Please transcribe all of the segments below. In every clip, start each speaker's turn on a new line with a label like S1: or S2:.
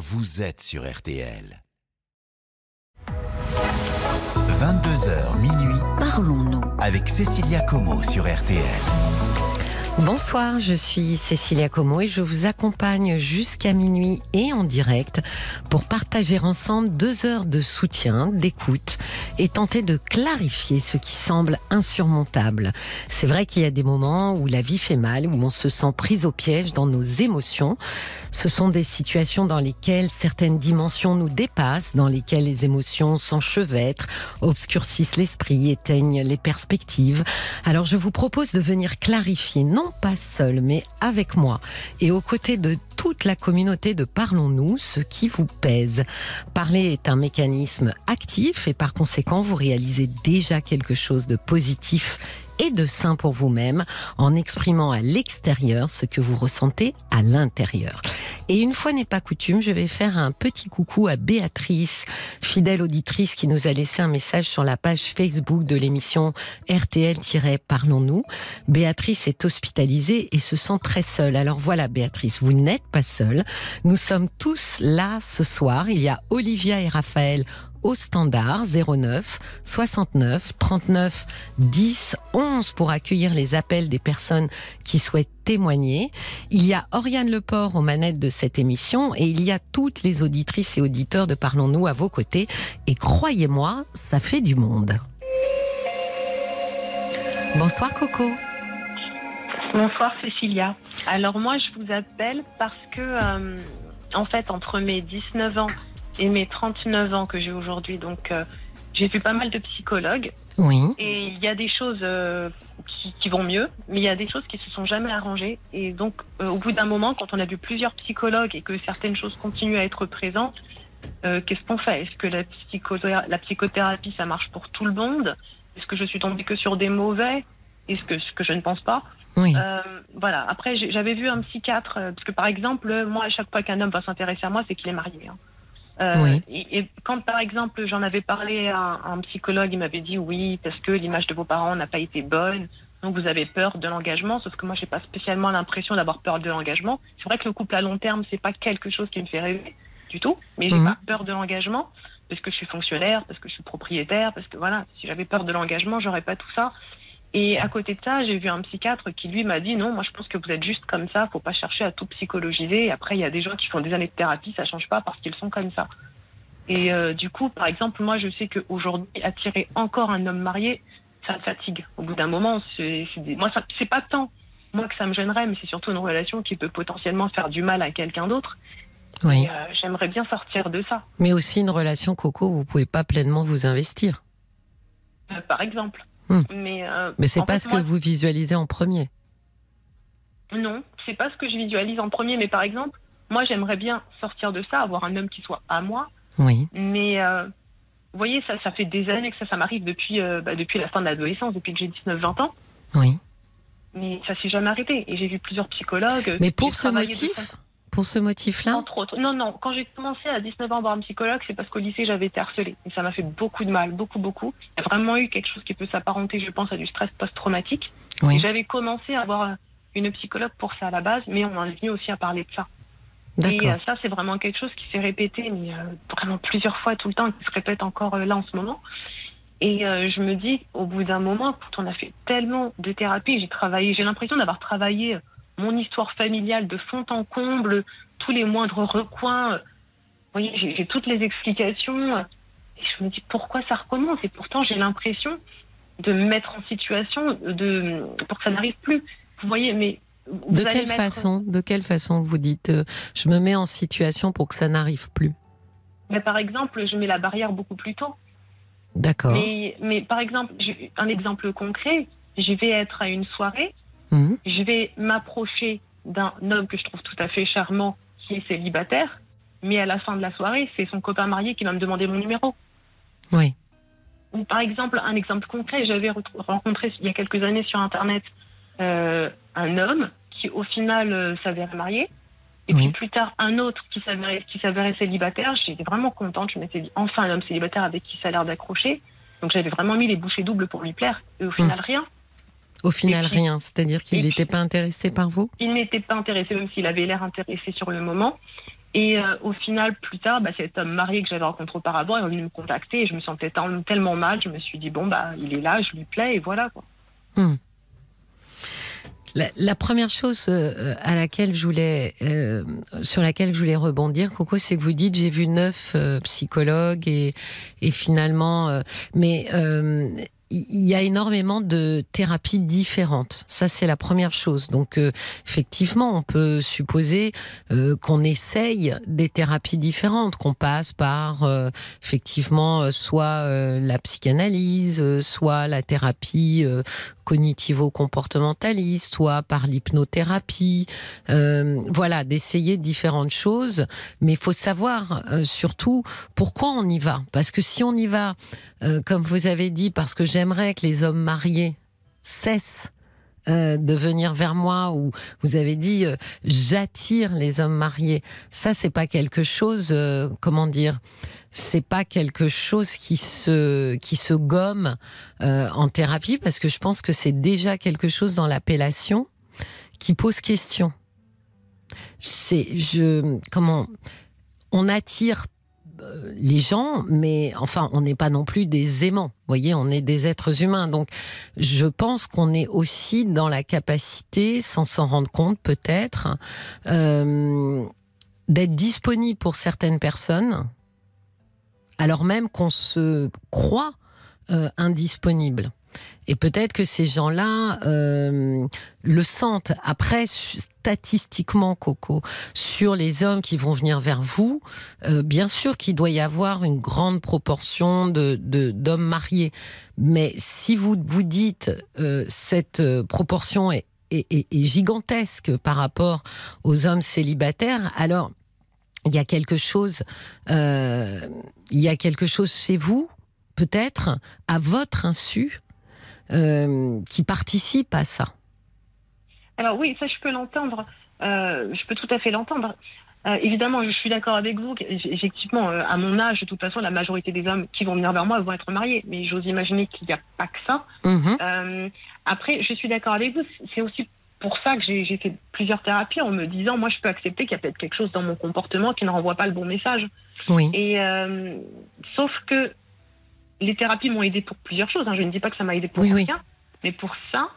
S1: vous êtes sur RTL. 22h minuit,
S2: Parlons-nous.
S1: avec Cécilia Como sur RTL.
S3: Bonsoir, je suis Cécilia Como et je vous accompagne jusqu'à minuit et en direct pour partager ensemble deux heures de soutien, d'écoute et tenter de clarifier ce qui semble insurmontable. C'est vrai qu'il y a des moments où la vie fait mal, où on se sent prise au piège dans nos émotions. Ce sont des situations dans lesquelles certaines dimensions nous dépassent, dans lesquelles les émotions s'enchevêtrent, obscurcissent l'esprit, éteignent les perspectives. Alors je vous propose de venir clarifier, pas seul, mais avec moi, et aux côtés de toute la communauté de Parlons-nous, ce qui vous pèse. Parler est un mécanisme actif et par conséquent, vous réalisez déjà quelque chose de positif et de sain pour vous-même en exprimant à l'extérieur ce que vous ressentez à l'intérieur. Et une fois n'est pas coutume, je vais faire un petit coucou à Béatrice, fidèle auditrice qui nous a laissé un message sur la page Facebook de l'émission RTL-Parlons-nous. Béatrice est hospitalisée et se sent très seule. Alors voilà Béatrice, vous n'êtes pas seule. Nous sommes tous là ce soir. Il y a Olivia et Raphaël au standard 09 69 39 10 11 pour accueillir les appels des personnes qui souhaitent témoigner. Il y a Oriane Leport aux manettes de cette émission et il y a toutes les auditrices et auditeurs de Parlons-nous à vos côtés. Et croyez-moi, ça fait du monde. Bonsoir Coco.
S4: Bonsoir Cécilia. Alors moi je vous appelle parce que euh, en fait entre mes 19 ans et mes 39 ans que j'ai aujourd'hui, donc euh, j'ai vu pas mal de psychologues
S3: Oui.
S4: et il y a des choses euh, qui, qui vont mieux, mais il y a des choses qui se sont jamais arrangées et donc euh, au bout d'un moment, quand on a vu plusieurs psychologues et que certaines choses continuent à être présentes, qu'est-ce qu'on fait? Est-ce que la, psychothé- la psychothérapie ça marche pour tout le monde? Est-ce que je suis tombée que sur des mauvais? Est-ce que ce que je ne pense pas?
S3: Oui.
S4: euh, voilà. Après, j'avais vu un psychiatre parce que par exemple, moi, à chaque fois qu'un homme va s'intéresser à moi, c'est qu'il est marié. hein. Euh,
S3: Oui.
S4: et, et quand par exemple j'en avais parlé à, un- à un psychologue, il m'avait dit oui parce que l'image de vos parents n'a pas été bonne, donc vous avez peur de l'engagement. Sauf que moi, j'ai pas spécialement l'impression d'avoir peur de l'engagement. C'est vrai que le couple à long terme, c'est pas quelque chose qui me fait rêver du tout, mais j'ai
S3: Mhm.
S4: pas peur de l'engagement parce que je suis fonctionnaire, parce que je suis propriétaire, parce que voilà, si j'avais peur de l'engagement, j'aurais pas tout ça. Et à côté de ça, j'ai vu un psychiatre qui lui m'a dit non, moi je pense que vous êtes juste comme ça, faut pas chercher à tout psychologiser. Et après, il y a des gens qui font des années de thérapie, ça change pas parce qu'ils sont comme ça. Et euh, du coup, par exemple, moi je sais qu'aujourd'hui, attirer encore un homme marié, ça me fatigue. Au bout d'un moment, c'est des- moi c'est pas tant moi que ça me gênerait, mais c'est surtout une relation qui peut potentiellement faire du mal à quelqu'un d'autre.
S3: Oui.
S4: Euh, J'aimerais bien sortir de ça,
S3: Mais aussi une relation Coco, vous pouvez pas pleinement vous investir.
S4: euh, par exemple.
S3: Hmm.
S4: Mais, euh,
S3: Mais c'est pas
S4: fait,
S3: ce que vous visualisez en premier.
S4: Non, c'est pas ce que je visualise en premier, mais par exemple, moi j'aimerais bien sortir de ça, avoir un homme qui soit à moi,
S3: Oui.
S4: mais euh, vous voyez, ça, ça fait des années que ça, ça m'arrive depuis, euh, bah, depuis la fin de l'adolescence, depuis que j'ai 19-20 ans,
S3: Oui.
S4: mais ça s'est jamais arrêté. Et j'ai vu plusieurs psychologues.
S3: Mais pour ce motif Pour ce motif-là
S4: Entre autres. Non, non, quand j'ai commencé à 19 ans à voir un psychologue, c'est parce qu'au lycée j'avais été harcelée. Et ça m'a fait beaucoup de mal, beaucoup, beaucoup. Il y a vraiment eu quelque chose qui peut s'apparenter, je pense, à du stress post-traumatique.
S3: Oui.
S4: j'avais commencé à voir une psychologue pour ça à la base, mais on en est venu aussi à parler de ça. Et euh, ça, c'est vraiment quelque chose qui s'est répété, mais euh, vraiment plusieurs fois tout le temps, qui se répète encore euh, là en ce moment. Et euh, je me dis, au bout d'un moment, quand on a fait tellement de thérapie, j'ai travaillé, j'ai l'impression d'avoir travaillé euh, mon histoire familiale de fond en comble, tous les moindres recoins. Vous voyez, j'ai toutes les explications. Et je me dis, pourquoi ça recommence? Et pourtant, j'ai l'impression de me mettre en situation de, pour que ça n'arrive plus. Vous voyez, mais.
S3: De quelle
S4: mettre-
S3: façon De quelle façon vous dites euh, je me mets en situation pour que ça n'arrive plus?
S4: Mais par exemple, je mets la barrière beaucoup plus tôt.
S3: D'accord.
S4: Mais, mais par exemple, un exemple concret, je vais être à une soirée,
S3: Mhm.
S4: je vais m'approcher d'un homme que je trouve tout à fait charmant qui est célibataire, mais à la fin de la soirée, c'est son copain marié qui va me demander mon numéro.
S3: Oui.
S4: Ou par exemple, un exemple concret, j'avais re- rencontré il y a quelques années sur Internet euh, un homme qui au final euh, s'avérait marié. Et
S3: Oui.
S4: puis plus tard, un autre qui s'avérait, qui s'avérait célibataire. J'étais vraiment contente. Je m'étais dit, enfin, un homme célibataire avec qui ça a l'air d'accrocher. Donc j'avais vraiment mis les bouchées doubles pour lui plaire. Et au final, rien.
S3: Au final,
S4: puis-
S3: rien. C'est-à-dire qu'il n'était pas intéressé par vous?
S4: Il n'était pas intéressé, même s'il avait l'air intéressé sur le moment. Et euh, au final, plus tard, bah, cet homme marié que j'avais rencontré auparavant est venu me contacter et je me sentais tellement mal. Je me suis dit, bon, bah, il est là, je lui plais et voilà. Quoi. Hmm.
S3: La, première chose euh, à laquelle je voulais, euh, sur laquelle je voulais rebondir, Coco, c'est que vous dites j'ai vu neuf psychologues et, et finalement, mais il y a énormément de thérapies différentes. Ça, c'est la première chose. Donc, euh, effectivement, on peut supposer euh, qu'on essaye des thérapies différentes, qu'on passe par, euh, effectivement, soit la psychanalyse, soit la thérapie cognitivo-comportementaliste, soit par l'hypnothérapie. voilà, d'essayer différentes choses. Mais il faut savoir surtout pourquoi on y va. Parce que si on y va, comme vous avez dit, parce que j'ai j'aimerais que les hommes mariés cessent euh, de venir vers moi ou vous avez dit euh, j'attire les hommes mariés. Ça c'est pas quelque chose euh, comment dire c'est pas quelque chose qui se qui se gomme en thérapie parce que je pense que c'est déjà quelque chose dans l'appellation qui pose question. C'est je comment on attire les gens, mais enfin, on n'est pas non plus des aimants. Vous voyez, on est des êtres humains. Donc, je pense qu'on est aussi dans la capacité, sans s'en rendre compte peut-être, euh, d'être disponible pour certaines personnes, alors même qu'on se croit euh, indisponible. Et peut-être que ces gens-là euh, le sentent. Après, statistiquement, Coco, sur les hommes qui vont venir vers vous, euh, bien sûr qu'il doit y avoir une grande proportion de d'hommes mariés. Mais si vous vous dites euh, cette proportion est, est, est, gigantesque par rapport aux hommes célibataires, alors il y a quelque chose, il y a quelque chose chez vous, peut-être à votre insu, euh, qui participent à ça.
S4: Alors oui, ça je peux l'entendre. Euh, je peux tout à fait l'entendre. Euh, évidemment, je suis d'accord avec vous. Effectivement, à mon âge, de toute façon, la majorité des hommes qui vont venir vers moi vont être mariés. Mais j'ose imaginer qu'il n'y a pas que ça. Mhm. après, je suis d'accord avec vous. C'est aussi pour ça que j'ai fait plusieurs thérapies en me disant, moi, je peux accepter qu'il y a peut-être quelque chose dans mon comportement qui ne renvoie pas le bon message.
S3: Oui.
S4: Et sauf que les thérapies m'ont aidé pour plusieurs choses. Hein. Je ne dis pas que ça m'a aidé pour rien, mais pour ça,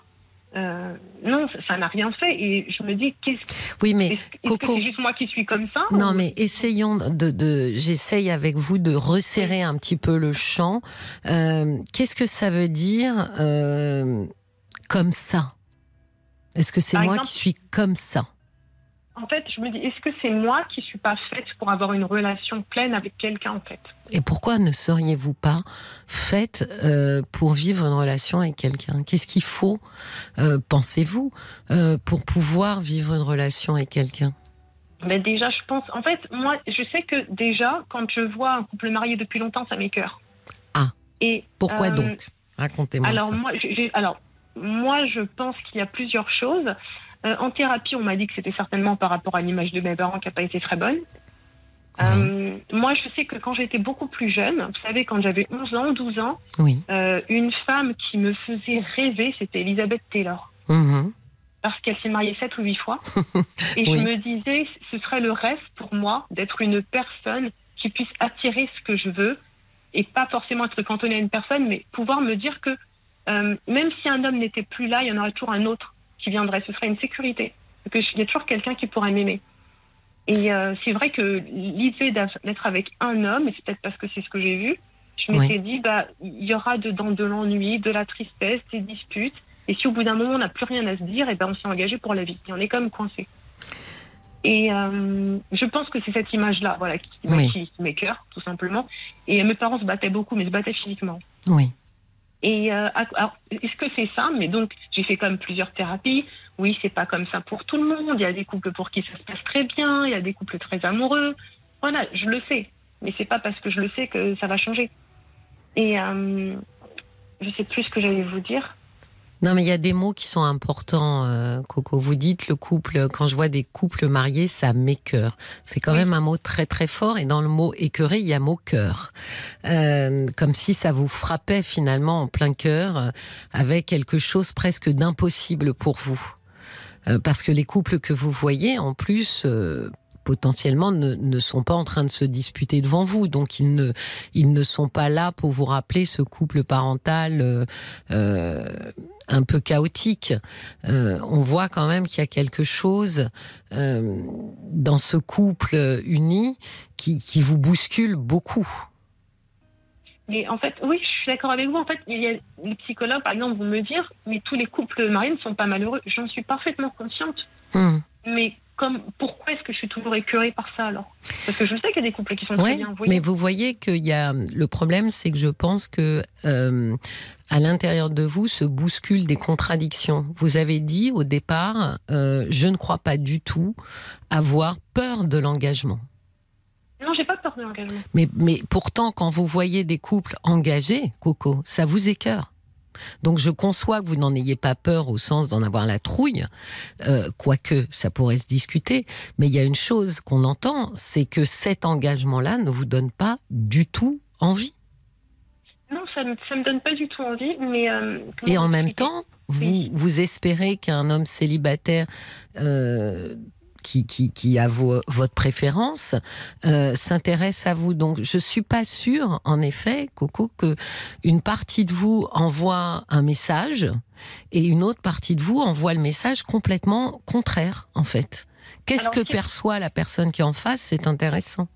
S4: euh, non, ça n'a rien fait. Et je me dis, qu'est-ce
S3: Oui, mais
S4: est-ce, que c'est juste moi qui suis comme ça
S3: Non, mais essayons de. de j'essaye avec vous de resserrer un petit peu le champ. Euh, qu'est-ce que ça veut dire euh, comme ça? Est-ce que c'est moi qui suis comme ça?
S4: En fait, je me dis, est-ce que c'est moi qui suis pas faite pour avoir une relation pleine avec quelqu'un, en fait?
S3: Et pourquoi ne seriez-vous pas faite euh, pour vivre une relation avec quelqu'un? Qu'est-ce qu'il faut, euh, pensez-vous, euh, pour pouvoir vivre une relation avec quelqu'un?
S4: Ben déjà, je pense. En fait, moi, je sais que déjà, quand je vois un couple marié depuis longtemps, ça m'écœure.
S3: Ah. Et pourquoi donc? Racontez-moi.
S4: Alors
S3: ça.
S4: moi, alors moi, je pense qu'il y a plusieurs choses. Euh, en thérapie, on m'a dit que c'était certainement par rapport à l'image de mes parents qui n'a pas été très bonne. Euh, moi, je sais que quand j'étais beaucoup plus jeune, vous savez, quand j'avais 11 ans, 12 ans, euh, une femme qui me faisait rêver, c'était Elisabeth Taylor. Mhm. Parce qu'elle s'est mariée 7 ou 8 fois. Et je me disais, ce serait le rêve pour moi d'être une personne qui puisse attirer ce que je veux et pas forcément être cantonnée à une personne, mais pouvoir me dire que même si un homme n'était plus là, il y en aurait toujours un autre qui viendrait. Ce serait une sécurité. Il y a toujours quelqu'un qui pourrait m'aimer. Et euh, c'est vrai que l'idée d'être avec un homme, et c'est peut-être parce que c'est ce que j'ai vu, je m'étais dit, bah, il y aura dedans de l'ennui, de la tristesse, des disputes. Et si au bout d'un moment on n'a plus rien à se dire, et ben on s'est engagé pour la vie. Et on est comme coincé. Et euh, je pense que c'est cette image-là, voilà, qui, oui. qui, m'écœure, tout simplement. Et mes parents se battaient beaucoup, mais se battaient physiquement.
S3: Oui.
S4: Et euh, est-ce que c'est ça Mais donc, j'ai fait comme plusieurs thérapies. Oui, c'est pas comme ça pour tout le monde. Il y a des couples pour qui ça se passe très bien. Il y a des couples très amoureux. Voilà, je le sais. Mais c'est pas parce que je le sais que ça va changer. Et euh, je sais plus ce que j'allais vous dire.
S3: Non, mais il y a des mots qui sont importants, euh, Coco. Vous dites le couple, quand je vois des couples mariés, ça m'écœure. C'est quand même un mot très très fort. Et dans le mot écœuré, il y a mot cœur. Euh, comme si ça vous frappait finalement en plein cœur, euh, avec quelque chose presque d'impossible pour vous. parce que les couples que vous voyez, en plus, potentiellement ne, ne, sont pas en train de se disputer devant vous. Donc ils ne, ils ne sont pas là pour vous rappeler ce couple parental euh, euh un peu chaotique. Euh, on voit quand même qu'il y a quelque chose dans ce couple uni qui, qui vous bouscule beaucoup.
S4: Mais en fait, oui, je suis d'accord avec vous. En fait, il y a les psychologues, par exemple, vont me dire, mais tous les couples mariés ne sont pas malheureux. J'en suis parfaitement consciente. Hum. Mais comme, pourquoi est-ce que je suis toujours écœurée par ça alors? Parce que je sais qu'il y a des couples qui sont très bien.
S3: mais vous voyez qu'il y a le problème, c'est que je pense que euh, à l'intérieur de vous se bousculent des contradictions. Vous avez dit au départ, euh, je ne crois pas du tout avoir peur de l'engagement.
S4: Non, j'ai pas peur de l'engagement.
S3: Mais, mais pourtant, quand vous voyez des couples engagés, Coco, ça vous écœure. Donc je conçois que vous n'en ayez pas peur au sens d'en avoir la trouille, euh, quoique ça pourrait se discuter, mais il y a une chose qu'on entend, c'est que cet engagement-là ne vous donne pas du tout envie.
S4: Non, ça ne me, donne pas du tout envie, mais... Euh,
S3: Et en même temps, vous, vous espérez qu'un homme célibataire euh, qui, qui, a votre préférence euh, s'intéresse à vous. Donc, je suis pas sûre, en effet, Coco, que une partie de vous envoie un message et une autre partie de vous envoie le message complètement contraire, en fait. Qu'est-ce que perçoit la personne qui est en face? C'est intéressant.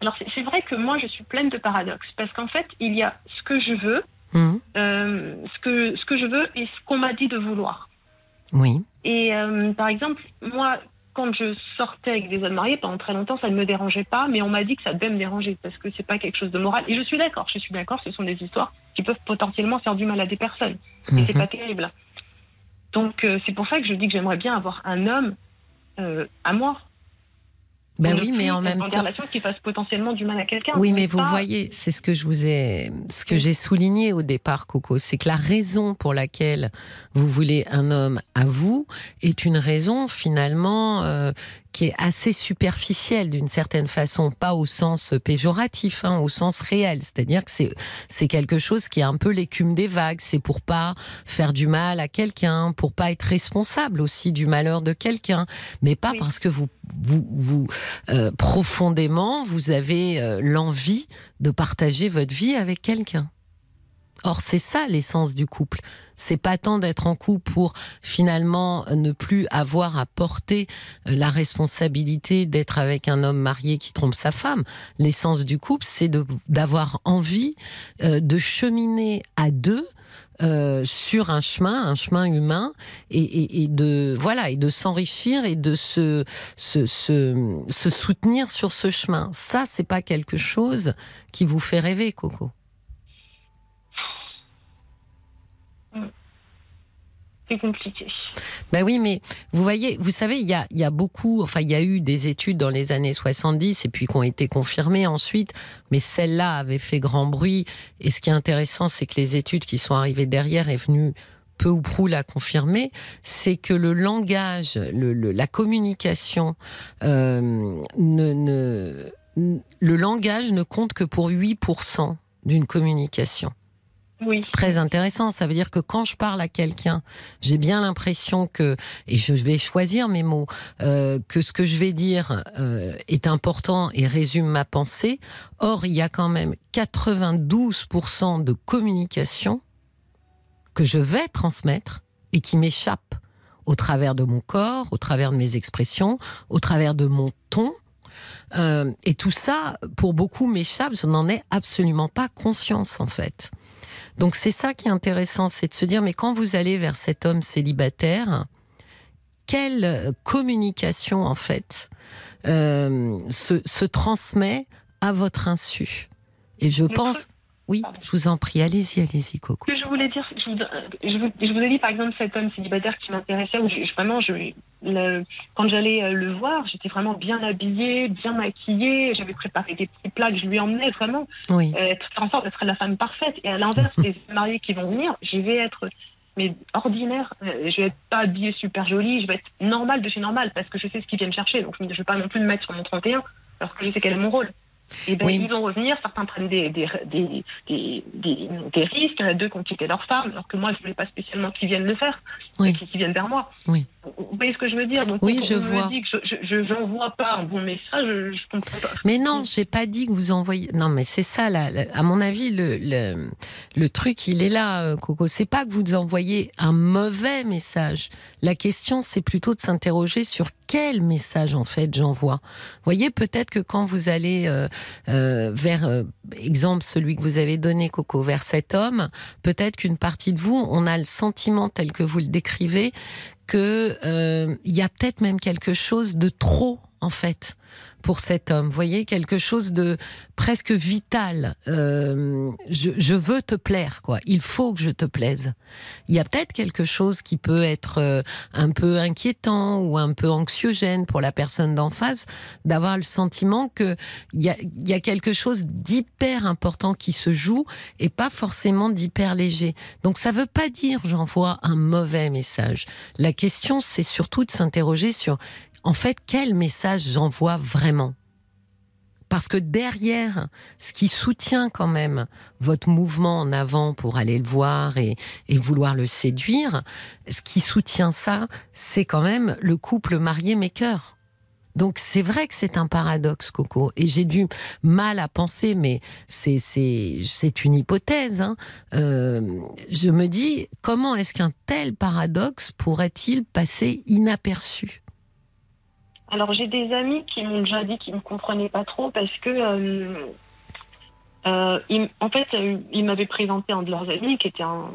S4: Alors, c'est vrai que moi, je suis pleine de paradoxes parce qu'en fait, il y a ce que je veux, mmh. euh, ce, que, ce que je veux et ce qu'on m'a dit de vouloir.
S3: Oui.
S4: Et euh, par exemple, moi, quand je sortais avec des hommes mariés, pendant très longtemps, ça ne me dérangeait pas, mais on m'a dit que ça devait me déranger parce que c'est pas quelque chose de moral. Et je suis d'accord, je suis d'accord, ce sont des histoires qui peuvent potentiellement faire du mal à des personnes. Et c'est mhm. pas terrible. Donc euh, c'est pour ça que je dis que j'aimerais bien avoir un homme euh, à moi,
S3: ben oui, mais en même temps,
S4: relation qui fasse potentiellement du mal à quelqu'un.
S3: Oui, mais vous voyez, c'est ce que je vous ai, ce que j'ai souligné au départ, Coco, c'est que la raison pour laquelle vous voulez un homme à vous est une raison finalement euh, qui est assez superficielle d'une certaine façon, pas au sens péjoratif, hein, au sens réel. C'est-à-dire que c'est c'est quelque chose qui est un peu l'écume des vagues. C'est pour pas faire du mal à quelqu'un, pour pas être responsable aussi du malheur de quelqu'un, mais pas parce que vous vous vous euh, profondément vous avez euh, l'envie de partager votre vie avec quelqu'un. Or, c'est ça l'essence du couple. C'est pas tant d'être en couple pour finalement ne plus avoir à porter euh, la responsabilité d'être avec un homme marié qui trompe sa femme. L'essence du couple, c'est d'avoir envie euh, de cheminer à deux euh, sur un chemin, un chemin humain, et, de voilà, et de s'enrichir et de se, se, se soutenir sur ce chemin. Ça, c'est pas quelque chose qui vous fait rêver, Coco.
S4: Compliqué.
S3: Ben oui, mais vous voyez, vous savez, il y a, beaucoup, enfin, il y a eu des études dans les années 70 et puis qui ont été confirmées ensuite, mais celle-là avait fait grand bruit. Et ce qui est intéressant, c'est que les études qui sont arrivées derrière est venues peu ou prou la confirmer, c'est que le langage, la communication, euh, le langage ne compte que pour 8% d'une communication. C'est très intéressant. Ça veut dire que quand je parle à quelqu'un, j'ai bien l'impression que, et je vais choisir mes mots, euh, que ce que je vais dire euh, est important et résume ma pensée. Or, il y a quand même 92% de communication que je vais transmettre et qui m'échappe au travers de mon corps, au travers de mes expressions, au travers de mon ton. Euh, et tout ça, pour beaucoup, m'échappe. Je n'en ai absolument pas conscience, en fait. Donc c'est ça qui est intéressant, c'est de se dire, mais quand vous allez vers cet homme célibataire, quelle communication en fait euh, se, transmet à votre insu? Et je pense... Oui, je vous en prie, allez-y, allez-y, Coco.
S4: Ce que je voulais dire, je vous, je vous, ai dit par exemple cet homme célibataire qui m'intéressait, où vraiment, je, quand j'allais euh, le voir, j'étais vraiment bien habillée, bien maquillée, j'avais préparé des petits plats que je lui emmenais vraiment,
S3: oui.
S4: euh, en sorte d'être la femme parfaite. Et à l'inverse, les mariés qui vont venir, je vais être mais ordinaire. Euh, je vais être pas habillée super jolie, je vais être normale de chez normale parce que je sais ce qu'ils viennent chercher. Donc je ne vais pas non plus me mettre sur mon 31 parce que je sais quel est mon rôle. Et ben, ils vont revenir, certains prennent des, des, des, des, des, risques, il y en a deux qui ont quitté leur femme, alors que moi, je ne voulais pas spécialement qu'ils viennent le faire, oui. qu'ils viennent vers moi.
S3: Oui.
S4: Vous voyez ce que je veux dire?
S3: Donc, Oui, je vois.
S4: Me dit que je n'envoie pas un bon message, je, je comprends pas.
S3: Mais non, j'ai pas dit que vous envoyez. Non, mais c'est ça, là, à mon avis, le, le, le, truc, il est là, euh, Coco. C'est pas que vous envoyez un mauvais message. La question, c'est plutôt de s'interroger sur quel message, en fait, j'envoie? Voyez, peut-être que quand vous allez euh, euh, vers, euh, exemple, celui que vous avez donné, Coco, vers cet homme, peut-être qu'une partie de vous, on a le sentiment tel que vous le décrivez, que il y a peut-être même quelque chose de trop en fait pour cet homme. Vous voyez, quelque chose de presque vital. Euh, je, veux te plaire, quoi. Il faut que je te plaise. Il y a peut-être quelque chose qui peut être euh, un peu inquiétant ou un peu anxiogène pour la personne d'en face, d'avoir le sentiment que il y a, y a quelque chose d'hyper important qui se joue et pas forcément d'hyper léger. Donc ça veut pas dire j'envoie un mauvais message. La question, c'est surtout de s'interroger sur en fait, quel message j'envoie vraiment? Parce que derrière, ce qui soutient quand même votre mouvement en avant pour aller le voir et, vouloir le séduire, ce qui soutient ça, c'est quand même le couple marié maker. Donc c'est vrai que c'est un paradoxe, Coco, et j'ai du mal à penser, mais c'est c'est une hypothèse. Hein. Euh, je me dis comment est-ce qu'un tel paradoxe pourrait-il passer inaperçu?
S4: Alors j'ai des amis qui m'ont déjà dit qu'ils me comprenaient pas trop parce que euh, euh, en fait euh, ils m'avaient présenté un de leurs amis qui était un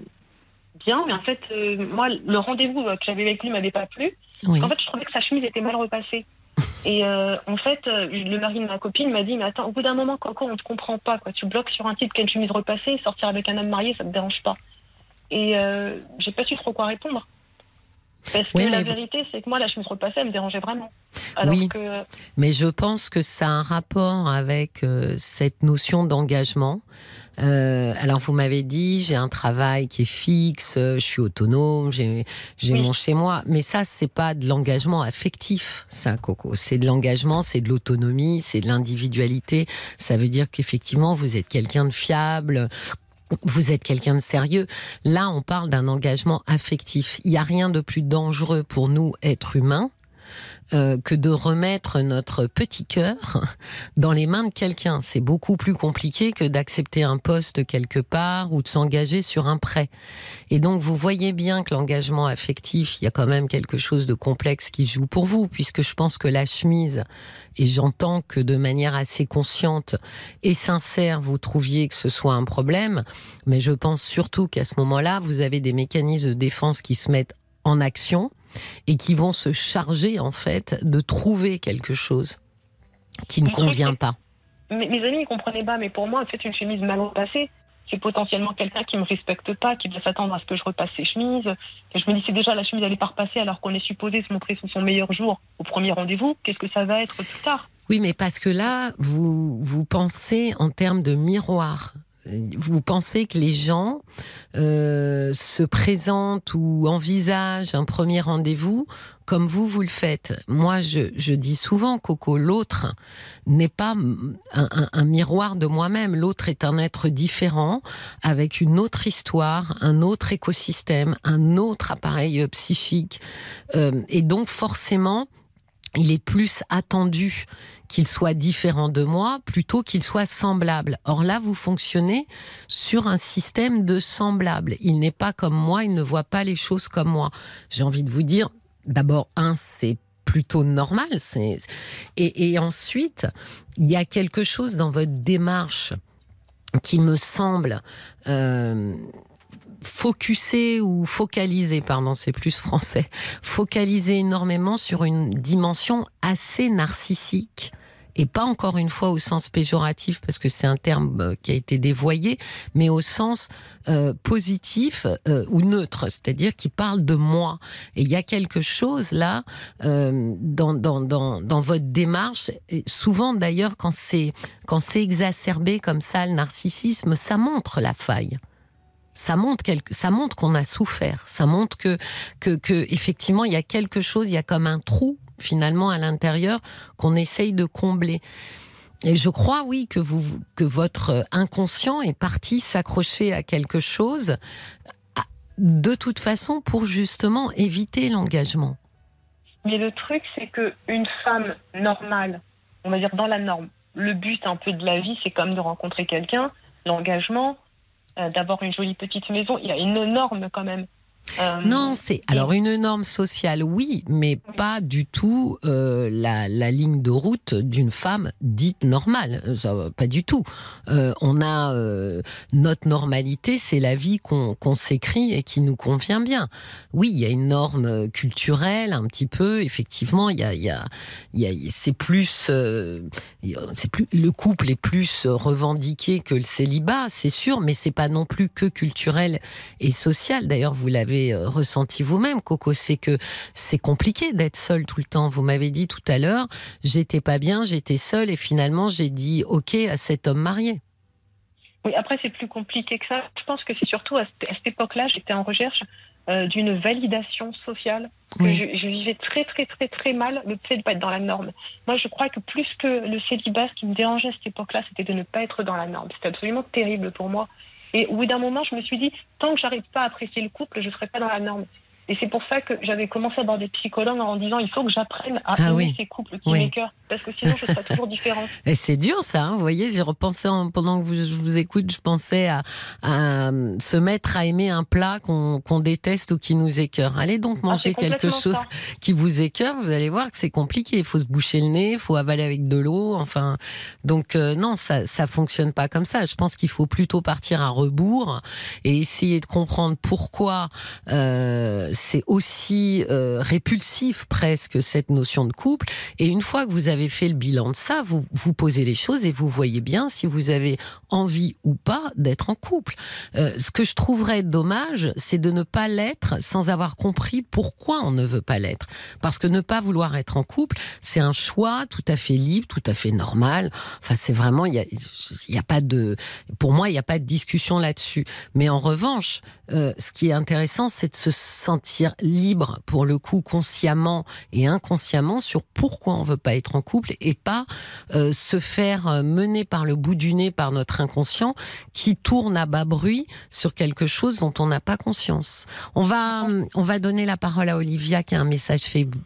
S4: bien, mais en fait moi le rendez-vous que j'avais avec lui m'avait pas plu. En fait je trouvais que sa chemise était mal repassée. Et en fait, le mari de ma copine m'a dit, mais attends, au bout d'un moment, Coco, on te comprend pas, quoi. Tu bloques sur un type qui a une chemise repassée, sortir avec un homme marié, ça te dérange pas. Et j'ai pas su trop quoi répondre. Parce que la vérité, c'est que moi, la chemise repassée, elle me dérangeait vraiment.
S3: oui, mais je pense que ça a un rapport avec euh, cette notion d'engagement. Euh, alors vous m'avez dit j'ai un travail qui est fixe, je suis autonome, j'ai mon chez moi, mais ça c'est pas de l'engagement affectif, ça Coco, c'est de l'engagement, c'est de l'autonomie, c'est de l'individualité. Ça veut dire qu'effectivement vous êtes quelqu'un de fiable, vous êtes quelqu'un de sérieux. Là, on parle d'un engagement affectif. Il n'y a rien de plus dangereux pour nous, êtres humains, euh, que de remettre notre petit cœur dans les mains de quelqu'un. C'est beaucoup plus compliqué que d'accepter un poste quelque part ou de s'engager sur un prêt. Et donc vous voyez bien que l'engagement affectif, il y a quand même quelque chose de complexe qui joue pour vous, puisque je pense que la chemise, et j'entends que de manière assez consciente et sincère, vous trouviez que ce soit un problème, mais je pense surtout qu'à ce moment-là, vous avez des mécanismes de défense qui se mettent en action et qui vont se charger en fait de trouver quelque chose qui ne convient pas.
S4: Mes, amis ne comprenaient pas, mais pour moi, en fait, une chemise mal repassée, c'est potentiellement quelqu'un qui me respecte pas, qui doit s'attendre à ce que je repasse ses chemises. Et je me dis, c'est déjà la chemise, elle est pas repassée alors qu'on est supposé se montrer sous son meilleur jour au premier rendez-vous. Qu'est-ce que ça va être plus tard?
S3: Oui, mais parce que là, vous, vous pensez en termes de miroir vous pensez que les gens euh, se présentent ou envisagent un premier rendez-vous comme vous, vous le faites? Moi, je, dis souvent, Coco, l'autre n'est pas un, miroir de moi-même. L'autre est un être différent, avec une autre histoire, un autre écosystème, un autre appareil psychique. Euh, et donc, forcément, il est plus attendu qu'il soit différent de moi plutôt qu'il soit semblable. Or là, vous fonctionnez sur un système de semblable. Il n'est pas comme moi, il ne voit pas les choses comme moi. J'ai envie de vous dire, d'abord, un, c'est plutôt normal. Et, ensuite, il y a quelque chose dans votre démarche qui me semble euh, focuser ou focaliser, pardon, c'est plus français, focaliser énormément sur une dimension assez narcissique et pas encore une fois au sens péjoratif parce que c'est un terme euh, qui a été dévoyé, mais au sens euh, positif euh, ou neutre, c'est-à-dire qui parle de moi. Et il y a quelque chose là dans, dans, dans, votre démarche, et souvent d'ailleurs quand c'est quand c'est exacerbé comme ça le narcissisme, ça montre la faille ça montre ça montre qu'on a souffert, ça montre que, que, que effectivement il y a quelque chose, il y a comme un trou finalement à l'intérieur qu'on essaye de combler. Et je crois, oui, que, vous, que votre inconscient est parti s'accrocher à quelque chose de toute façon pour justement éviter l'engagement.
S4: Mais le truc, c'est que une femme normale, on va dire dans la norme, le but un peu de la vie, c'est comme de rencontrer quelqu'un, l'engagement, euh, d'avoir une jolie petite maison. Il y a une norme quand même.
S3: Euh, non, c'est alors une norme sociale, oui, mais pas du tout euh, la, ligne de route d'une femme dite normale. Ça, pas du tout. Euh, on a notre normalité, c'est la vie qu'on s'écrit et qui nous convient bien. Oui, il y a une norme culturelle, un petit peu. Effectivement, il y a, il y a, il y a c'est plus, c'est plus le couple est plus revendiqué que le célibat, c'est sûr, mais c'est pas non plus que culturel et social. D'ailleurs, vous l'avez euh, ressenti vous-même, Coco, c'est que c'est compliqué d'être seule tout le temps. Vous m'avez dit tout à l'heure, j'étais pas bien, j'étais seule et finalement j'ai dit OK à cet homme marié.
S4: Oui, après c'est plus compliqué que ça. Je pense que c'est surtout à cette époque-là, j'étais en recherche euh, d'une validation sociale. Je, vivais très très très très mal le fait de pas être dans la norme. Moi, je crois que plus que le célibat, ce qui me dérangeait à cette époque-là, c'était de ne pas être dans la norme. C'était absolument terrible pour moi. Et au bout d'un moment, je me suis dit, tant que j'arrive pas à apprécier le couple, je ne serai pas dans la norme. Et c'est pour ça que j'avais commencé à avoir des psychologues en disant il faut que j'apprenne à ah aimer ces couples qui oui. Parce que sinon je serai toujours différente.
S3: Et c'est dur ça, hein, vous voyez, j'ai repensé pendant que je vous écoute, je pensais à, euh, se mettre à aimer un plat qu'on déteste ou qui nous écœure. Allez donc ah, manger quelque chose qui vous écœure, vous allez voir que c'est compliqué. Il faut se boucher le nez, il faut avaler avec de l'eau, enfin. Donc euh, non, ça ça fonctionne pas comme ça. Je pense qu'il faut plutôt partir à rebours et essayer de comprendre pourquoi. Euh, c'est aussi euh, répulsif presque cette notion de couple. Et une fois que vous avez fait le bilan de ça, vous vous posez les choses et vous voyez bien si vous avez envie ou pas d'être en couple. Euh, ce que je trouverais dommage, c'est de ne pas l'être sans avoir compris pourquoi on ne veut pas l'être. Parce que ne pas vouloir être en couple, c'est un choix tout à fait libre, tout à fait normal. Enfin, c'est vraiment, il y a, a, pas de, pour moi, il n'y a pas de discussion là-dessus. Mais en revanche, euh, ce qui est intéressant, c'est de se sentir libre, pour le coup, consciemment et inconsciemment, sur pourquoi on veut pas être en couple et pas euh, se faire euh, mener par le bout du nez par notre inconscient qui tourne à bas bruit sur quelque chose dont on n'a pas conscience. On va, on va donner la parole à Olivia qui a un message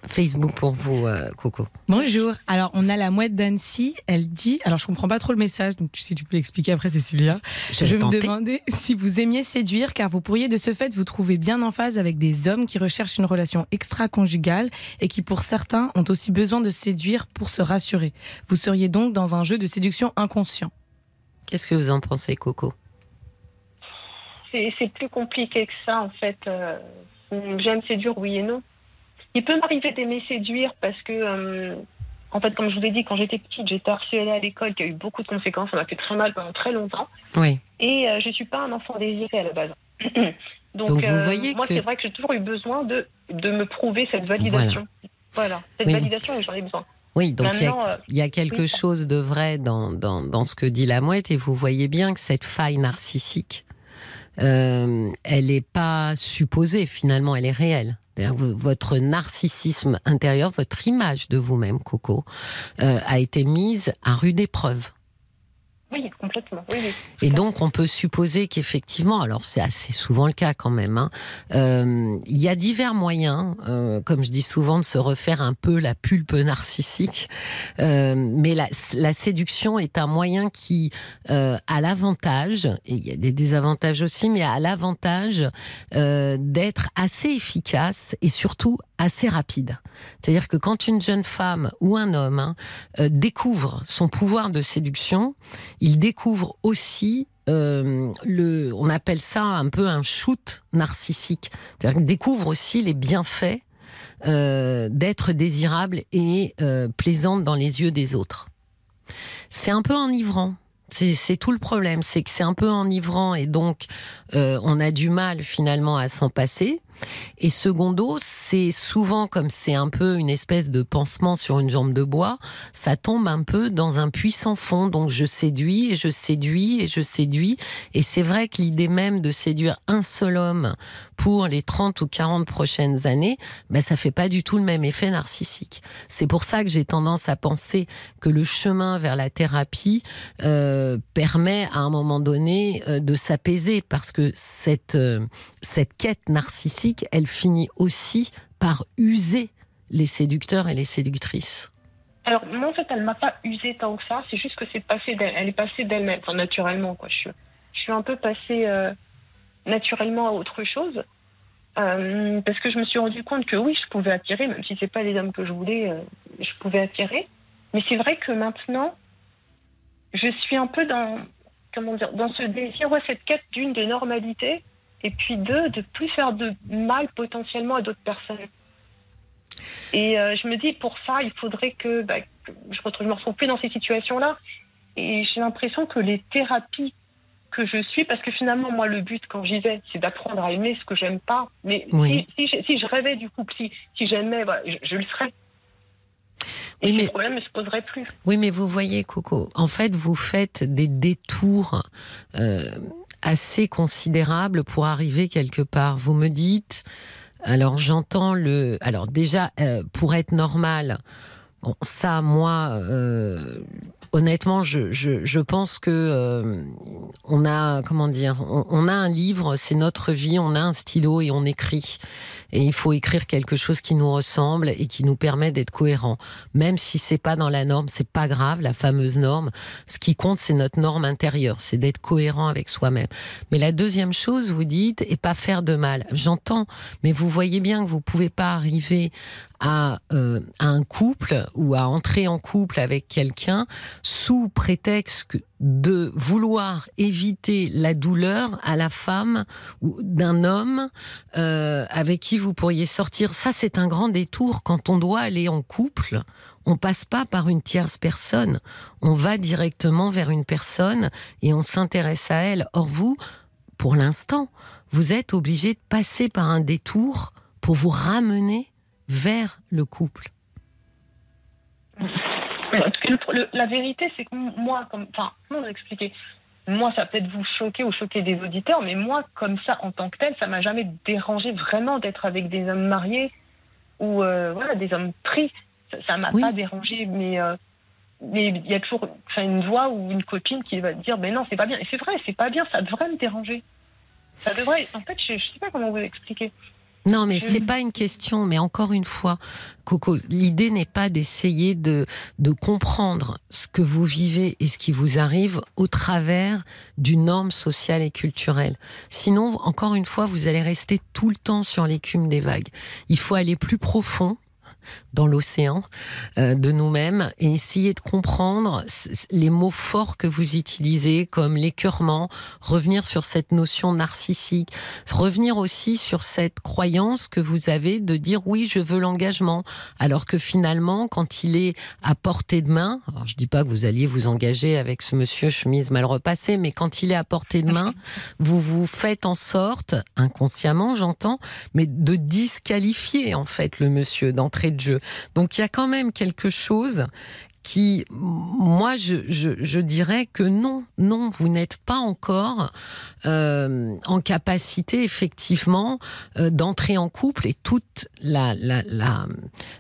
S3: Facebook pour vous, euh, Coco.
S2: Bonjour. Alors, on a la mouette d'Annecy. Elle dit, alors je comprends pas trop le message, donc si tu peux l'expliquer après, Cécilia. Je, je me demandais si vous aimiez séduire, car vous pourriez de ce fait vous trouver bien en phase avec des hommes hommes qui recherchent une relation extra-conjugale et qui, pour certains, ont aussi besoin de séduire pour se rassurer. Vous seriez donc dans un jeu de séduction inconscient.
S3: Qu'est-ce que vous en pensez, Coco?
S4: C'est plus compliqué que ça, en fait. Euh, j'aime séduire, oui et non. Il peut m'arriver d'aimer séduire parce que, euh, en fait, comme je vous l'ai dit, quand j'étais petite, j'étais harcelée à l'école, qui a eu beaucoup de conséquences. Ça m'a fait très mal pendant très longtemps.
S3: Oui.
S4: Et euh, je ne suis pas un enfant désiré à la base. Donc, vous euh, voyez moi, c'est vrai que j'ai toujours eu besoin de, de me prouver cette validation. Voilà, cette validation, j'en ai besoin.
S3: Oui, donc il y, a, euh, quelque chose de vrai dans, dans, dans, ce que dit la mouette, et vous voyez bien que cette faille narcissique, euh, elle n'est pas supposée, finalement, elle est réelle. Votre narcissisme intérieur, votre image de vous-même, Coco, a été mise à rude épreuve.
S4: Oui, complètement.
S3: Et donc, on peut supposer qu'effectivement, alors c'est assez souvent le cas quand même, hein, euh, il y a divers moyens, euh, comme je dis souvent, de se refaire un peu la pulpe narcissique. Euh, mais la, la, séduction est un moyen qui a l'avantage, et il y a des désavantages aussi, mais a l'avantage d'être assez efficace et surtout assez rapide. C'est-à-dire que quand une jeune femme ou un homme hein, euh, découvre son pouvoir de séduction, il découvre aussi euh, le, on appelle ça un peu un shoot narcissique. C'est-à-dire qu'il découvre aussi les bienfaits euh, d'être désirable et plaisante dans les yeux des autres. C'est un peu enivrant. C'est tout le problème, c'est que c'est un peu enivrant et donc on a du mal finalement à s'en passer. Et secondo, c'est souvent comme c'est un peu une espèce de pansement sur une jambe de bois, ça tombe un peu dans un puits sans fond. Donc je séduis et je séduis et je séduis. Et c'est vrai que l'idée même de séduire un seul homme pour les 30 ou 40 prochaines années, ben ça fait pas du tout le même effet narcissique. C'est pour ça que j'ai tendance à penser que le chemin vers la thérapie euh, permet à un moment donné euh, de s'apaiser parce que cette euh, cette quête narcissique, elle finit aussi par user les séducteurs et les séductrices.
S4: Alors moi en fait elle m'a pas usé tant que ça, c'est juste que c'est passé elle est passée d'elle-même, naturellement. Je, suis un peu passée naturellement à autre chose. Euh, parce que je me suis rendu compte que oui, je pouvais attirer, même si c'est pas les hommes que je voulais, euh, je pouvais attirer. Mais c'est vrai que maintenant, je suis un peu dans, comment dire, dans ce désir, ouais, cette quête d'une de normalité, et puis deux, de plus faire de mal potentiellement à d'autres personnes. Et euh, je me dis, pour ça, il faudrait que, bah, que je, je me retrouve plus dans ces situations-là. Et j'ai l'impression que les thérapies que je suis, parce que finalement, moi, le but quand j'y vais, c'est d'apprendre à aimer ce que j'aime pas. Mais si, si, je rêvais du couple, si, si j'aimais, je, le serais. Et oui, mais... problème ne se poserait plus.
S3: Oui, mais vous voyez, Coco, en fait, vous faites des détours euh, assez considérables pour arriver quelque part. Vous me dites, alors j'entends le. Alors déjà, euh, pour être normal, bon, ça, moi. Euh, honnêtement, je, je, je, pense que euh, on a, comment dire, on, a un livre, c'est notre vie, on a un stylo et on écrit. Et il faut écrire quelque chose qui nous ressemble et qui nous permet d'être cohérent. Même si c'est pas dans la norme, c'est pas grave, la fameuse norme. Ce qui compte, c'est notre norme intérieure, c'est d'être cohérent avec soi-même. Mais la deuxième chose, vous dites, et pas faire de mal. J'entends, mais vous voyez bien que vous pouvez pas arriver à, euh, à, un couple ou à entrer en couple avec quelqu'un sous prétexte de vouloir éviter la douleur à la femme ou d'un homme euh, avec qui vous pourriez sortir. Ça, c'est un grand détour. Quand on doit aller en couple, on passe pas par une tierce personne. On va directement vers une personne et on s'intéresse à elle. Or, vous, pour l'instant, vous êtes obligé de passer par un détour pour vous ramener vers le couple
S4: La vérité, c'est que moi, comme, enfin, comment vous expliquer? Moi, ça peut-être vous choquer ou choquer des auditeurs, mais moi, comme ça, en tant que tel, ça m'a jamais dérangé vraiment d'être avec des hommes mariés ou euh, voilà, des hommes pris. Ça m'a pas dérangé, mais euh, mais il y a toujours une voix ou une copine qui va dire, mais non, c'est pas bien. Et c'est vrai, c'est pas bien, ça devrait me déranger. Ça devrait. En fait, je, je sais pas comment vous expliquer.
S3: Non, mais c'est pas une question. Mais encore une fois, Coco, l'idée n'est pas d'essayer de, de comprendre ce que vous vivez et ce qui vous arrive au travers d'une norme sociale et culturelle. Sinon, encore une fois, vous allez rester tout le temps sur l'écume des vagues. Il faut aller plus profond dans l'océan euh, de nous-mêmes et essayer de comprendre les mots forts que vous utilisez comme l'écœurement, revenir sur cette notion narcissique, revenir aussi sur cette croyance que vous avez de dire oui, je veux l'engagement, alors que finalement, quand il est à portée de main, alors je dis pas que vous alliez vous engager avec ce monsieur chemise mal repassée, mais quand il est à portée de main, vous vous faites en sorte, inconsciemment j'entends, mais de disqualifier en fait le monsieur Donc il y a quand même quelque chose qui, moi, je, dirais que non, non, vous n'êtes pas encore euh, en capacité, effectivement, euh, d'entrer en couple et toute la, la,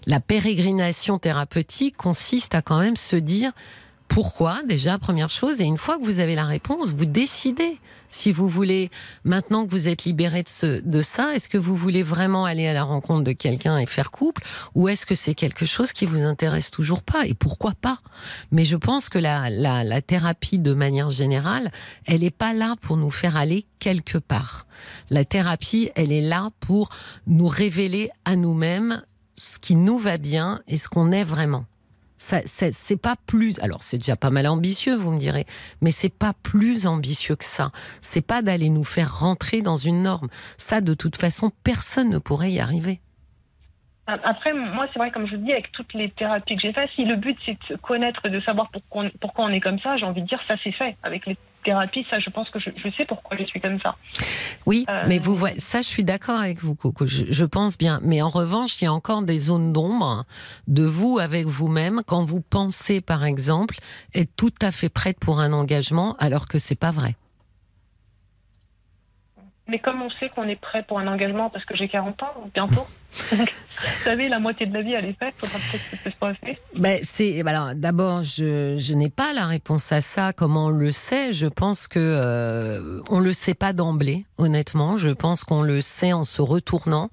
S3: la pérégrination thérapeutique consiste à quand même se dire pourquoi, déjà, première chose, et une fois que vous avez la réponse, vous décidez si vous voulez, maintenant que vous êtes libéré de, ce, de ça, est-ce que vous voulez vraiment aller à la rencontre de quelqu'un et faire couple, ou est-ce que c'est quelque chose qui vous intéresse toujours pas, et pourquoi pas? Mais je pense que la, la, la thérapie, de manière générale, elle n'est pas là pour nous faire aller quelque part. La thérapie, elle est là pour nous révéler à nous-mêmes ce qui nous va bien et ce qu'on est vraiment c'est pas plus. Alors c'est déjà pas mal ambitieux, vous me direz, mais c'est pas plus ambitieux que ça. C'est pas d'aller nous faire rentrer dans une norme. Ça, de toute façon, personne ne pourrait y arriver.
S4: Après, moi, c'est vrai, comme je vous dis, avec toutes les thérapies que j'ai faites, si le but c'est de se connaître, de savoir pourquoi on, pourquoi on est comme ça, j'ai envie de dire ça c'est fait. Avec les thérapies, ça, je pense que je, sais pourquoi je suis comme ça.
S3: Oui, euh, mais vous voyez, ça, je suis d'accord avec vous, Coco. Je, je, pense bien. Mais en revanche, il y a encore des zones d'ombre de vous avec vous-même quand vous pensez, par exemple, être tout à fait prête pour un engagement, alors que c'est pas vrai.
S4: Mais comme on sait qu'on est prêt pour un engagement parce que j'ai 40 ans bientôt, vous savez, la moitié de la vie elle est faite, faudra peut-être que ça soit fait.
S3: Ben, ben alors, d'abord, je, je n'ai pas la réponse à ça. Comment on le sait? Je pense que euh, on le sait pas d'emblée, honnêtement. Je pense qu'on le sait en se retournant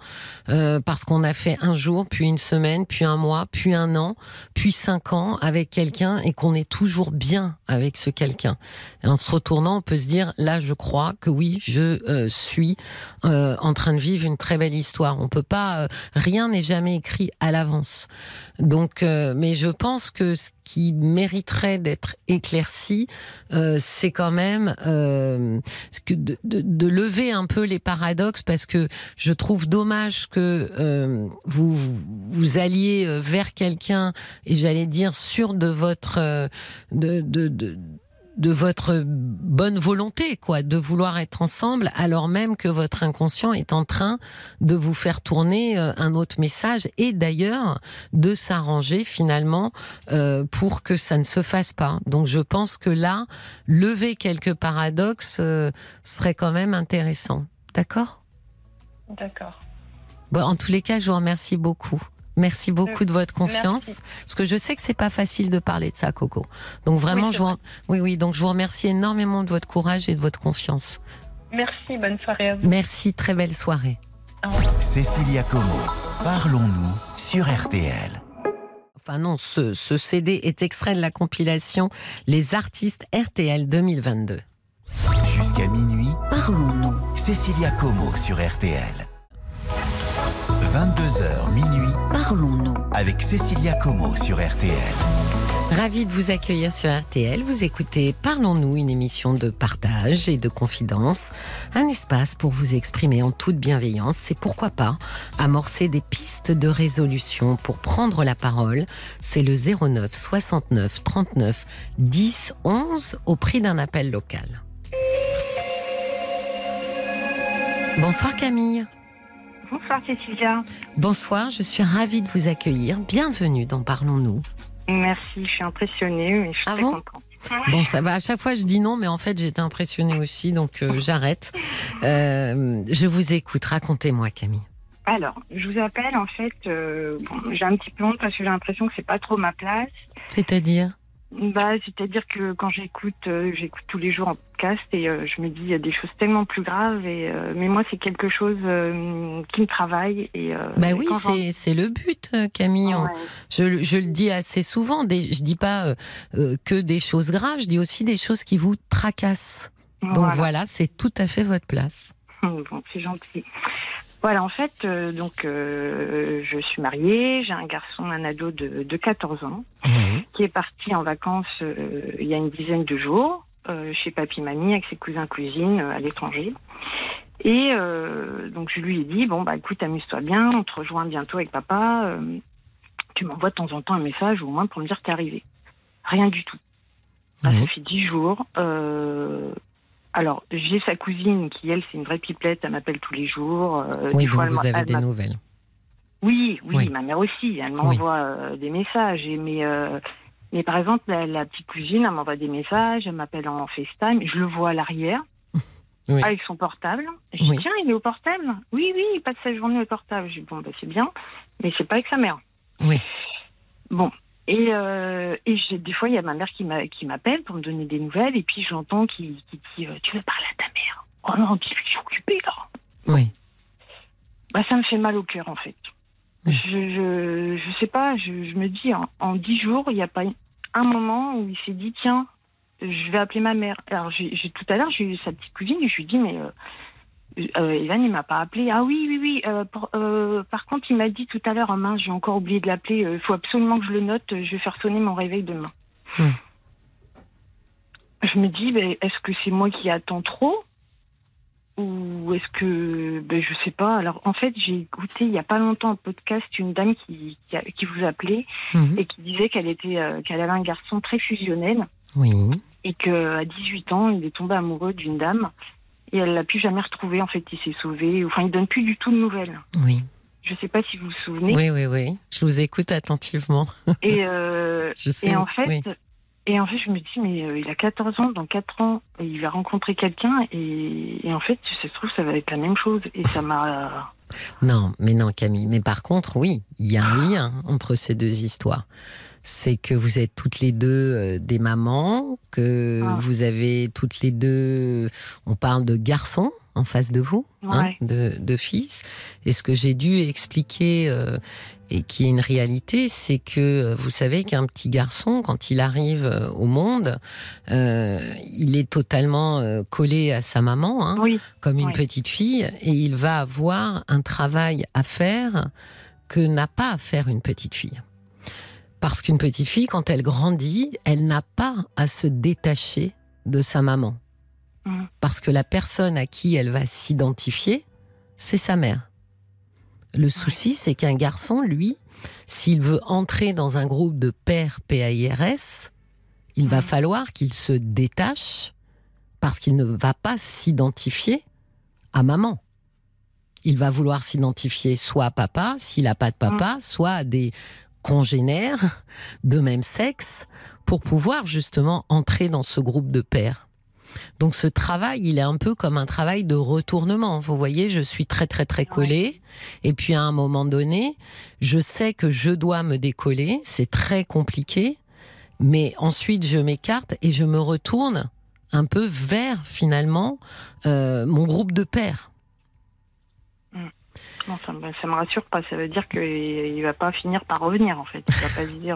S3: euh, parce qu'on a fait un jour, puis une semaine, puis un mois, puis un an, puis cinq ans avec quelqu'un et qu'on est toujours bien avec ce quelqu'un. en se retournant, on peut se dire là, je crois que oui, je euh, suis euh, en train de vivre une très belle histoire. On peut pas, rien n'est jamais écrit à l'avance. Donc, euh, mais je pense que ce qui mériterait d'être éclairci, c'est quand même que de, lever un peu les paradoxes, parce que je trouve dommage que vous vous alliez vers quelqu'un et j'allais dire sûr de votre de, de de votre bonne volonté, quoi, de vouloir être ensemble, alors même que votre inconscient est en train de vous faire tourner euh, un autre message et d'ailleurs de s'arranger finalement euh, pour que ça ne se fasse pas. Donc je pense que là, lever quelques paradoxes euh, serait quand même intéressant. D'accord?
S4: D'accord.
S3: Bon, en tous les cas, je vous remercie beaucoup. Merci beaucoup de votre confiance, parce que je sais que c'est pas facile de parler de ça, Coco. Donc vraiment, je vous, oui, oui, donc je vous remercie énormément de votre courage et de votre confiance.
S4: Merci, bonne soirée à vous.
S3: Merci, très belle soirée.
S1: Cécilia Como, parlons-nous sur RTL.
S3: Enfin non, ce, ce CD est extrait de la compilation Les artistes RTL 2022.
S1: Jusqu'à minuit, parlons-nous. Cécilia Como sur RTL. 22h minuit, parlons-nous avec Cécilia Como sur RTL.
S3: Ravi de vous accueillir sur RTL. Vous écoutez Parlons-nous, une émission de partage et de confidence. Un espace pour vous exprimer en toute bienveillance et pourquoi pas amorcer des pistes de résolution pour prendre la parole. C'est le 09 69 39 10 11 au prix d'un appel local. Bonsoir Camille.
S5: Bonsoir Cécilia.
S3: Bonsoir, je suis ravie de vous accueillir. Bienvenue dans Parlons-nous.
S5: Merci, je suis impressionnée, mais je suis ah très contente.
S3: Bon, ça va. À chaque fois, je dis non, mais en fait, j'étais impressionnée aussi, donc euh, j'arrête. Euh, je vous écoute. Racontez-moi, Camille.
S5: Alors, je vous appelle. En fait, euh, j'ai un petit peu honte parce que j'ai l'impression que c'est pas trop ma place.
S3: C'est-à-dire?
S5: Bah, c'est-à-dire que quand j'écoute, euh, j'écoute tous les jours en podcast et euh, je me dis il y a des choses tellement plus graves. Et euh, mais moi, c'est quelque chose qui me travaille. Et
S3: bah oui, c'est c'est le but, Camille. Je, je le dis assez souvent. Des, je dis pas que des choses graves, je dis aussi des choses qui vous tracassent. Donc voilà c'est tout à fait votre place.
S5: Bon, c'est gentil. Voilà, en fait, euh, donc euh, je suis mariée, j'ai un garçon, un ado de, de 14 ans, qui est parti en vacances euh, il y a une dizaine de jours chez papy mamie avec ses cousins cousines à l'étranger. Et donc je lui ai dit bon bah écoute amuse-toi bien, on te rejoint bientôt avec papa. tu m'envoies de temps en temps un message au moins pour me dire que t'es arrivé. Rien du tout. Ça fait dix jours. Alors, j'ai sa cousine qui, elle, c'est une vraie pipelette, elle m'appelle tous les jours.
S3: Euh, oui, donc vous avez des nouvelles.
S5: Oui, oui, ma mère aussi, elle m'envoie euh, des messages. Et, mais, euh, mais par exemple, la, petite cousine, elle m'envoie des messages, elle m'appelle en FaceTime, je le vois à l'arrière. Avec son portable. Je dis, tiens, il est au portable Oui, oui, il passe sa journée au portable. Je dis, bon, bah, c'est bien, mais c'est pas avec sa mère.
S3: Oui.
S5: Bon, et, euh, et des fois, il y a ma mère qui m'appelle pour me donner des nouvelles, et puis j'entends qu'il dit euh, Tu veux parler à ta mère? Oh non, je suis occupée là.
S3: Oui.
S5: Bah, ça me fait mal au cœur, en fait. Je, je, je, sais pas, je, je me dis, en dix jours, il n'y a pas un moment où il s'est dit Tiens, je vais appeler ma mère. Alors, j'ai tout à l'heure, j'ai eu sa petite cousine, et je lui dis Mais. Euh, euh, Evan, il m'a pas appelé. Ah oui, oui, oui. Euh, euh, par contre, il m'a dit tout à l'heure, mince, j'ai encore oublié de l'appeler. Il faut absolument que je le note. Je vais faire sonner mon réveil demain. Hmm. Je me dis, ben, est-ce que c'est moi qui attends trop? Ou est-ce que ben, je sais pas. Alors en fait, j'ai écouté il y a pas longtemps un podcast une dame qui qui, vous appelait mhm. et qui disait qu'elle était euh, qu'elle avait un garçon très fusionnel.
S3: Oui.
S5: Et qu'à 18 ans, il est tombé amoureux d'une dame et elle l'a plus jamais retrouvé. En fait, il s'est sauvé. Enfin, il donne plus du tout de nouvelles.
S3: Oui.
S5: Je sais pas si vous vous souvenez.
S3: Oui, oui, oui. Je vous écoute attentivement.
S5: Et, euh, je sais, et en fait, et en fait, je me dis, mais euh, il a 14 ans, dans 4 ans, il va rencontrer quelqu'un, et, en fait, ça se trouve, ça va être la même chose. Et ça m'a.
S3: Non, mais non, Camille. Mais par contre, oui, il y a un lien entre ces deux histoires. C'est que vous êtes toutes les deux euh, des mamans, que ah. vous avez toutes les deux. On parle de garçons en face de vous, hein, de, fils. Et ce que j'ai dû expliquer euh, et qui est une réalité, c'est que euh, vous savez qu'un petit garçon, quand il arrive euh, au monde, il est totalement collé à sa maman, hein, comme une petite fille, et il va avoir un travail à faire que n'a pas à faire une petite fille. Parce qu'une petite fille, quand elle grandit, elle n'a pas à se détacher de sa maman. Mm. Parce que la personne à qui elle va s'identifier, c'est sa mère. Le souci, c'est qu'un garçon, lui, s'il veut entrer dans un groupe de pères PAIRS, il va mm. falloir qu'il se détache parce qu'il ne va pas s'identifier à maman. Il va vouloir s'identifier soit à papa, s'il n'a pas de papa, mm. soit à des congénères de même sexe pour pouvoir justement entrer dans ce groupe de pères. Donc ce travail, il est un peu comme un travail de retournement. Vous voyez, je suis très très très collée. Et puis à un moment donné, je sais que je dois me décoller. C'est très compliqué. Mais ensuite, je m'écarte et je me retourne un peu vers finalement euh, mon groupe de pères.
S5: Mm. ça, me, me rassure pas. Ça veut dire qu'il ne va pas finir par revenir en fait.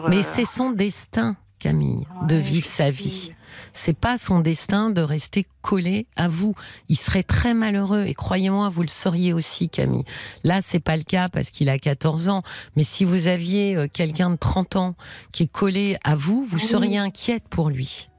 S3: Mais euh, c'est son destin. Camille, de vivre sa vie. C'est pas son destin de rester collé à vous. Il serait très malheureux et croyez-moi, vous le sauriez aussi, Camille. Là, c'est pas le cas parce qu'il a 14 ans. Mais si vous aviez euh, quelqu'un de 30 ans qui est collé à vous, vous seriez inquiète pour lui.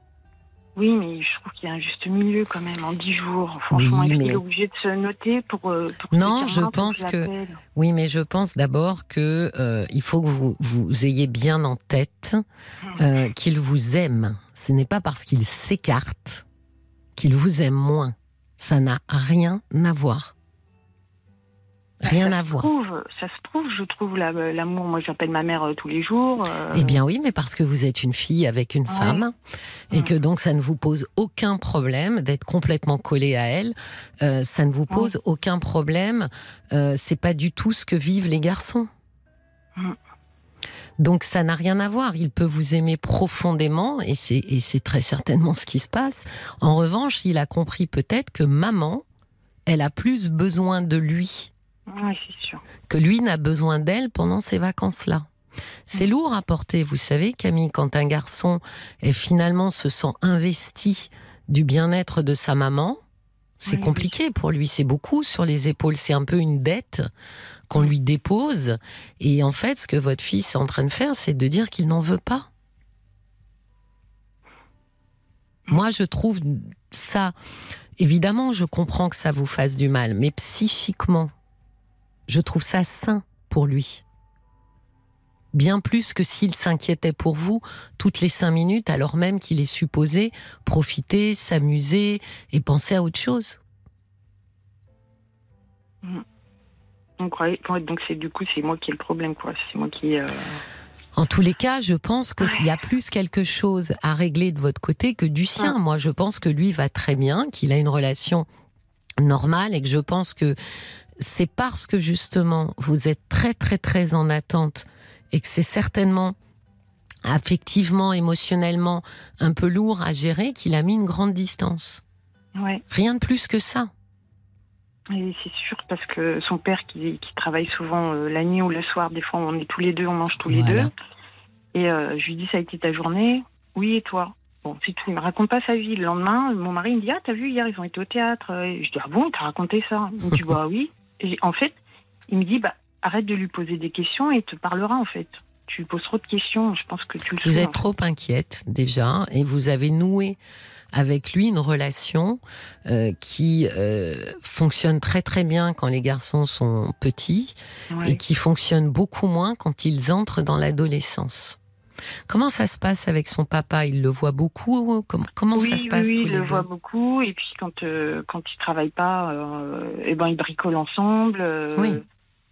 S5: Oui, mais je trouve qu'il y a un juste milieu quand même en dix jours. Franchement, oui, mais... est obligé de se noter pour. Euh,
S3: non, je pense que. Oui, mais je pense d'abord que euh, il faut que vous, vous ayez bien en tête hum. euh, qu'il vous aime. Ce n'est pas parce qu'il s'écarte qu'il vous aime moins. Ça n'a rien à voir. Rien à voir.
S5: ça se trouve, je trouve l'amour. Moi, j'appelle ma mère euh, tous les jours.
S3: Euh. Eh bien oui, mais parce que vous êtes une fille avec une femme et que donc ça ne vous pose aucun problème d'être complètement collé à elle. Euh, ça ne vous pose aucun problème. c'est pas du tout ce que vivent les garçons. Mm. Donc ça n'a rien à voir. Il peut vous aimer profondément et c'est très certainement ce qui se passe. En revanche, il a compris peut-être que maman, elle a plus besoin de lui
S5: oui, c'est sûr.
S3: Que lui n'a besoin d'elle pendant ces vacances-là. C'est mm. lourd à porter, vous savez, Camille, quand un garçon est finalement se sent investi du bien-être de sa maman. C'est compliqué pour lui, c'est beaucoup sur les épaules, c'est un peu une dette qu'on lui dépose. Et en fait, ce que votre fils est en train de faire, c'est de dire qu'il n'en veut pas. Moi, je trouve ça. Évidemment, je comprends que ça vous fasse du mal, mais psychiquement, je trouve ça sain pour lui. Bien plus que s'il s'inquiétait pour vous toutes les cinq minutes, alors même qu'il est supposé profiter, s'amuser et penser à autre chose.
S5: Mmh. Donc, c'est du coup c'est moi qui ai le problème quoi. C'est moi qui. Euh,
S3: en tous les cas, je pense qu'il y a plus quelque chose à régler de votre côté que du sien. Moi, je pense que lui va très bien, qu'il a une relation normale et que je pense que c'est parce que justement vous êtes très très très en attente et que c'est certainement affectivement, émotionnellement un peu lourd à gérer qu'il a mis une grande distance. Rien de plus que ça.
S5: c'est sûr parce que son père qui, travaille souvent euh, la nuit ou le soir, des fois on est tous les deux, on mange tous les deux. Et euh, je lui dis ça a été ta journée? Oui et toi? Bon, c'est tout. Il me raconte pas sa vie. Le lendemain, mon mari me dit ah t'as vu hier ils ont été au théâtre. Et je dis ah bon il t'a raconté ça? Il me dit bah oui en fait, il me dit bah, arrête de lui poser des questions et il te parlera en fait. Tu lui poses trop de questions, je pense que tu le
S3: Vous êtes trop inquiète déjà et vous avez noué avec lui une relation euh, qui euh, fonctionne très très bien quand les garçons sont petits et qui fonctionne beaucoup moins quand ils entrent dans l'adolescence. Comment ça se passe avec son papa? Il le voit beaucoup? Comment, comment ça se passe
S5: Oui,
S3: il
S5: le voit beaucoup. Et puis quand euh, quand il travaille pas, eh ben ils bricolent ensemble. oui.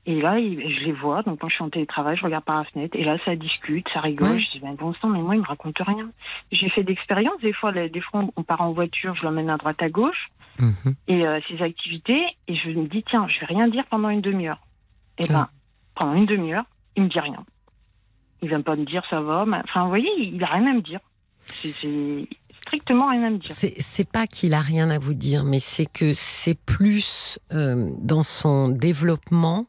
S5: Et là, je les vois, donc quand je suis en télétravail, je regarde par la fenêtre, et là, ça discute, ça rigole. Je dis, ben bon sang, mais moi, il me raconte rien. J'ai fait d'expérience, des fois, des fois, on part en voiture, je l'emmène à droite, à gauche, mhm. et euh, ses activités, et je me dis, tiens, je vais rien dire pendant une demi-heure. Et ben, pendant une demi-heure, il me dit rien. Il vient pas me dire, ça va. Enfin, vous voyez, il a rien à me dire. C'est strictement rien à me dire.
S3: C'est pas qu'il a rien à vous dire, mais c'est que c'est plus euh, dans son développement,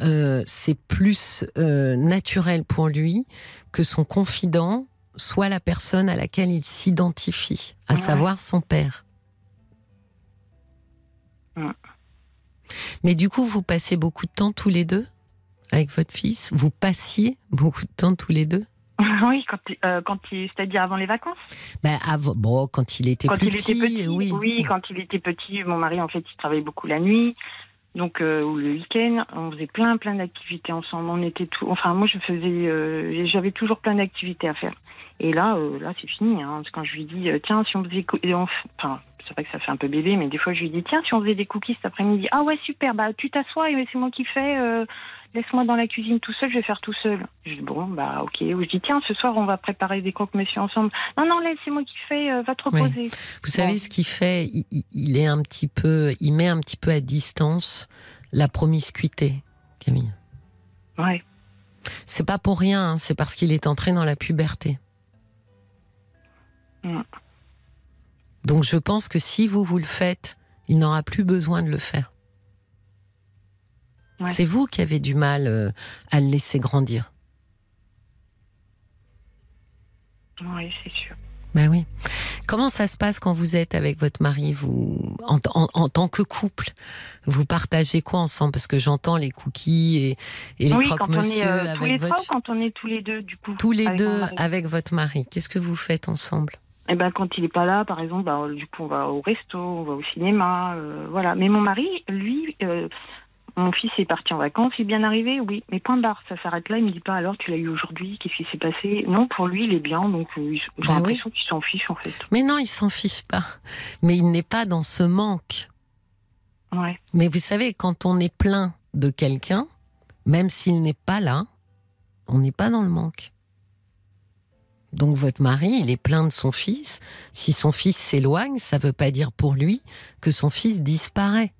S3: euh, c'est plus euh, naturel pour lui que son confident soit la personne à laquelle il s'identifie, à savoir son père. Mais du coup, vous passez beaucoup de temps tous les deux? Avec votre fils Vous passiez beaucoup de temps tous les deux
S5: Oui, quand, euh, quand il, c'est-à-dire avant les vacances.
S3: Ben, bon, quand il était
S5: quand
S3: plus
S5: il
S3: petit,
S5: était petit,
S3: oui.
S5: Oui, quand il était petit, mon mari en fait, il travaillait beaucoup la nuit, donc euh, ou le week-end, on faisait plein plein d'activités ensemble. On était tout, enfin moi je faisais, euh, j'avais toujours plein d'activités à faire. Et là, là c'est fini. Hein, quand je lui dis tiens si on faisait, enfin c'est vrai que ça fait un peu bébé, mais des fois je lui dis tiens si on faisait des cookies cet après-midi, ah ouais super, bah tu t'assois et c'est moi qui fais laisse-moi dans la cuisine tout seul, je vais faire tout seul. Je dis, bon, bah, ok. Ou je dis, tiens, ce soir, on va préparer des croque-monsieur ensemble. Non, non, laisse, c'est moi qui fais, euh, va te reposer.
S3: Vous savez ce qu'il fait? Il, est un petit peu, il met un petit peu à distance la promiscuité, Camille.
S5: Ouais.
S3: C'est pas pour rien, hein, c'est parce qu'il est entré dans la puberté. Mm. Donc je pense que si vous vous le faites, il n'aura plus besoin de le faire. C'est vous qui avez du mal euh, à le laisser grandir.
S5: Oui, c'est sûr.
S3: Ben oui. Comment ça se passe quand vous êtes avec votre mari, vous, en, tant que couple? Vous partagez quoi ensemble? Parce que j'entends les cookies et, et les croque-monsieur
S5: euh,
S3: avec votre.
S5: quand on est tous les deux, du coup.
S3: Tous les deux avec votre mari. Qu'est-ce que vous faites ensemble?
S5: Eh ben, quand il n'est pas là, par exemple, bah, du coup, on va au resto, on va au cinéma, euh, voilà. Mais mon mari, lui, mon fils est parti en vacances, il est bien arrivé, oui. Mais point barre, ça s'arrête là. Il me dit pas alors tu l'as eu aujourd'hui, qu'est-ce qui s'est passé? Non, pour lui, il est bien, donc euh, j'ai bah l'impression qu'il s'en fiche en fait.
S3: Mais non, il s'en fiche pas. Mais il n'est pas dans ce manque.
S5: Ouais.
S3: Mais vous savez, quand on est plein de quelqu'un, même s'il n'est pas là, on n'est pas dans le manque. Donc votre mari, il est plein de son fils. Si son fils s'éloigne, ça ne veut pas dire pour lui que son fils disparaît.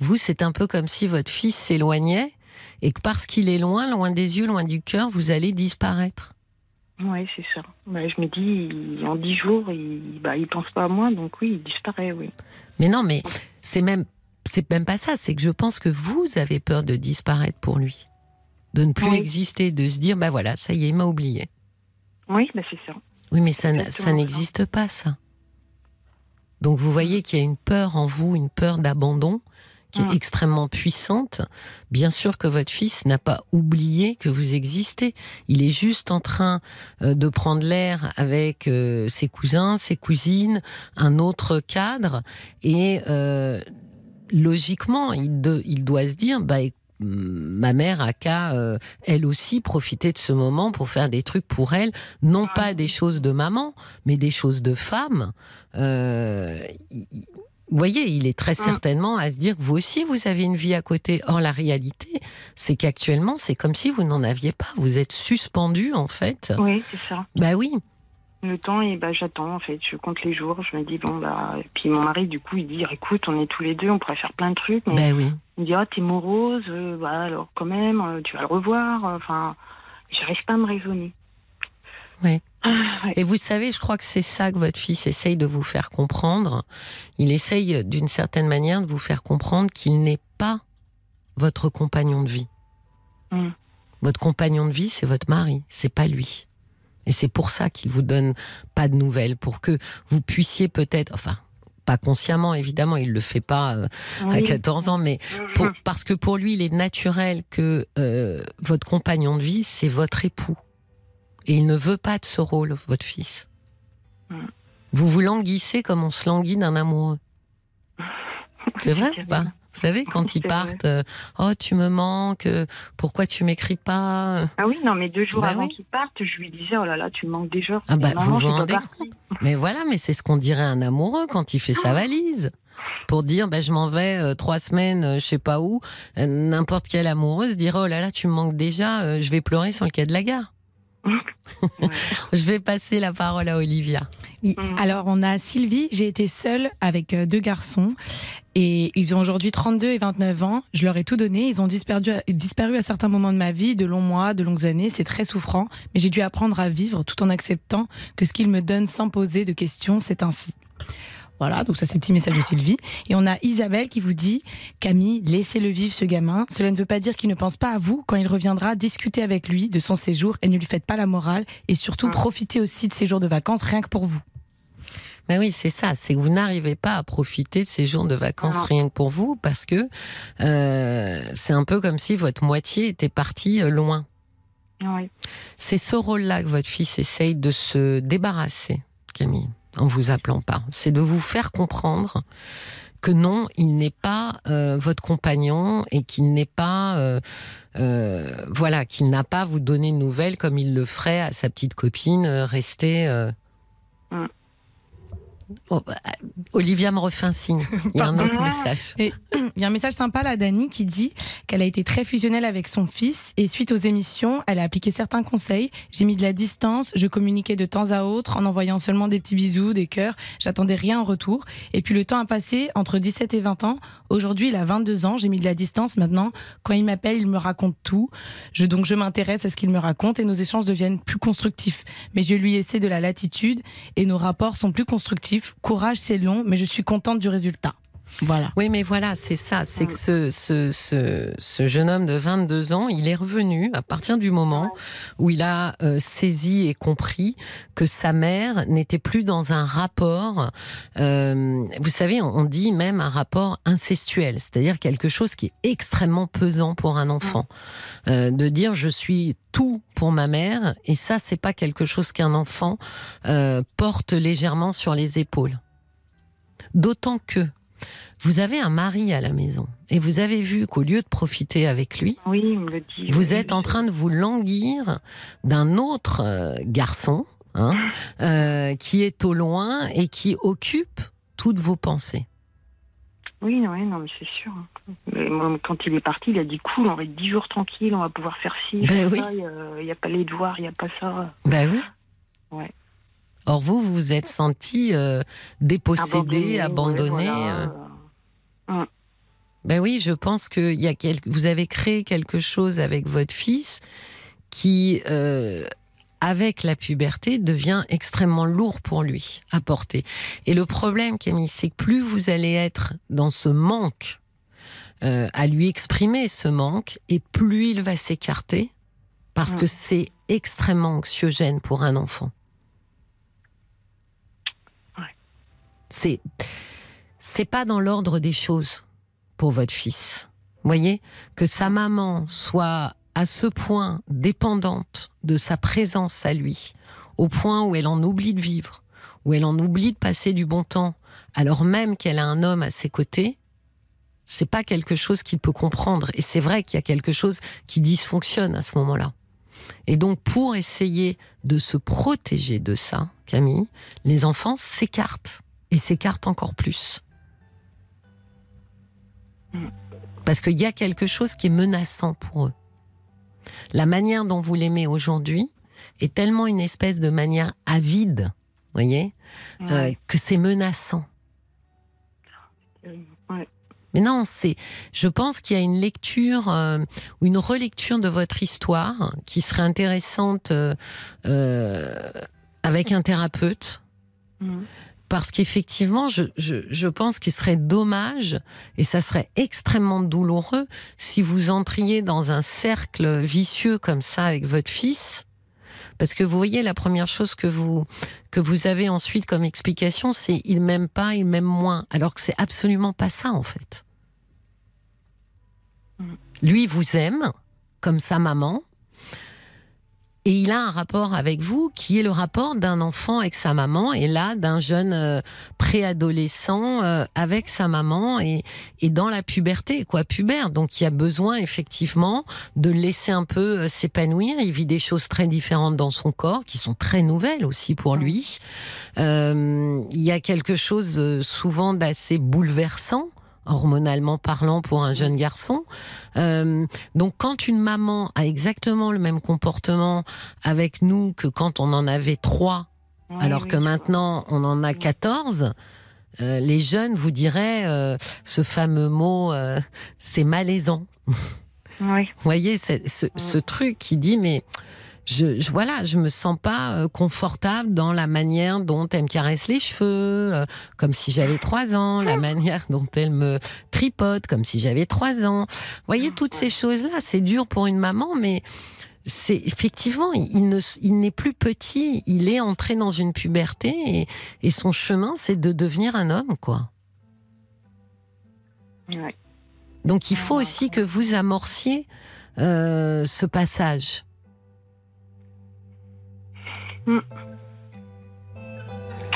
S3: Vous, c'est un peu comme si votre fils s'éloignait et que parce qu'il est loin, loin des yeux, loin du cœur, vous allez disparaître.
S5: Oui, c'est ça. Bah, je me dis, en dix jours, il, bah, il pense pas à moi, donc oui, il disparaît, oui.
S3: Mais non, mais c'est même, c'est même pas ça. C'est que je pense que vous avez peur de disparaître pour lui, de ne plus exister, de se dire, bah voilà, ça y est, il m'a oublié.
S5: Oui, bah c'est ça.
S3: Oui, mais ça, ça n'existe pas, ça. Donc vous voyez qu'il y a une peur en vous, une peur d'abandon qui est mm. extrêmement puissante, bien sûr que votre fils n'a pas oublié que vous existez. Il est juste en train euh, de prendre l'air avec euh, ses cousins, ses cousines, un autre cadre, et euh, logiquement, il, il, doit se dire, bah, ma mère a qu'à elle aussi profiter de ce moment pour faire des trucs pour elle, non pas des choses de maman, mais des choses de femme. Euh, vous voyez, il est très mm. certainement à se dire que vous aussi, vous avez une vie à côté. Or, la réalité, c'est qu'actuellement, c'est comme si vous n'en aviez pas. Vous êtes suspendu, en fait.
S5: Oui, c'est ça.
S3: Bah oui.
S5: Le temps, et bah, j'attends, en fait. Je compte les jours. Je me dis, bon, bah. Et puis mon mari, du coup, il dit, écoute, on est tous les deux, on pourrait faire plein de trucs.
S3: Mais bah oui.
S5: Il me dit, ah, t'es morose, euh, bah, alors quand même, euh, tu vas le revoir. Enfin, j'arrive pas à me raisonner.
S3: Ah, Et vous savez, je crois que c'est ça que votre fils essaye de vous faire comprendre. Il essaye d'une certaine manière de vous faire comprendre qu'il n'est pas votre compagnon de vie. Mm. Votre compagnon de vie, c'est votre mari, c'est pas lui. Et c'est pour ça qu'il vous donne pas de nouvelles, pour que vous puissiez peut-être, enfin, pas consciemment évidemment, il le fait pas euh, à 14 ans, mais mm. parce que pour lui, il est naturel que euh, votre compagnon de vie, c'est votre époux. Et il ne veut pas de ce rôle, votre fils. Mm. Vous vous languissez comme on se languit d'un amoureux. C'est vrai ou pas vous savez, quand ils partent, euh, oh tu me manques, euh, pourquoi tu m'écris pas?
S5: Ah oui, non, mais deux jours bah avant qu'ils partent, je lui disais, oh là là, tu me manques déjà.
S3: Ah bah, vous vous rendez compte Mais voilà, mais c'est ce qu'on dirait un amoureux quand il fait sa valise. Pour dire, bah, je m'en vais euh, trois semaines, je sais pas où. N'importe quelle amoureuse dirait, oh là là, tu me manques déjà, je vais pleurer sur le quai de la gare. je vais passer la parole à Olivia.
S2: Oui. Mm. Alors, on a Sylvie. J'ai été seule avec euh, deux garçons et ils ont aujourd'hui 32 et 29 ans. Je leur ai tout donné. Ils ont disparu, disparu à certains moments de ma vie, de longs mois, de longues années. C'est très souffrant, mais j'ai dû apprendre à vivre tout en acceptant que ce qu'ils me donnent sans poser de questions, c'est ainsi. Voilà, donc ça c'est le petit message de Sylvie. Et on a Isabelle qui vous dit Camille, laissez-le vivre ce gamin. Cela ne veut pas dire qu'il ne pense pas à vous. Quand il reviendra, discutez avec lui de son séjour et ne lui faites pas la morale. Et surtout, ah. profitez aussi de ses jours de vacances rien que pour vous.
S3: Mais oui, c'est ça. C'est que vous n'arrivez pas à profiter de ces jours de vacances rien que pour vous parce que euh, c'est un peu comme si votre moitié était partie euh, loin. Oui. C'est ce rôle-là que votre fils essaye de se débarrasser, Camille en vous appelant pas. C'est de vous faire comprendre que non, il n'est pas euh, votre compagnon et qu'il n'est pas, euh, euh, voilà, qu'il n'a pas vous donné de nouvelles comme il le ferait à sa petite copine rester. Mm. Oh, bah, Olivia me refait un signe. Il y a un autre message.
S2: Et il y a un message sympa là, Dani, qui dit qu'elle a été très fusionnelle avec son fils et suite aux émissions, elle a appliqué certains conseils. J'ai mis de la distance, je communiquais de temps à autre en envoyant seulement des petits bisous, des cœurs. J'attendais rien en retour. Et puis le temps a passé entre 17 et 20 ans. Aujourd'hui, il a 22 ans. J'ai mis de la distance maintenant. Quand il m'appelle, il me raconte tout. Je, donc je m'intéresse à ce qu'il me raconte et nos échanges deviennent plus constructifs. Mais je lui essaie de la latitude et nos rapports sont plus constructifs Courage, c'est long, mais je suis contente du résultat. Voilà.
S3: Oui, mais voilà, c'est ça. C'est que ce, ce, ce, ce, jeune homme de 22 ans, il est revenu à partir du moment où il a euh, saisi et compris que sa mère n'était plus dans un rapport, euh, vous savez, on dit même un rapport incestuel, c'est-à-dire quelque chose qui est extrêmement pesant pour un enfant. Euh, de dire je suis tout pour ma mère, et ça, c'est pas quelque chose qu'un enfant porte légèrement sur les épaules. D'autant que vous avez un mari à la maison et vous avez vu qu'au lieu de profiter avec lui, vous êtes en train de vous languir d'un autre euh, garçon hein, euh, qui est au loin et qui occupe toutes vos pensées.
S5: Oui, non, mais c'est sûr. quand il est parti, il a dit cool, on va être dix jours tranquille, on va pouvoir faire ci, ben il n'y a, pas les devoirs, il n'y a pas ça.
S3: Ben oui. Ouais. Or, vous, vous vous êtes senti euh, dépossédé, abandonné. Euh. Mm. Ben oui, je pense que y a vous avez créé quelque chose avec votre fils qui, euh, avec la puberté, devient extrêmement lourd pour lui à porter. Et le problème, Camille, c'est que plus vous allez être dans ce manque, à lui exprimer ce manque, et plus il va s'écarter, parce mm. que c'est extrêmement anxiogène pour un enfant. C'est c'est pas dans l'ordre des choses pour votre fils. Voyez que sa maman soit à ce point dépendante de sa présence à lui, au point où elle en oublie de vivre, où elle en oublie de passer du bon temps, alors même qu'elle a un homme à ses côtés, c'est pas quelque chose qu'il peut comprendre. Et c'est vrai qu'il y a quelque chose qui dysfonctionne à ce moment-là. Et donc, pour essayer de se protéger de ça, Camille, les enfants s'écartent et s'écartent encore plus. Parce qu'il y a quelque chose qui est menaçant pour eux. La manière dont vous l'aimez aujourd'hui est tellement une espèce de manière avide, voyez, euh, que c'est menaçant. Mais non, c'est. Je pense qu'il y a une lecture euh, ou une relecture de votre histoire qui serait intéressante euh, avec un thérapeute. Mm parce qu'effectivement, je, je, pense qu'il serait dommage et ça serait extrêmement douloureux si vous entriez dans un cercle vicieux comme ça avec votre fils. Parce que vous voyez, la première chose que vous, que vous avez ensuite comme explication, c'est il m'aime pas, il m'aime moins. Alors que c'est absolument pas ça, en fait. Lui vous aime, comme sa maman, et il a un rapport avec vous qui est le rapport d'un enfant avec sa maman et là d'un jeune euh, préadolescent euh, avec sa maman et, et dans la puberté, quoi, pubère. Donc il y a besoin effectivement de laisser un peu s'épanouir. Il vit des choses très différentes dans son corps qui sont très nouvelles aussi pour lui. il y a quelque chose souvent d'assez bouleversant hormonalement parlant pour un jeune garçon. Euh, donc quand une maman a exactement le même comportement avec nous que quand on en avait trois, alors que maintenant on en a 14, euh, les jeunes vous diraient euh, ce fameux mot, c'est malaisant.
S5: Oui.
S3: Vous voyez, ce, ce, truc qui dit mais je, je, voilà, je me sens pas euh, confortable dans la manière dont elle me caresse les cheveux, euh, comme si j'avais trois ans, la manière dont elle me tripote, comme si j'avais trois ans. Vous voyez, toutes ces choses-là, c'est dur pour une maman, mais c'est effectivement, il ne, il n'est plus petit, il est entré dans une puberté et, et son chemin, c'est de devenir un homme, quoi. Donc il faut aussi que vous amorciez euh, ce passage.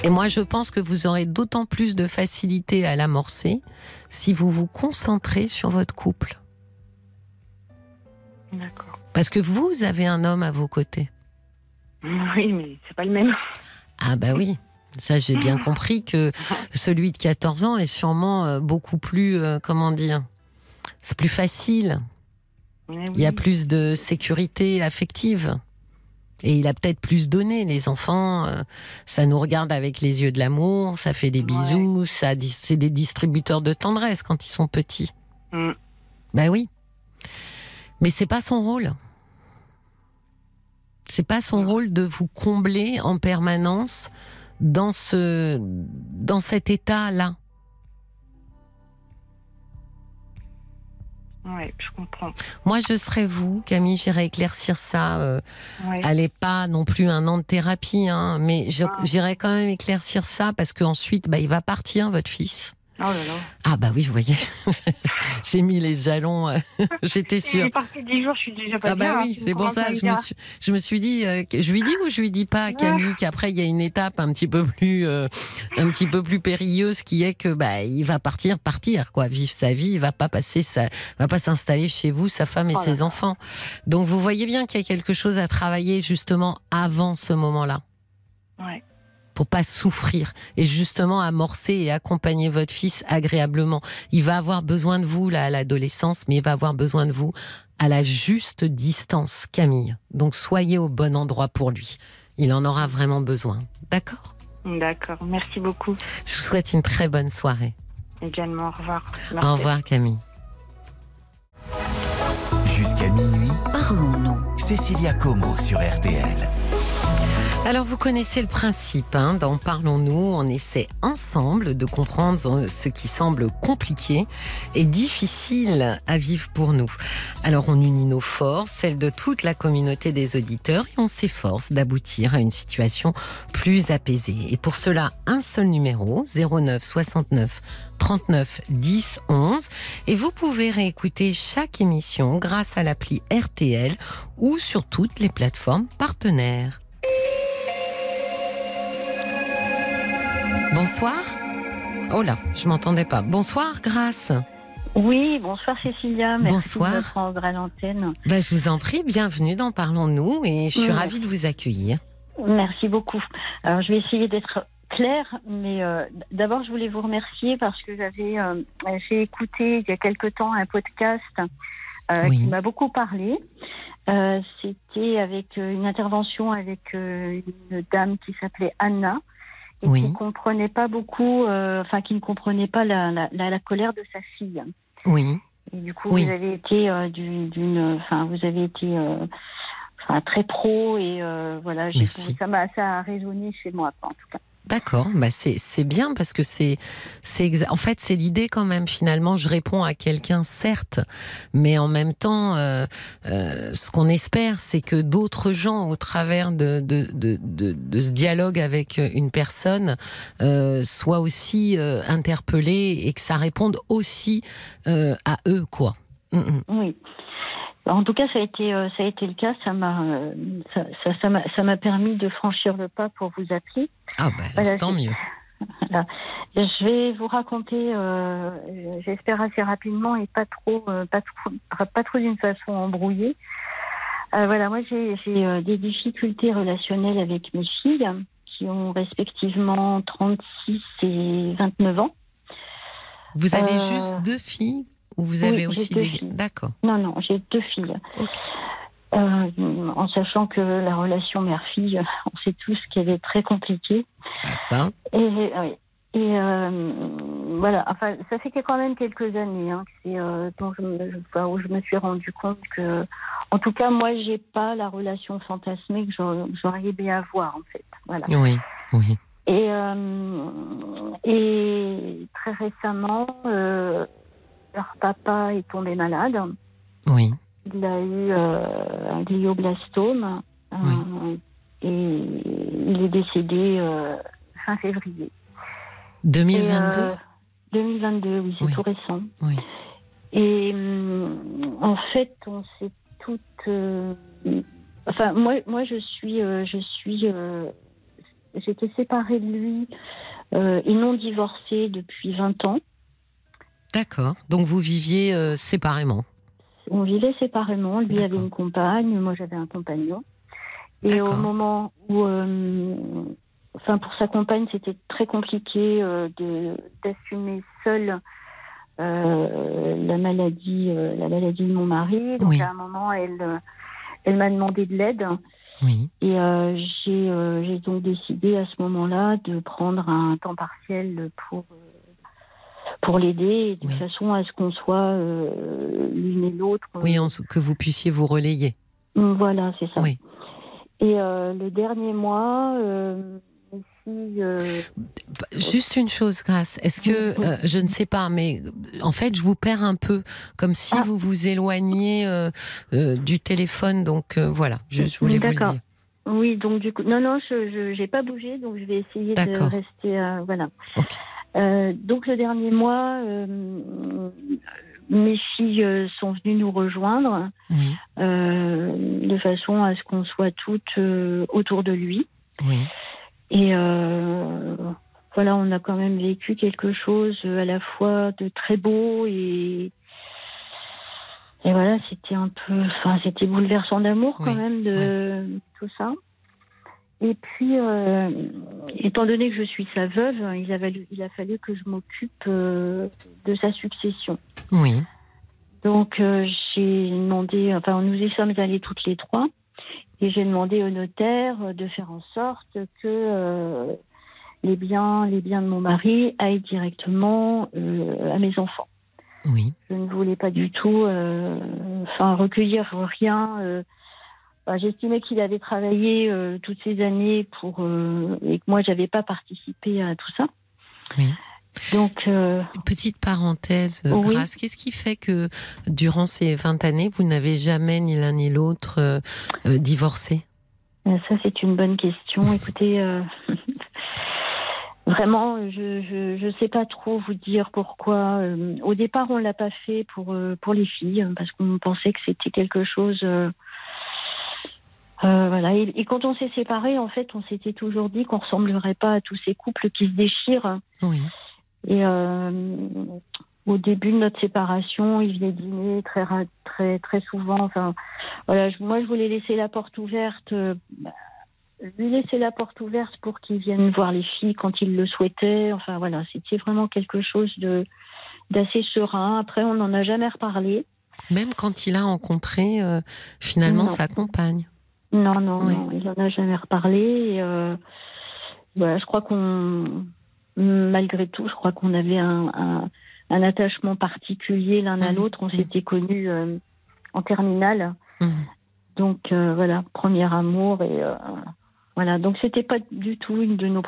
S3: Et moi, je pense que vous aurez d'autant plus de facilité à l'amorcer si vous vous concentrez sur votre couple.
S5: D'accord.
S3: Parce que vous avez un homme à vos côtés.
S5: Oui, mais c'est pas le même.
S3: Ah bah oui. Ça, j'ai bien compris que celui de 14 ans est sûrement euh, beaucoup plus, euh, comment dire, c'est plus facile. Il y a plus de sécurité affective. Et il a peut-être plus donné. Les enfants, euh, ça nous regarde avec les yeux de l'amour, ça fait des bisous, ça, c'est des distributeurs de tendresse quand ils sont petits. Mm. Ben oui. Mais c'est pas son rôle. C'est pas son rôle de vous combler en permanence dans ce, dans cet état-là.
S5: Oui, je comprends.
S3: Moi, je serais vous, Camille, j'irais éclaircir ça. Euh, Allez pas non plus un an de thérapie, hein, mais ah. j'irais quand même éclaircir ça parce qu'ensuite, bah, il va partir, votre fils.
S5: Oh
S3: ah bah oui, vous voyez, j'ai mis les jalons, euh, j'étais sûre.
S5: Il est parti dix jours, je suis déjà pas
S3: Ah bah oui, c'est pour ça, je me, suis, je me suis dit, euh, je lui dis ou je lui dis pas, Camille, qu'après il y a une étape un petit peu plus, euh, un petit peu plus périlleuse qui est que bah il va partir, partir quoi, vivre sa vie, il va pas passer sa, va pas s'installer chez vous, sa femme et oh ses enfants. Donc vous voyez bien qu'il y a quelque chose à travailler justement avant ce moment-là.
S5: Ouais
S3: pour pas souffrir et justement amorcer et accompagner votre fils agréablement. Il va avoir besoin de vous là à l'adolescence, mais il va avoir besoin de vous à la juste distance, Camille. Donc soyez au bon endroit pour lui. Il en aura vraiment besoin. D'accord?
S5: D'accord. Merci beaucoup.
S3: Je vous souhaite une très bonne soirée.
S5: Également. Au revoir.
S3: Au revoir, Camille.
S1: Jusqu'à minuit, parlons-nous. Cécilia Como sur RTL.
S3: Alors vous connaissez le principe, hein, dans Parlons-nous, on essaie ensemble de comprendre ce qui semble compliqué et difficile à vivre pour nous. Alors on unit nos forces, celles de toute la communauté des auditeurs, et on s'efforce d'aboutir à une situation plus apaisée. Et pour cela, un seul numéro, 09 69 39 10 11 et vous pouvez réécouter chaque émission grâce à l'appli RTL ou sur toutes les plateformes partenaires. Bonsoir. Oh là, je m'entendais pas. Bonsoir, Grâce.
S5: Oui, bonsoir Cécilia. Merci
S3: bonsoir.
S5: de votre à l'antenne.
S3: Ben, je vous en prie, bienvenue dans Parlons-nous et je suis ravie de vous accueillir.
S5: Merci beaucoup. Alors, je vais essayer d'être claire, mais euh, d'abord, je voulais vous remercier parce que j'avais euh, j'ai écouté il y a quelque temps un podcast euh, qui m'a beaucoup parlé. C'était avec une intervention avec une dame qui s'appelait Anna et qui ne comprenait pas beaucoup, euh, enfin qui ne comprenait pas la, la, la, colère de sa fille.
S3: Oui.
S5: Et du coup, vous avez été euh, d'une, enfin vous avez été euh, très pro et voilà, ça m'a ça a résonné chez moi en tout cas.
S3: D'accord, bah c'est bien parce que c'est en fait c'est l'idée quand même finalement je réponds à quelqu'un certes mais en même temps euh, euh, ce qu'on espère c'est que d'autres gens au travers de de, de, de, ce dialogue avec une personne euh, soient aussi euh, interpellés et que ça réponde aussi euh, à eux quoi.
S5: Mm, mm. Oui.
S6: En tout cas, ça a été, ça a été le cas. Ça m'a, ça, ça, ça m'a permis de franchir le pas pour vous appeler.
S3: Ah ben, tant mieux.
S6: Je vais vous raconter, euh, j'espère assez rapidement et pas trop, euh, pas trop, pas trop d'une façon embrouillée. Euh, voilà, moi j'ai des difficultés relationnelles avec mes filles qui ont respectivement 36 et 29 ans.
S3: Vous avez juste deux filles ou vous avez aussi des... D'accord.
S6: Non, non, j'ai deux filles. en sachant que la relation mère-fille, on sait tous qu'elle est très compliquée.
S3: Ah, ça.
S6: Et, et euh, voilà, enfin, ça fait quand même quelques années hein, c'est, euh, je me, où je me suis rendu compte que, en tout cas, moi, j'ai pas la relation fantasmée que j'aurais aimé avoir, en fait. Voilà.
S3: Oui, oui.
S6: Et, euh, et très récemment, euh, leur papa est tombé malade.
S3: Oui.
S6: Il a eu euh, un glioblastome oui. et il est décédé fin février.
S3: 2022
S6: 2022, euh, oui, c'est tout récent. Oui. Et en fait, on s'est toutes. Euh, enfin, moi, moi, je suis, euh, je suis, j'étais séparée de lui et non divorcée depuis 20 ans.
S3: D'accord. Donc vous viviez séparément.
S6: On vivait séparément. Lui avait une compagne, moi j'avais un compagnon. Et au moment où enfin pour sa compagne, c'était très compliqué euh, de d'assumer seule euh, la maladie, euh, la maladie de mon mari. Donc à un moment, elle, elle m'a demandé de l'aide.
S3: Oui.
S6: Et j'ai, j'ai donc décidé à ce moment-là de prendre un temps partiel pour pour l'aider, de façon à ce qu'on soit l'une et l'autre.
S3: Oui, que vous puissiez vous relayer.
S6: Voilà, c'est ça. Oui. Et le dernier mois,
S3: euh, Juste une chose, Grace. Est-ce que, euh, je ne sais pas, mais en fait, je vous perds un peu, comme si ah. vous vous éloigniez euh, du téléphone. Donc voilà, je, voulais vous le dire.
S6: Oui, donc du coup, non, non, je n'ai pas bougé, donc je vais essayer de rester. voilà. Donc le dernier mois, mes filles sont venues nous rejoindre de façon à ce qu'on soit toutes autour de lui.
S3: Oui.
S6: Et euh, voilà, on a quand même vécu quelque chose à la fois de très beau et et voilà, c'était un peu, enfin, c'était bouleversant d'amour quand même de tout ça. Et puis, euh, étant donné que je suis sa veuve, il a, il a fallu que je m'occupe euh, de sa succession.
S3: Oui.
S6: Donc, j'ai demandé, enfin, nous y sommes allés toutes les trois. Et j'ai demandé au notaire de faire en sorte que euh, les biens, les biens de mon mari aillent directement euh, à mes enfants.
S3: Oui.
S6: Je ne voulais pas du tout, euh, enfin recueillir rien. Bah, j'estimais qu'il avait travaillé toutes ces années pour et que moi j'avais pas participé à tout ça.
S3: Oui.
S6: Donc, euh,
S3: petite parenthèse, euh, Grace, qu'est-ce qui fait que durant ces 20 années, vous n'avez jamais ni l'un ni l'autre euh, divorcé?
S6: Ça, c'est une bonne question. Écoutez, vraiment, je ne sais pas trop vous dire pourquoi. au départ, on l'a pas fait pour pour les filles parce qu'on pensait que c'était quelque chose. Voilà. Et, et, quand on s'est séparés, en fait, on s'était toujours dit qu'on ressemblerait pas à tous ces couples qui se déchirent.
S3: Oui.
S6: Et euh, au début de notre séparation, il venait dîner très très très souvent. Enfin, voilà, moi je voulais laisser la porte ouverte, euh, lui laisser la porte ouverte pour qu'il vienne voir les filles quand il le souhaitait. Enfin voilà, c'était vraiment quelque chose de d'assez serein. Après, on n'en a jamais reparlé.
S3: Même quand il a rencontré euh, finalement sa compagne.
S6: Non, non, non, il n'en a jamais reparlé. Et, voilà, je crois qu'on malgré tout, je crois qu'on avait un, attachement particulier l'un à l'autre. On s'était connus euh, en terminale. Mmh. Donc euh, voilà, premier amour et euh, voilà. Donc c'était pas du tout une de nos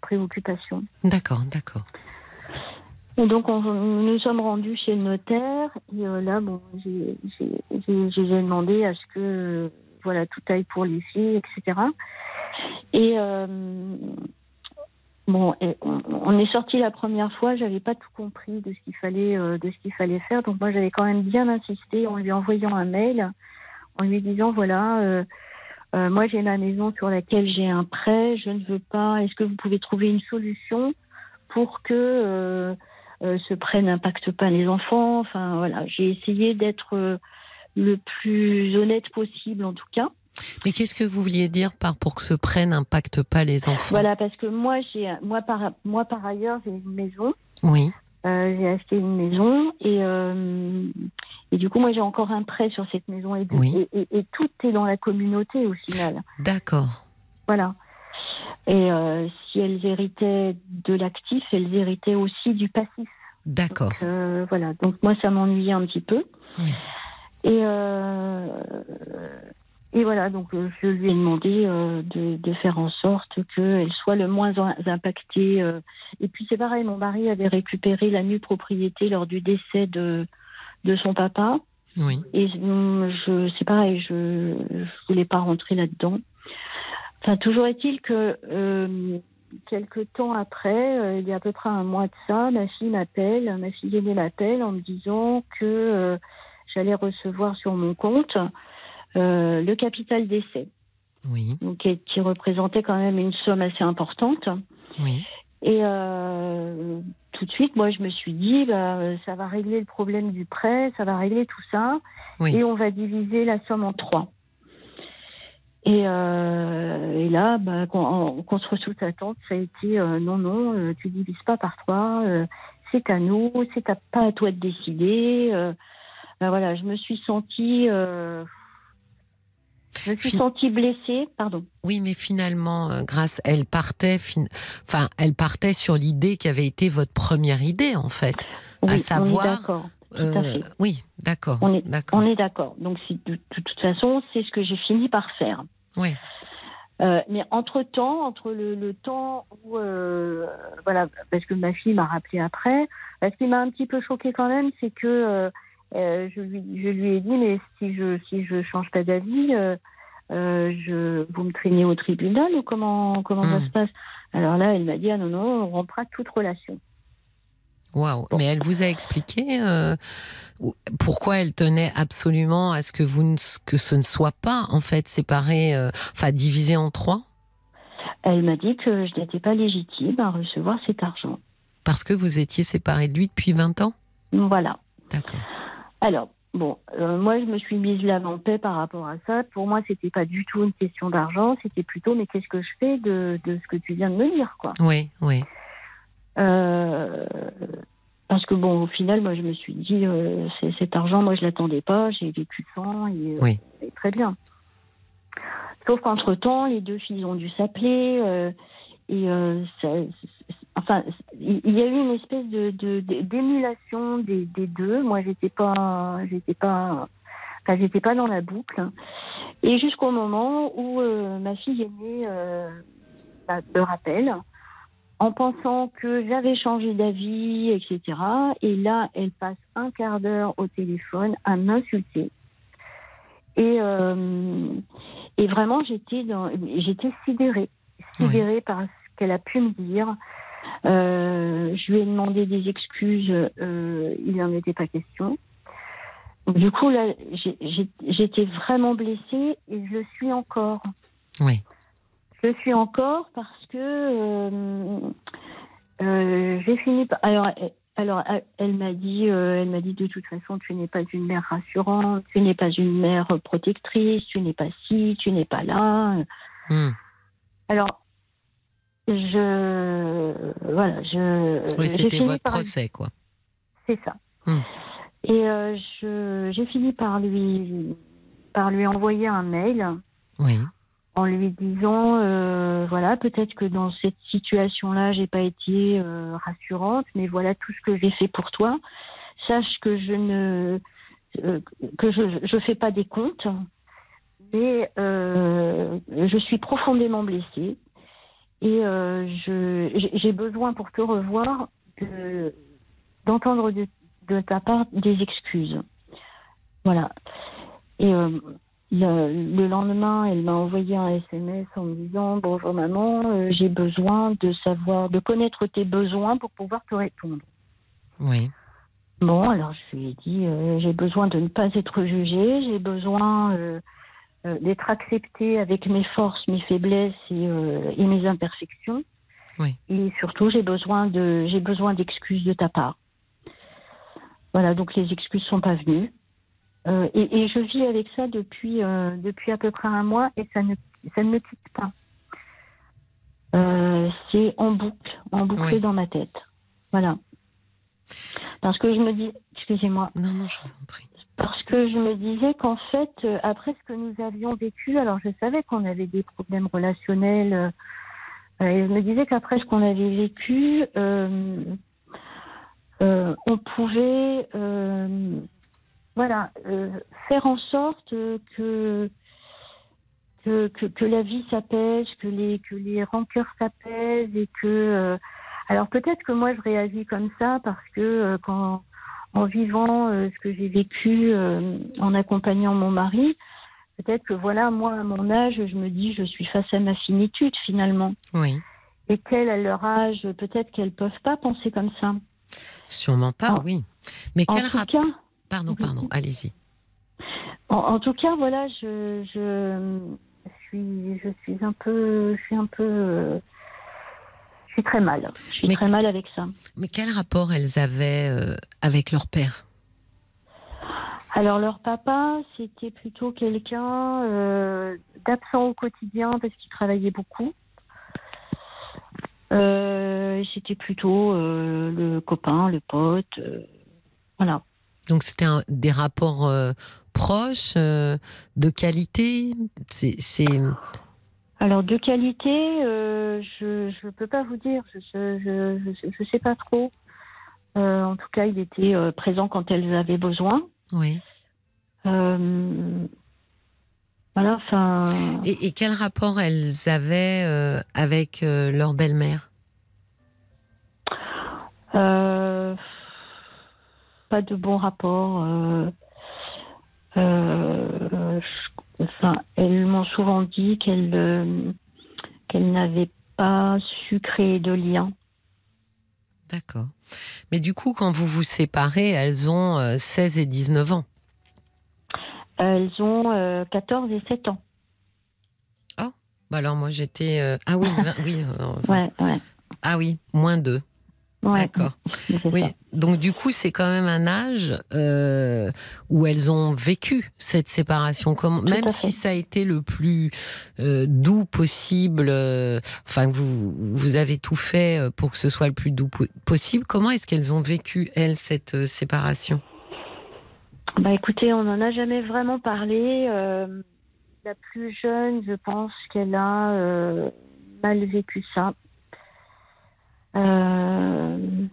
S6: préoccupations.
S3: D'accord, d'accord.
S6: Et donc on, nous nous sommes rendus chez le notaire et là bon j'ai demandé à ce que voilà tout aille pour les filles etc. Et Bon, on, est sorti la première fois, j'avais pas tout compris de ce qu'il fallait, euh, de ce qu'il fallait faire. Donc moi, j'avais quand même bien insisté en lui envoyant un mail, en lui disant voilà, euh, euh, moi j'ai ma maison sur laquelle j'ai un prêt, je ne veux pas. Est-ce que vous pouvez trouver une solution pour que ce prêt n'impacte pas les enfants? Enfin voilà, j'ai essayé d'être le plus honnête possible en tout cas.
S3: Mais qu'est-ce que vous vouliez dire par pour que ce prêt n'impacte pas les enfants?
S6: Voilà, parce que moi, j'ai, moi par, moi par ailleurs, j'ai une maison.
S3: Oui.
S6: Euh, j'ai acheté une maison et, euh, et du coup, moi, j'ai encore un prêt sur cette maison et,
S3: oui.
S6: et, tout est dans la communauté au final.
S3: D'accord.
S6: Voilà. Et euh, si elles héritaient de l'actif, elles héritaient aussi du passif.
S3: D'accord.
S6: voilà. Donc moi, ça m'ennuyait un petit peu.
S3: Oui.
S6: Et et voilà, donc euh, je lui ai demandé euh, de, de, faire en sorte qu'elle soit le moins impactée. Euh. Et puis c'est pareil, mon mari avait récupéré la nue propriété lors du décès de, de son papa.
S3: Oui.
S6: Et je, c'est pareil, je ne voulais pas rentrer là-dedans. Enfin, toujours est-il que euh, quelques temps après, il y a à peu près un mois de ça, ma fille m'appelle, ma fille aînée m'appelle en me disant que j'allais recevoir sur mon compte euh, le capital d'essai.
S3: Oui.
S6: Donc, qui, représentait quand même une somme assez importante.
S3: Oui.
S6: Et euh, tout de suite, moi, je me suis dit, bah, ça va régler le problème du prêt, ça va régler tout ça, et on va diviser la somme en trois. Et, euh, et là, bah, contre toute attente, ça a été non, non, tu divises pas par trois, c'est à nous, c'est pas à toi de décider. Ben voilà, je me suis sentie je me suis sentie blessée, pardon.
S3: Oui, mais finalement, euh, grâce, elle partait, enfin, elle partait sur l'idée qui avait été votre première idée, en fait, à savoir.
S6: On est d'accord. Euh,
S3: oui, d'accord.
S6: On est d'accord. On est d'accord. Donc, de, toute façon, c'est ce que j'ai fini par faire.
S3: Oui.
S6: Euh, mais entre temps, entre le, temps où, voilà, parce que ma fille m'a rappelé après, ce qui m'a un petit peu choqué quand même, c'est que euh, je, lui, je lui ai dit, mais si je si je change pas d'avis, euh, euh, je, vous me traînez au tribunal ou comment comment ça hmm. se passe? Alors là, elle m'a dit, ah non, non, on rompra toute relation.
S3: Waouh Mais elle vous a expliqué pourquoi elle tenait absolument à ce que vous que ce ne soit pas en fait séparé, enfin divisé en trois?
S6: Elle m'a dit que je n'étais pas légitime à recevoir cet argent.
S3: Parce que vous étiez séparée de lui depuis 20 ans?
S6: Voilà.
S3: D'accord.
S6: Alors, bon, euh, moi, je me suis mise l'âme en paix par rapport à ça. Pour moi, c'était pas du tout une question d'argent, c'était plutôt, mais qu'est-ce que je fais de, ce que tu viens de me dire, quoi?
S3: Oui, oui.
S6: Euh, parce que bon, au final, moi, je me suis dit, euh, cet argent, moi, je l'attendais pas, j'ai vécu sans, et,
S3: oui.
S6: très bien. Sauf qu'entre temps, les deux filles ont dû s'appeler, et ça, enfin, il y a eu une espèce de, d'émulation des, deux. Moi, j'étais pas, j'étais pas, enfin, j'étais pas dans la boucle. Et jusqu'au moment où euh, ma fille aînée euh, bah, me rappelle, en pensant que j'avais changé d'avis, etc. Et là, elle passe un quart d'heure au téléphone à m'insulter. Et, euh, et vraiment, j'étais dans, j'étais sidérée, sidérée par ce qu'elle a pu me dire. Euh, je lui ai demandé des excuses, euh, il n'en était pas question. Du coup, là, j'étais vraiment blessée et je suis encore.
S3: Oui.
S6: Je suis encore parce que euh, j'ai fini par. Alors, alors, elle m'a dit, elle m'a dit de toute façon, tu n'es pas une mère rassurante, tu n'es pas une mère protectrice, tu n'es pas ci, tu n'es pas là. Hmm. Alors, je voilà, je.
S3: Oui, c'était votre procès, quoi.
S6: C'est ça. Hmm. Et euh, j'ai fini par lui par lui envoyer un mail.
S3: Oui.
S6: En lui disant, euh, voilà, peut-être que dans cette situation-là, j'ai pas été euh, rassurante, mais voilà tout ce que j'ai fait pour toi. Sache que je ne que je je fais pas des comptes, mais je suis profondément blessée et euh, j'ai besoin pour te revoir d'entendre de, ta part des excuses. Voilà. Et euh, le, lendemain, elle m'a envoyé un SMS en me disant Bonjour maman, euh, j'ai besoin de savoir, de connaître tes besoins pour pouvoir te répondre.
S3: Oui.
S6: Bon, alors je lui ai dit euh, J'ai besoin de ne pas être jugée, j'ai besoin euh, d'être acceptée avec mes forces, mes faiblesses et, et mes imperfections.
S3: Oui.
S6: Et surtout, j'ai besoin de, j'ai besoin d'excuses de ta part. Voilà, donc les excuses sont pas venues. Euh, et, je vis avec ça depuis, euh, depuis à peu près un mois et ça ne, ça ne me quitte pas. Euh, c'est en boucle, en boucle dans ma tête. Voilà. Parce que je me dis, excusez-moi.
S3: Non, non, je vous en prie.
S6: Parce que je me disais qu'en fait, après ce que nous avions vécu, alors je savais qu'on avait des problèmes relationnels, et je me disais qu'après ce qu'on avait vécu, on pouvait voilà, euh, faire en sorte que que, que, la vie s'apaise, que les, que les rancœurs s'apaisent et que. Euh, alors peut-être que moi je réagis comme ça parce que euh, quand, en vivant ce que j'ai vécu en accompagnant mon mari, peut-être que voilà, moi à mon âge, je me dis je suis face à ma finitude finalement.
S3: Oui.
S6: Et qu'elles, à leur âge, peut-être qu'elles peuvent pas penser comme ça.
S3: Sûrement pas, oui. Mais quel rapport Pardon, pardon, allez-y.
S6: En, tout cas, voilà, je, je, suis, je suis un peu, je suis un peu, je suis très mal. Je suis très mal avec ça.
S3: Mais quel rapport elles avaient euh, avec leur père?
S6: Alors leur papa, c'était plutôt quelqu'un euh, d'absent au quotidien parce qu'il travaillait beaucoup. Euh, c'était plutôt le copain, le pote, voilà.
S3: Donc c'était des rapports euh, proches, euh, de qualité? C'est
S6: alors de qualité, euh, je ne peux pas vous dire, je ne sais pas trop. en tout cas, il était présent quand elles avaient besoin.
S3: Oui.
S6: voilà, enfin.
S3: Et, et, quel rapport elles avaient avec leur belle-mère?
S6: Pas de bon rapport. Euh, euh, enfin, elles m'ont souvent dit qu'elles euh, qu'elles n'avaient pas su créer de lien.
S3: D'accord. Mais du coup, quand vous vous séparez, elles ont 16 et 19 ans.
S6: Elles ont 14 et 7 ans.
S3: Oh, bah alors moi j'étais. Ah oui, oui.
S6: ouais, ouais.
S3: Ah oui, moins 2. D'accord. Oui. Donc du coup, c'est quand même un âge euh, où elles ont vécu cette séparation. Comme, même si ça a été le plus euh, doux possible, euh, enfin vous vous avez tout fait pour que ce soit le plus doux possible. Comment est-ce qu'elles ont vécu elles cette séparation?
S6: Bah écoutez, on n'en a jamais vraiment parlé. la plus jeune, je pense qu'elle a mal vécu ça. Euh,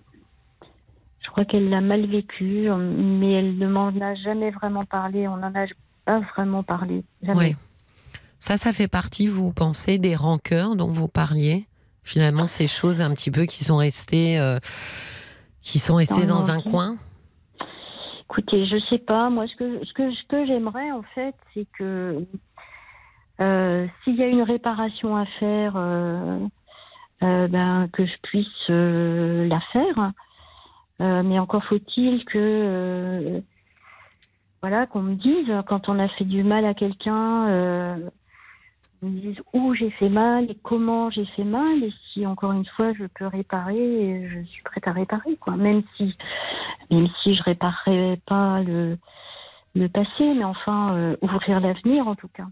S6: crois qu'elle l'a mal vécu, mais elle ne m'en a jamais vraiment parlé. On n'en a pas vraiment parlé. Jamais.
S3: Ça, ça fait partie, vous pensez, des rancœurs dont vous parliez? Finalement, ces choses un petit peu qui sont restées, euh, qui sont restées dans, un coin?
S6: Écoutez, je sais pas. Moi, ce que, ce que, ce que j'aimerais, en fait, c'est que euh, s'il y a une réparation à faire, euh, ben, que je puisse euh, la faire. Euh, mais encore faut-il que voilà qu'on me dise quand on a fait du mal à quelqu'un on me où j'ai fait mal et comment j'ai fait mal et si encore une fois je peux réparer je suis prête à réparer quoi. Même si même si je réparerai pas le passé mais enfin ouvrir l'avenir en tout cas.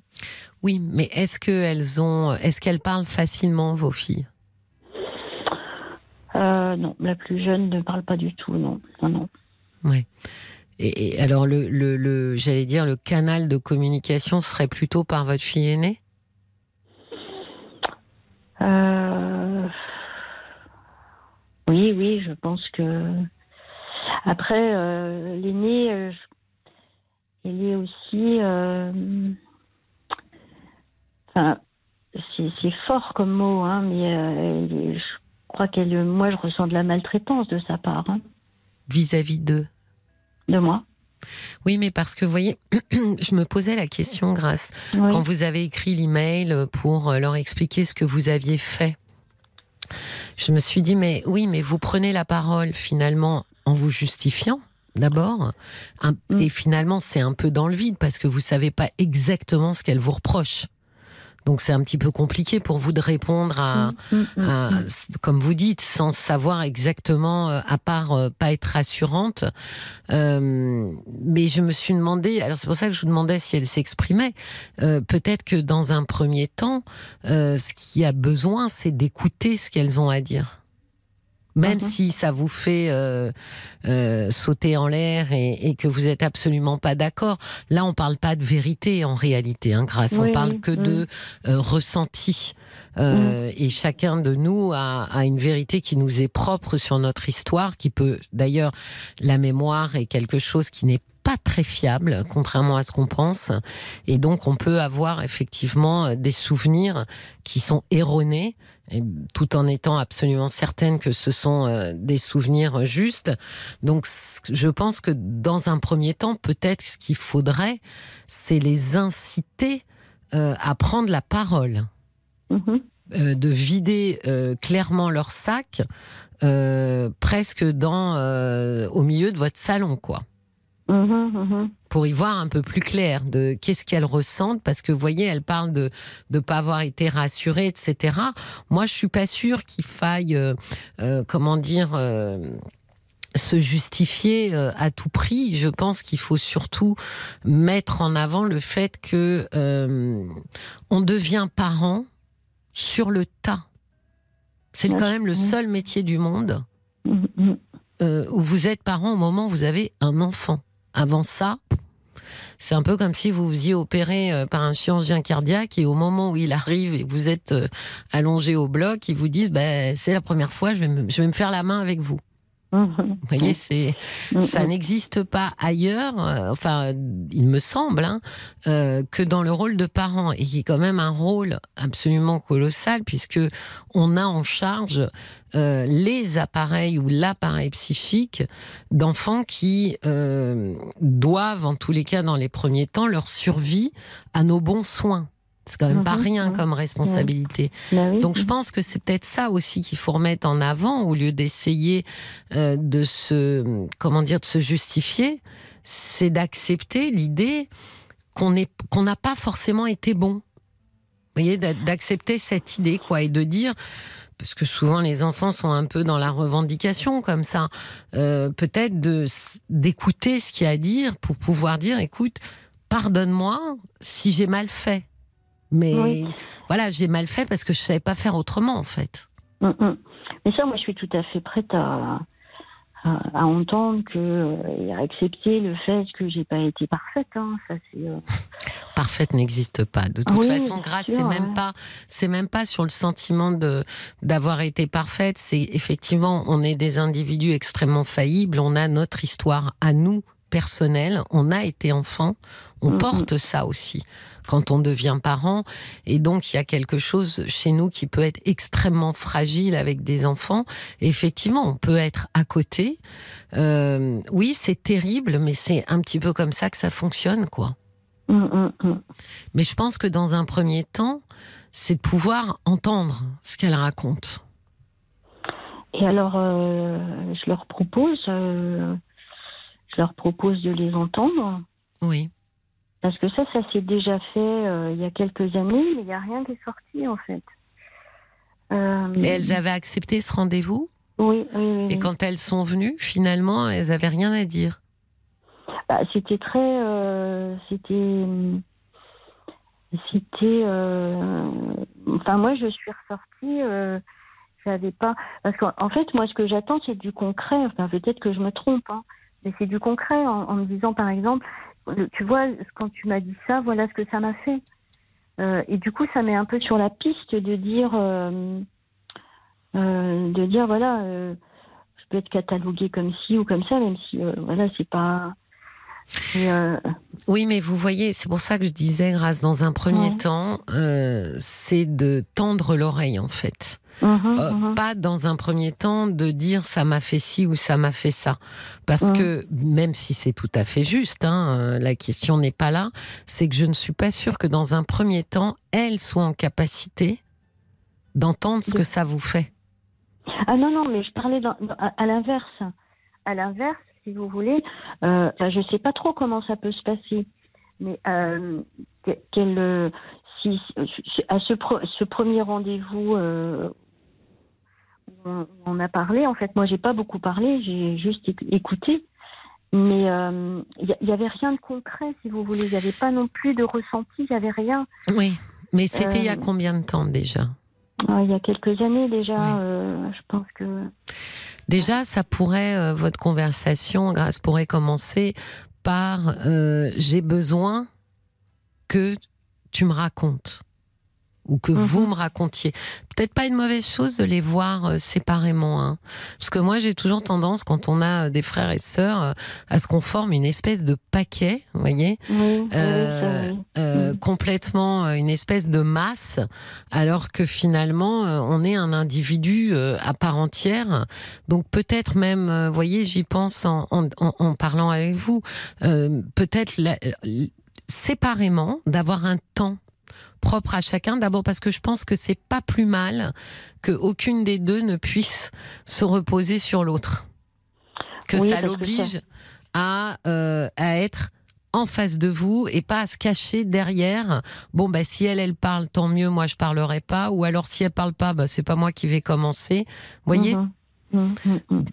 S3: Oui mais est-ce que ont est-ce qu'elles parlent facilement vos filles?
S6: Euh, non, la plus jeune ne parle pas du tout, non. Non, non.
S3: Ouais. Et, alors, le, le, j'allais dire, le canal de communication serait plutôt par votre fille aînée?
S6: Euh... Oui, oui, je pense que. Après, euh, l'aînée, elle est aussi. Enfin, c'est fort comme mot, hein, mais est, crois qu'elle, moi, je ressens de la maltraitance de sa part. Hein.
S3: Vis-à-vis de
S6: De moi.
S3: Oui, mais parce que, vous voyez, je me posais la question, Grâce, quand vous avez écrit l'email pour leur expliquer ce que vous aviez fait. Je me suis dit, mais oui, mais vous prenez la parole finalement en vous justifiant d'abord, mm. et finalement c'est un peu dans le vide parce que vous savez pas exactement ce qu'elle vous reproche. Donc c'est un petit peu compliqué pour vous de répondre à, mm, mm, comme vous dites, sans savoir exactement, euh, à part euh, pas être rassurante. Euh, mais je me suis demandé, alors c'est pour ça que je vous demandais si elle s'exprimait. Peut-être que dans un premier temps, ce qui a besoin, c'est d'écouter ce qu'elles ont à dire même mhm. si ça vous fait euh, euh, sauter en l'air et, que vous êtes absolument pas d'accord. Là, on parle pas de vérité en réalité, hein, grâce. on parle que de euh, ressenti. Mhm. Et chacun de nous a, a, une vérité qui nous est propre sur notre histoire, qui peut d'ailleurs la mémoire est quelque chose qui n'est pas très fiable, contrairement à ce qu'on pense. Et donc, on peut avoir effectivement des souvenirs qui sont erronés, tout en étant absolument certaine que ce sont euh, des souvenirs justes. Donc, je pense que dans un premier temps, peut-être ce qu'il faudrait, c'est les inciter euh, à prendre la parole. Mm-hmm. Euh, de vider clairement leur sac presque dans au milieu de votre salon quoi. Mhm, mhm. Pour y voir un peu plus clair de qu'est-ce qu'elle ressentent, parce que vous voyez, elle parle de ne pas avoir été rassurée, etc. Moi, je suis pas sûre qu'il faille, euh, euh, comment dire, euh, se justifier à tout prix. Je pense qu'il faut surtout mettre en avant le fait que on devient parent sur le tas. C'est quand même le seul métier du monde mhm, où vous êtes parent au moment où vous avez un enfant. Avant ça, c'est un peu comme si vous vous y opérez par un chirurgien cardiaque et au moment où il arrive et vous êtes euh, allongé au bloc, ils vous disent ben, c'est la première fois, je vais me faire la main avec vous. Vous voyez, c'est ça n'existe pas ailleurs. Euh, enfin, il me semble hein, que dans le rôle de parent et qui est quand même un rôle absolument colossal puisque on a en charge euh, les appareils ou l'appareil psychique d'enfants qui euh, doivent, en tous les cas, dans les premiers temps, leur survie à nos bons soins. C'est quand même pas mhm, rien comme responsabilité. Bah Donc je pense que c'est peut-être ça aussi qu'il faut remettre en avant au lieu d'essayer euh, de se comment dire de se justifier, c'est d'accepter l'idée qu'on qu'on n'a pas forcément été bon. Vous voyez, d'accepter cette idée quoi et de dire parce que souvent les enfants sont un peu dans la revendication comme ça, euh, peut-être de d'écouter ce qu'il y a à dire pour pouvoir dire, écoute, pardonne-moi si j'ai mal fait. Mais voilà, j'ai mal fait parce que je savais pas faire autrement en fait.
S6: Mm, mm. Mais ça, moi, je suis tout à fait prête à, à, entendre que euh, accepter le fait que j'ai pas été parfaite. Hein, ça. Euh,
S3: parfaite n'existe pas. De toute façon, grâce, c'est même pas, c'est même pas sur le sentiment de d'avoir été parfaite. C'est effectivement, on est des individus extrêmement faillibles. On a notre histoire à nous personnelle. On a été enfant. On mm-hmm. porte ça aussi quand on devient parent. Et donc, il y a quelque chose chez nous qui peut être extrêmement fragile avec des enfants. effectivement, on peut être à côté. Euh, oui, c'est terrible, mais c'est un petit peu comme ça que ça fonctionne, quoi. Mm, mm, mm. Mais je pense que dans un premier temps, c'est de pouvoir entendre ce qu'elle raconte.
S6: Et alors, euh, je leur propose, euh, je leur propose de les entendre.
S3: Oui.
S6: Parce que ça, ça s'est déjà fait euh, il y a quelques années, mais il n'y a rien qui est sorti en fait.
S3: Euh, Et elles avaient accepté ce rendez-vous?
S6: Oui, oui,
S3: Et quand elles sont venues, finalement, elles n'avaient rien à dire?
S6: Bah, C'était très. Euh, c'était. C'était. Enfin, moi, je suis ressortie. J'avais pas. Parce qu'en fait, moi, ce que j'attends, c'est du concret. Enfin, peut-être que je me trompe, hein, mais c'est du concret en, me disant, par exemple, tu vois, quand tu m'as dit ça, voilà ce que ça m'a fait. Euh, et du coup, ça met un peu sur la piste de dire, euh, euh, de dire voilà, je peux être cataloguée comme ci ou comme ça, même si voilà, c'est pas,
S3: Oui, mais vous voyez, c'est pour ça que je disais, grâce dans un premier temps, c'est de tendre l'oreille en fait. Mhm, euh, mhm. Pas dans un premier temps de dire ça m'a fait ci ou ça m'a fait ça. Parce que même si c'est tout à fait juste, hein, euh, la question n'est pas là, c'est que je ne suis pas sûre que dans un premier temps, elle soit en capacité d'entendre ce que ça vous fait.
S6: Ah non, non, mais je parlais à, l'inverse. À l'inverse, si vous voulez, euh, je ne sais pas trop comment ça peut se passer. Mais euh, si, à ce, ce premier rendez-vous on, a parlé. En fait, moi, j'ai pas beaucoup parlé, j'ai juste écouté. Mais il euh, n'y avait rien de concret, si vous voulez. Il n'y avait pas non plus de ressenti, il n'y avait rien.
S3: Oui, mais c'était il y a euh, combien de temps déjà?
S6: Il y a quelques années déjà, euh, je pense que...
S3: Déjà, ça pourrait, votre conversation, grâce, pourrait commencer par j'ai besoin que tu me racontes ou que vous mhm. me racontiez. Peut-être pas une mauvaise chose de les voir euh, séparément, hein. parce que moi j'ai toujours tendance, quand on a euh, des frères et sœurs, euh, à ce qu'on forme une espèce de paquet, vous voyez, mhm. complètement une espèce de masse, alors que finalement on est un individu à part entière. Donc peut-être même, vous voyez, j'y pense en, en, en, parlant avec vous, peut-être séparément d'avoir un temps propre à chacun. D'abord parce que je pense que c'est pas plus mal que aucune des deux ne puisse se reposer sur l'autre. Que ça l'oblige à, euh, à être en face de vous et pas à se cacher derrière. Bon, bah, si elle, elle parle, tant mieux, moi, je parlerai pas. Ou alors, si elle parle pas, bah, c'est pas moi qui vais commencer. Voyez? Mhm. Mm.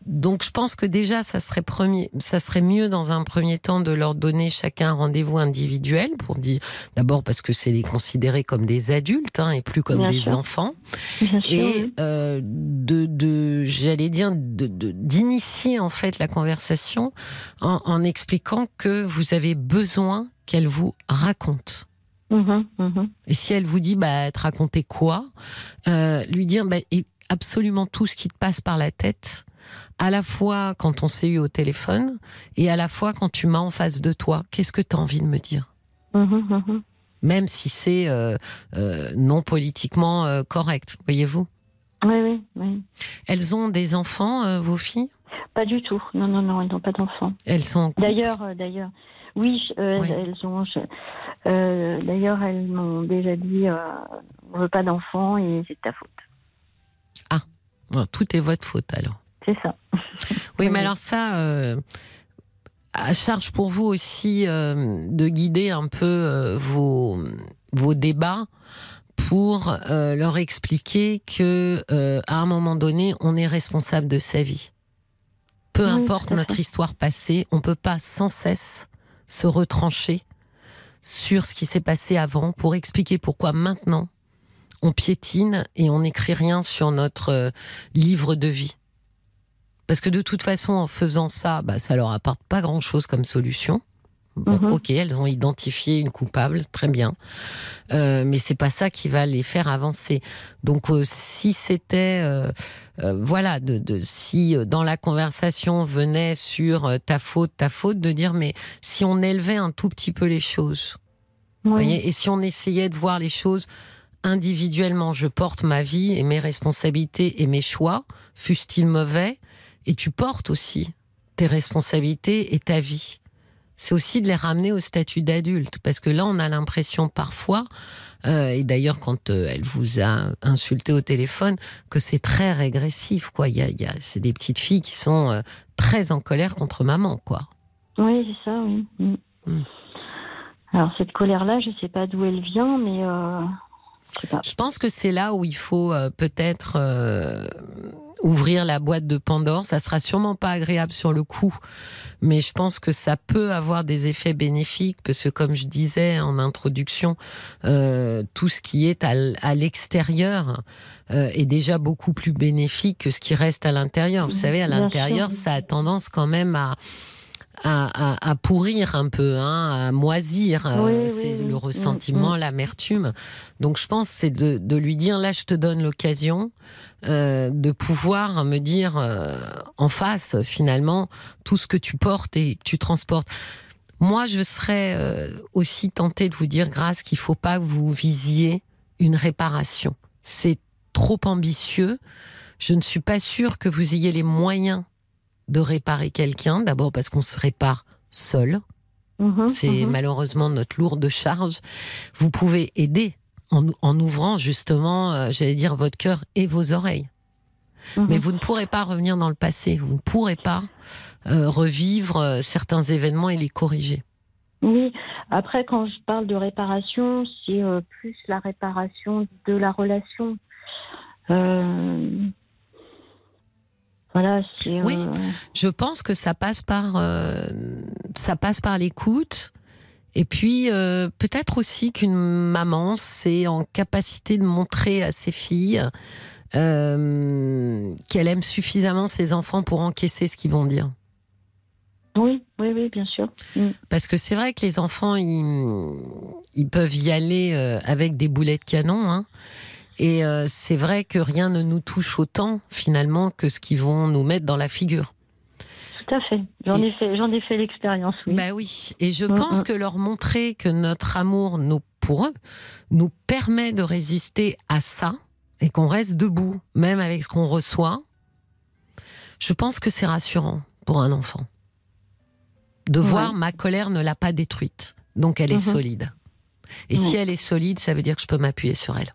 S3: Donc je pense que déjà ça serait premier, ça serait mieux dans un premier temps de leur donner chacun un rendez-vous individuel pour dire d'abord parce que c'est les considérer comme des adultes hein, et plus comme des enfants et euh, de, de j'allais dire d'initier en fait la conversation en, expliquant que vous avez besoin qu'elle vous raconte. Mm-hmm, mm-hmm. Et si elle vous dit, bah, te raconter quoi euh, Lui dire, bah, absolument tout ce qui te passe par la tête, à la fois quand on s'est eu au téléphone et à la fois quand tu m'as en face de toi. Qu'est-ce que tu as envie de me dire? Mhm, mhm. Même si c'est euh, euh, non politiquement euh, correct, voyez-vous?
S6: Oui, oui,
S3: Elles ont des enfants, vos filles?
S6: Pas du tout. Non, non, non, elles n'ont pas d'enfants.
S3: Elles sont
S6: D'ailleurs, d'ailleurs, oui, elles ont. d'ailleurs, elles m'ont déjà dit, on veut pas d'enfants et c'est ta faute
S3: tout est votre faute alors.
S6: C'est ça.
S3: Oui, mais alors ça, euh, à charge pour vous aussi euh, de guider un peu euh, vos, vos débats pour leur expliquer que à un moment donné, on est responsable de sa vie. Peu importe notre histoire passée, on peut pas sans cesse se retrancher sur ce qui s'est passé avant pour expliquer pourquoi maintenant on piétine et on n'écrit rien sur notre euh, livre de vie. Parce que de toute façon, en faisant ça, bah, ça leur apporte pas grand-chose comme solution. Mhm. Ok, elles ont identifié une coupable, très bien, euh, mais c'est pas ça qui va les faire avancer. Donc, euh, si c'était, euh, voilà, de, si dans la conversation venait sur ta faute, ta faute, de dire mais si on élevait un tout petit peu les choses, voyez, et si on essayait de voir les choses individuellement, je porte ma vie et mes responsabilités et mes choix, fussent-ils mauvais, et tu portes aussi tes responsabilités et ta vie. C'est aussi de les ramener au statut d'adulte, parce que là, on a l'impression parfois, euh, et d'ailleurs quand euh, elle vous a insulté au téléphone, que c'est très régressif, quoi. Il y a, c'est des petites filles qui sont euh, très en colère contre maman, quoi.
S6: Oui, c'est ça, oui. Mm. Mm. Alors cette colère-là, je ne sais pas d'où elle vient, mais
S3: je pense que c'est là où il faut euh, peut-être euh, ouvrir la boîte de Pandore. Ça sera sûrement pas agréable sur le coup, mais je pense que ça peut avoir des effets bénéfiques parce que, comme je disais en introduction, euh, tout ce qui est à l'extérieur est déjà beaucoup plus bénéfique que ce qui reste à l'intérieur. Vous savez, à l'intérieur, ça a tendance quand même à à, pourrir un peu, hein, à moisir. Euh, c'est le ressentiment, mm, mm. l'amertume. Donc je pense c'est de, lui dire là je te donne l'occasion euh, de pouvoir me dire euh, en face finalement tout ce que tu portes et que tu transportes. Moi, je serais euh, aussi tentée de vous dire, grâce qu'il faut pas que vous visiez une réparation. C'est trop ambitieux. Je ne suis pas sûre que vous ayez les moyens de réparer quelqu'un. D'abord parce qu'on se répare seul. Mhm, C'est mhm. malheureusement notre lourde charge. Vous pouvez aider en, ouvrant justement, euh, j'allais dire, votre cœur et vos oreilles. Mhm. Mais vous ne pourrez pas revenir dans le passé. Vous ne pourrez pas euh, revivre euh, certains événements et les corriger.
S6: Oui, après quand je parle de réparation, c'est plus la réparation de la relation. Voilà,
S3: oui, je pense que ça passe par ça passe par l'écoute, et puis euh, peut-être aussi qu'une maman, c'est en capacité de montrer à ses filles euh, qu'elle aime suffisamment ses enfants pour encaisser ce qu'ils vont dire.
S6: Oui, oui, oui, bien sûr.
S3: Mm. Parce que c'est vrai que les enfants, ils, peuvent y aller euh, avec des boulets de canon. Hein. Et c'est vrai que rien ne nous touche autant, finalement, que ce qu'ils vont nous mettre dans la figure
S6: tout à fait. J'en ai fait, j'en ai fait l'expérience. Oui.
S3: Bah oui. Et je mm, pense mm. que leur montrer que notre amour, nous, pour eux, nous permet de résister à ça et qu'on reste debout, même avec ce qu'on reçoit. Je pense que c'est rassurant pour un enfant de voir ma colère ne l'a pas détruite, donc elle est mm-hmm. solide. Et si elle est solide, ça veut dire que je peux m'appuyer sur elle.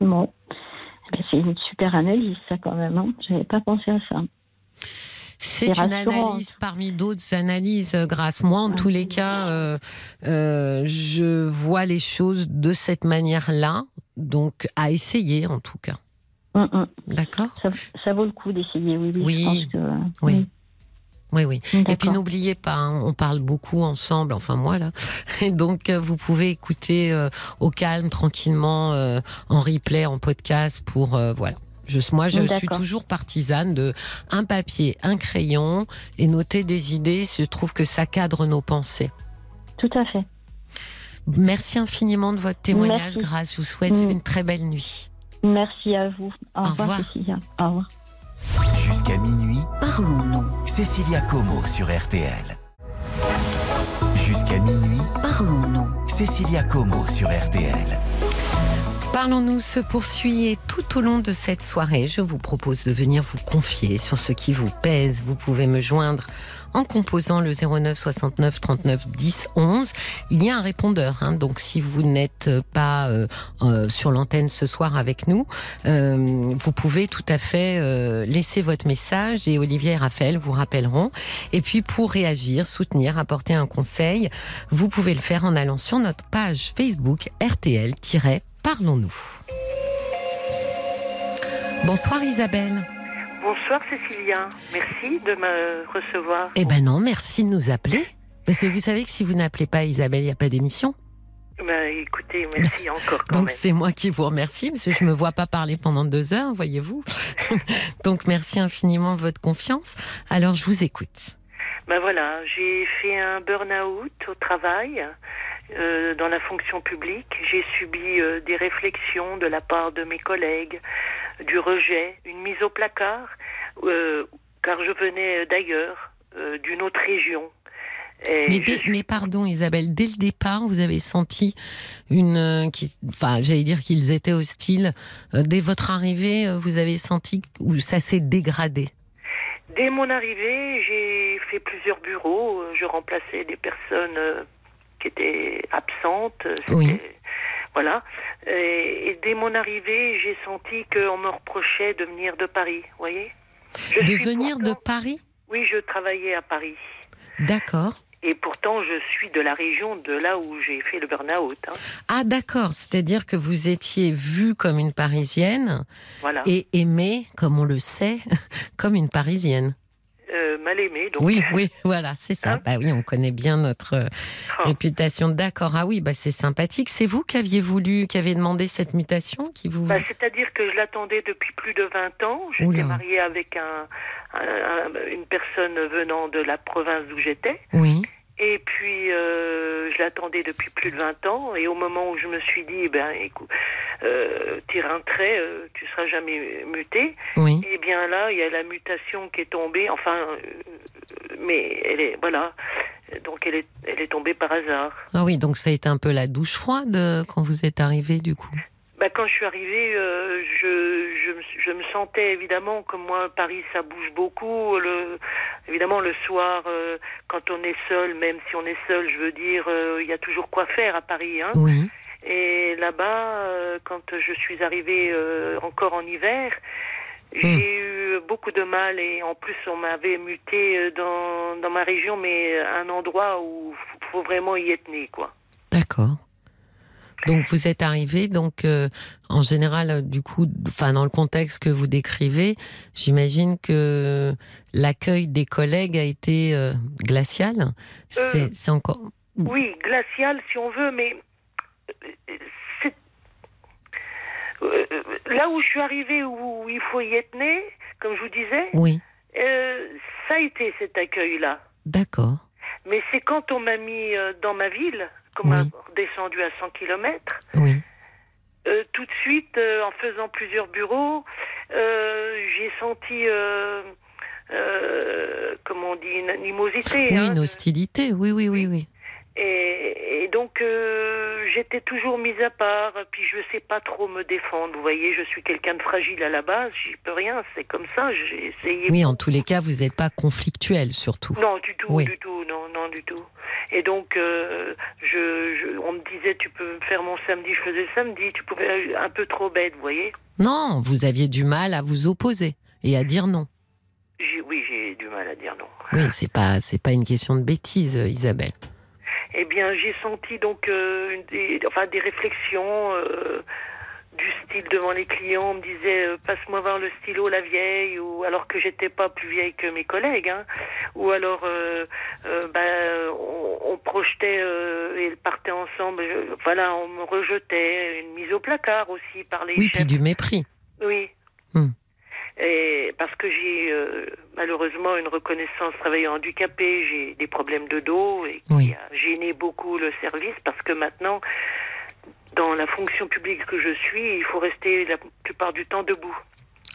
S6: Bon, eh ben, c'est une super analyse, ça quand même. Hein. Je n'avais pas pensé à ça.
S3: C'est une analyse parmi d'autres analyses, euh, grâce. Moi, en tous les cas, euh, euh, je vois les choses de cette manière-là, donc à essayer en tout cas.
S6: Mm, mm.
S3: D'accord?
S6: Ça, vaut le coup d'essayer, oui.
S3: Oui, oui. oui. Oui, Et puis n'oubliez pas, hein, on parle beaucoup ensemble, enfin moi là. Et donc vous pouvez écouter au calme, tranquillement, en replay, en podcast pour voilà moi, je suis toujours partisane de un papier, un crayon et noter des idées. Je trouve que ça cadre nos pensées.
S6: Tout à fait.
S3: Merci infiniment de votre témoignage, Grâce. Je vous souhaite mm. une très belle nuit.
S6: Merci à vous. Au, revoir, Cécilia. Au revoir.
S1: Jusqu'à minuit, parlons-nous. Cécilia Como sur RTL. Jusqu'à minuit, parlons-nous. Cécilia Como sur RTL.
S3: Parlons-nous se poursuit et tout au long de cette soirée, je vous propose de venir vous confier sur ce qui vous pèse. Vous pouvez me joindre en composant le 09 69 39 10 11. Il y a un répondeur, hein, donc si vous n'êtes pas euh, euh, sur l'antenne ce soir avec nous, euh, vous pouvez tout à fait laisser votre message et Olivier et Raphaël vous rappelleront. Et puis pour réagir, soutenir, apporter un conseil, vous pouvez le faire en allant sur notre page Facebook RTL- Parlons-nous. Bonsoir Isabelle.
S7: Bonsoir Cécilia. Merci de me recevoir.
S3: Eh ben non, merci de nous appeler. Parce que vous savez que si vous n'appelez pas Isabelle, il n'y a pas d'émission.
S7: Ben, écoutez, merci encore.
S3: Donc c'est moi qui vous remercie parce que je me vois pas parler pendant deux heures, voyez-vous. Donc merci infiniment de votre confiance. Alors je vous écoute.
S7: Ben voilà, j'ai fait un burn-out au travail. Euh, dans la fonction publique. J'ai subi euh, des réflexions de la part de mes collègues, du rejet, une mise au placard, euh, car je venais d'ailleurs, d'une autre région.
S3: Mais, mais, pardon Isabelle, dès le départ, vous avez senti une, enfin, j'allais dire qu'ils étaient hostiles. dès votre arrivée, vous avez senti où ça s'est dégradé?
S7: Dès mon arrivée, j'ai fait plusieurs bureaux. Je remplaçais des personnes qui était absente.
S3: Oui.
S7: Voilà. Et, dès mon arrivée, j'ai senti qu'on me reprochait de venir de Paris, vous voyez
S3: De venir de Paris
S7: Oui, je travaillais à Paris.
S3: D'accord.
S7: Et pourtant, je suis de la région de là où j'ai fait le burn-out. Hein.
S3: Ah, d'accord. C'est-à-dire que vous étiez vue comme une Parisienne
S7: voilà.
S3: et aimée, comme on le sait, comme une Parisienne.
S7: Euh, mal aimé. Donc...
S3: Oui, oui, voilà, c'est ça. Hein bah oui, on connaît bien notre euh, oh. réputation. D'accord. Ah oui, bah c'est sympathique. C'est vous qui aviez voulu, qui avez demandé cette mutation, qui vous.
S7: Bah, c'est-à-dire que je l'attendais depuis plus de 20 ans. J'étais mariée avec un, une personne venant de la province d'où j'étais.
S3: Oui.
S7: Et puis, euh, je l'attendais depuis plus de 20 ans. Et au moment où je me suis dit, eh ben, écoute, euh, tire un trait, euh, tu seras jamais muté.
S3: Oui.
S7: Et bien là, il y a la mutation qui est tombée. Enfin, euh, mais elle est, voilà. Donc elle est, elle est tombée par hasard.
S3: Ah oui, donc ça a été un peu la douche froide quand vous êtes arrivé du coup.
S7: Bah, quand je suis arrivée, euh, je, je, je, me sentais évidemment, comme moi, Paris, ça bouge beaucoup. Le, évidemment, le soir, euh, quand on est seul, même si on est seul, je veux dire, il y a toujours quoi faire à Paris. Hein.
S3: Oui.
S7: Et là-bas, quand je suis arrivée encore en hiver, Hmm. J'ai eu beaucoup de mal et en plus on m'avait muté euh, dans, dans ma région, mais un endroit où il faut vraiment y être né, quoi.
S3: D'accord. Donc vous êtes arrivé, donc euh, en général, euh, du coup, enfin dans le contexte que vous décrivez, j'imagine que l'accueil des collègues a été glacial. C'est encore.
S7: Oui, glacial si on veut, mais euh, là où je suis arrivée, où il faut y être né, comme je vous disais,
S3: oui.
S7: Euh, ça a été cet accueil-là.
S3: D'accord.
S7: Mais c'est quand on m'a mis euh, dans ma ville, qu'on m'a descendu à 100 km,
S3: oui.
S7: tout de suite, en faisant plusieurs bureaux, j'ai senti, comment on dit, une animosité.
S3: Oui,
S7: hein,
S3: une hostilité, oui, oui, oui, oui.
S7: Et, donc euh, j'étais toujours mise à part, puis je sais pas trop me défendre. Vous voyez, je suis quelqu'un de fragile à la base, j'y peux rien, c'est comme ça. J'ai essayé.
S3: Oui, en tous les cas, vous n'êtes pas conflictuel, surtout.
S7: Non, du tout, du tout, non, non, du tout. Et donc, euh, je, on me disait, tu peux faire mon samedi, je faisais samedi. Tu pouvais un peu trop bête, vous voyez.
S3: Non, vous aviez du mal à vous opposer et à dire non.
S7: Oui, j'ai du mal à dire non.
S3: Oui, c'est pas, c'est pas une question de bêtise, Isabelle
S7: eh bien, j'ai senti donc euh, des, enfin, des réflexions euh, du style devant les clients. On me disait euh, passe-moi voir le stylo, la vieille, ou alors que j'étais pas plus vieille que mes collègues, hein. ou alors ben, on, projetait et partait ensemble. voilà, on me rejetait, une mise au placard aussi par les.
S3: Oui, puis du mépris.
S7: Oui.
S3: Hmm.
S7: Et parce que j'ai euh, malheureusement une reconnaissance travailleur handicapé, j'ai des problèmes de dos et qui a gêné beaucoup le service parce que maintenant, dans la fonction publique que je suis, il faut rester la plupart du temps debout.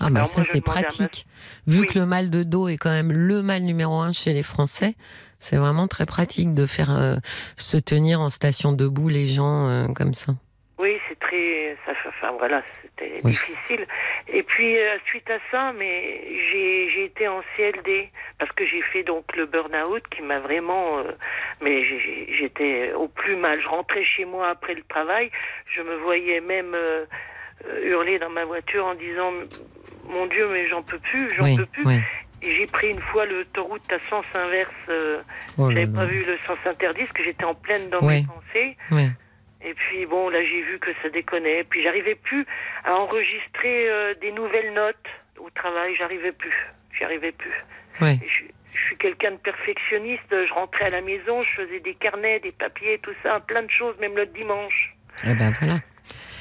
S3: Ah bah ça c'est pratique. Vu que le mal de dos est quand même le mal numéro un chez les Français, c'est vraiment très pratique de faire euh, se tenir en station debout les gens euh, comme ça.
S7: Oui, c'est très, enfin voilà, c'était difficile. Et puis euh, suite à ça, mais j'ai j'ai été en CLD parce que j'ai fait donc le burn-out qui m'a vraiment, euh, mais j'étais au plus mal. Je rentrais chez moi après le travail, je me voyais même euh, hurler dans ma voiture en disant mon Dieu, mais j'en peux plus, j'en peux plus. Et j'ai pris une fois l'autoroute à sens inverse. Oh J'avais pas vu le sens interdit parce que j'étais en pleine dans mes pensées. Et puis bon, là j'ai vu que ça déconnait. Puis j'arrivais plus à enregistrer euh, des nouvelles notes au travail. J'arrivais plus. J'arrivais plus.
S3: Ouais.
S7: Je, suis quelqu'un de perfectionniste. Je rentrais à la maison, je faisais des carnets, des papiers, tout ça, plein de choses, même le dimanche.
S3: Et eh ben voilà.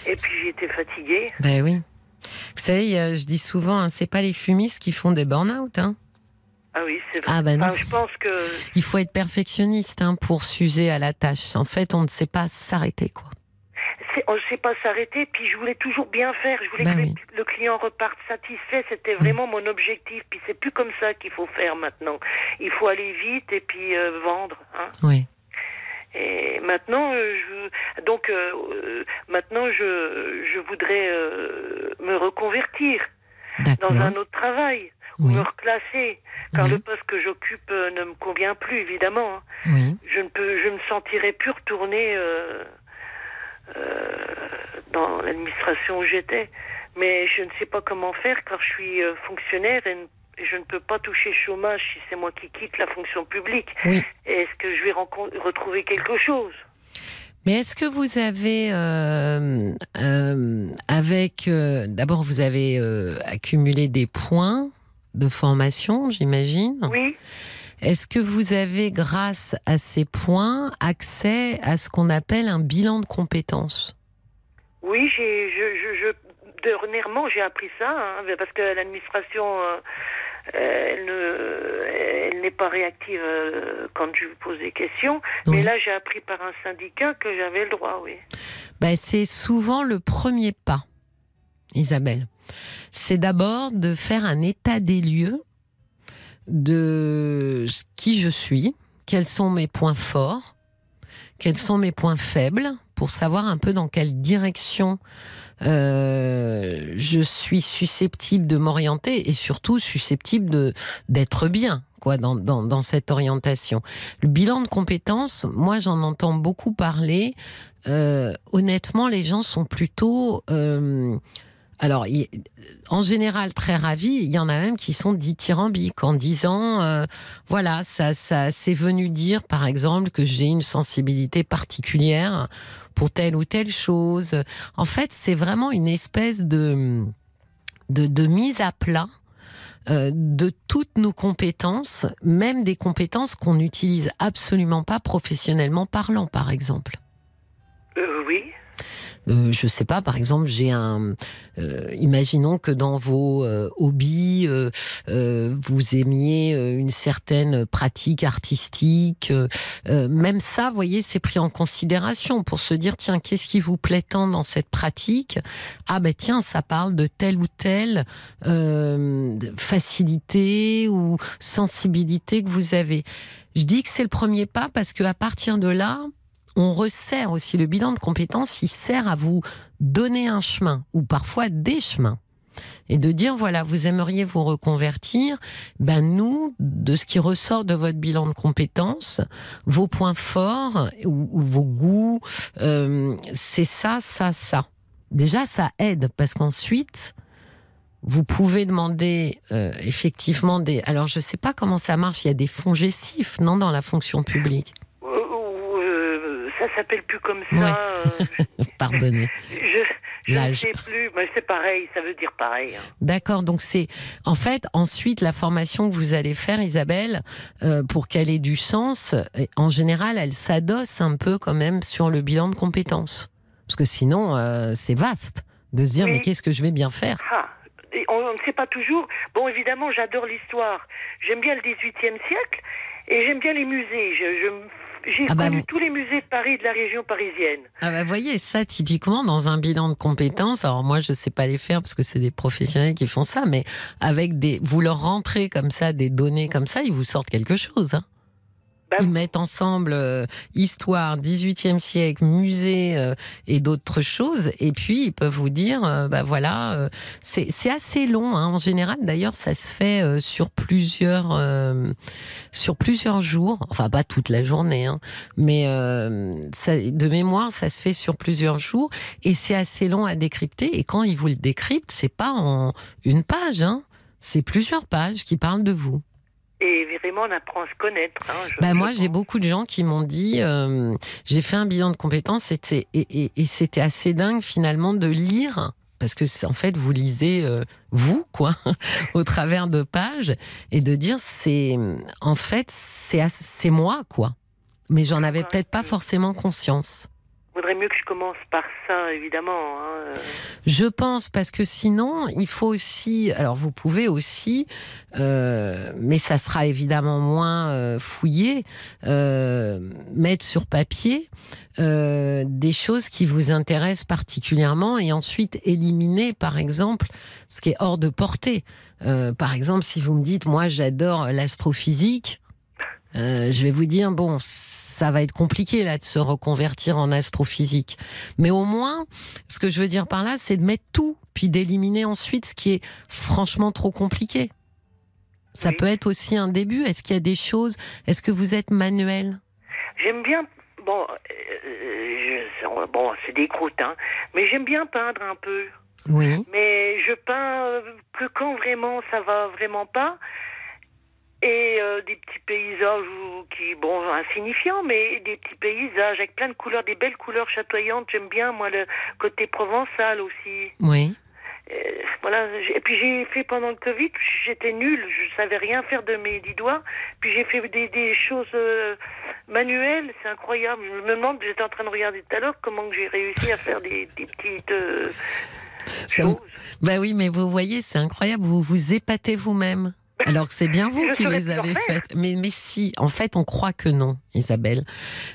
S7: Et puis j'étais fatiguée.
S3: Ben oui. Vous savez, je dis souvent, hein, c'est pas les fumistes qui font des burn-out. Hein.
S7: Ah oui, c'est vrai.
S3: Ah ben non.
S7: je pense que...
S3: Il faut être perfectionniste hein, pour s'user à la tâche. En fait, on ne sait pas s'arrêter, quoi.
S7: On ne sait pas s'arrêter, puis je voulais toujours bien faire. Je voulais ben que le client reparte satisfait. C'était vraiment mon objectif. Puis c'est plus comme ça qu'il faut faire maintenant. Il faut aller vite et puis euh, vendre. Hein.
S3: Oui.
S7: Et maintenant, euh, je, donc euh, maintenant, je, je voudrais me reconvertir dans un autre travail me reclasser, car le poste que j'occupe euh, ne me convient plus, évidemment.
S3: Hein.
S7: Je ne peux, je me sentirais plus retourner euh, euh, dans l'administration où j'étais, mais je ne sais pas comment faire, car je suis fonctionnaire et, je ne peux pas toucher chômage si c'est moi qui quitte la fonction publique. Est-ce que je vais retrouver quelque chose?
S3: Mais est-ce que vous avez, avec, d'abord, vous avez accumulé des points de formation, j'imagine.
S7: Oui.
S3: Est-ce que vous avez, grâce à ces points, accès à ce qu'on appelle un bilan de compétences?
S7: Oui, j'ai, je, je, dernièrement, j'ai appris ça, hein, parce que l'administration, euh, elle, ne, elle n'est pas réactive euh, quand je lui pose des questions. Mais là, j'ai appris par un syndicat que j'avais le droit, oui.
S3: Ben, c'est souvent le premier pas, Isabelle c'est d'abord de faire un état des lieux de qui je suis, quels sont mes points forts, quels sont mes points faibles, pour savoir un peu dans quelle direction euh, je suis susceptible de m'orienter et surtout susceptible d'être bien quoi dans, dans, dans, cette orientation. Le bilan de compétences, moi j'en entends beaucoup parler. Euh, honnêtement, les gens sont plutôt euh, alors, en général, très ravis. Il y en a même qui sont dithyrambiques en disant, euh, voilà, ça, ça, c'est venu dire, par exemple, que j'ai une sensibilité particulière pour telle ou telle chose. En fait, c'est vraiment une espèce de, de, mise à plat euh, de toutes nos compétences, même des compétences qu'on n'utilise absolument pas professionnellement parlant, par exemple.
S7: Euh, oui.
S3: Euh, je sais pas, par exemple, j'ai un. Euh, imaginons que dans vos euh, hobbies, vous aimiez une certaine pratique artistique. même ça, vous voyez, c'est pris en considération pour se dire tiens, qu'est-ce qui vous plaît tant dans cette pratique? Ah ben tiens, ça parle de telle ou telle facilité ou sensibilité que vous avez. Je dis que c'est le premier pas parce que à partir de là, on resserre aussi le bilan de compétences, il sert à vous donner un chemin ou parfois des chemins. Et de dire, voilà, vous aimeriez vous reconvertir, ben nous, de ce qui ressort de votre bilan de compétences, vos points forts ou, vos goûts, euh, c'est ça, ça, ça. Déjà, ça aide parce qu'ensuite, vous pouvez demander euh, effectivement des. Alors, je ne sais pas comment ça marche. Il y a des fonds gestifs, non, dans la fonction publique?
S7: S'appelle plus comme ça.
S3: Euh, Pardonnez.
S7: Je ne sais plus, mais c'est pareil, ça veut dire pareil. Hein.
S3: D'accord, donc c'est en fait ensuite la formation que vous allez faire, Isabelle, euh, pour qu'elle ait du sens. En général, elle s'adosse un peu quand même sur le bilan de compétences, parce que sinon euh, c'est vaste de se dire mais qu'est-ce que je vais bien faire?
S7: Ah, on ne sait pas toujours. Bon, évidemment, j'adore l'histoire. J'aime bien le XVIIIe siècle et j'aime bien les musées. Je, je j'ai ah bah connu tous les musées de Paris de la région parisienne.
S3: Ah bah voyez, ça typiquement dans un bilan de compétences, alors moi je sais pas les faire parce que c'est des professionnels qui font ça, mais avec des, vous leur rentrez comme ça des données comme ça, ils vous sortent quelque chose. Hein. Bah Ils mettent ensemble euh, histoire, 18e siècle, musée euh, et d'autres choses. Et puis, ils peuvent vous dire, euh, bah voilà, c'est assez long. Hein. En général, d'ailleurs, ça se fait sur plusieurs sur plusieurs jours. Enfin, pas toute la journée, hein. mais ça, de mémoire, ça se fait sur plusieurs jours. Et c'est assez long à décrypter. Et quand ils vous le décryptent, c'est pas en une page, hein. c'est plusieurs pages qui parlent de vous
S7: et vraiment on apprend à se connaître. Hein,
S3: bah moi, j'ai beaucoup de gens qui m'ont dit, euh, j'ai fait un bilan de compétences et, et, et c'était assez dingue finalement de lire. Parce que en fait, vous lisez euh, vous, quoi, au travers de pages, et de dire c'est en fait c'est moi, quoi. Mais j'en avais peut-être pas forcément conscience
S7: vaudrait mieux que je commence par ça, évidemment. Hein.
S3: Je pense parce que sinon, il faut aussi. Alors, vous pouvez aussi, euh, mais ça sera évidemment moins euh, fouillé, euh, mettre sur papier des choses qui vous intéressent particulièrement et ensuite éliminer, par exemple, ce qui est hors de portée. par exemple, si vous me dites, moi, j'adore l'astrophysique. je vais vous dire, bon, ça va être compliqué là de se reconvertir en astrophysique. Mais au moins, ce que je veux dire par là, c'est de mettre tout, puis d'éliminer ensuite ce qui est franchement trop compliqué. Ça peut être aussi un début. Est-ce qu'il y a des choses Est-ce que vous êtes manuel?
S7: J'aime bien. Bon, euh, bon, c'est des croûtes, hein. Mais j'aime bien peindre un peu.
S3: Oui.
S7: Mais je peins euh, que quand vraiment ça va vraiment pas et euh, des petits paysages qui, bon, insignifiants, mais des petits paysages avec plein de couleurs, des belles couleurs chatoyantes. J'aime bien, moi, le côté provençal aussi.
S3: Oui.
S7: Euh, voilà. Et puis j'ai fait pendant le Covid, j'étais nulle, je savais rien faire de mes dix doigts. Puis j'ai fait des, des choses euh, manuelles, c'est incroyable. Je me demande, j'étais en train de regarder tout à l'heure comment j'ai réussi à faire des, des petites choses.
S3: Bah oui, mais vous voyez, c'est incroyable, vous vous épatez vous-même. Alors que c'est bien vous qui les avez faites. Mais, mais si, en fait, on croit que non, Isabelle.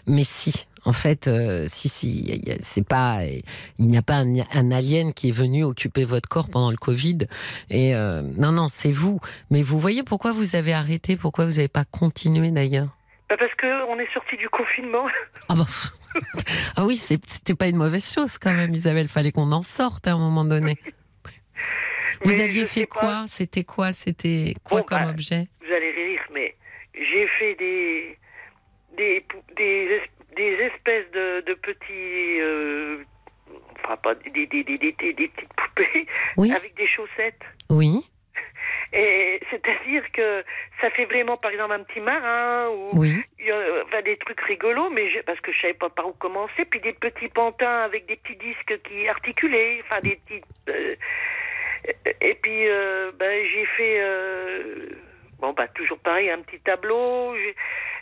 S3: Mais si. En fait, euh, si, si, c'est pas, il n'y a pas un, alien qui est venu occuper votre corps pendant le Covid. Et euh, non, non, c'est vous. Mais vous voyez pourquoi vous avez arrêté, pourquoi vous n'avez pas continué d'ailleurs?
S7: Bah Parce qu'on est sorti du confinement.
S3: Ah, bah, ah oui, c'était pas une mauvaise chose quand même, Isabelle. Fallait qu'on en sorte à un moment donné. Vous aviez fait quoi C'était quoi C'était quoi comme bah, objet
S7: Vous allez rire, mais j'ai fait des des, des, des espèces de, de petits euh, enfin pas des, des, des, petites poupées avec des chaussettes.
S3: Oui.
S7: Et c'est-à-dire que ça fait vraiment, par exemple, un petit marin ou
S3: oui.
S7: enfin, des trucs rigolos, mais parce que je savais pas par où commencer. Puis des petits pantins avec des petits disques qui articulaient, enfin des petits. Euh, et puis euh, ben, j'ai fait bon bah toujours pareil, un petit tableau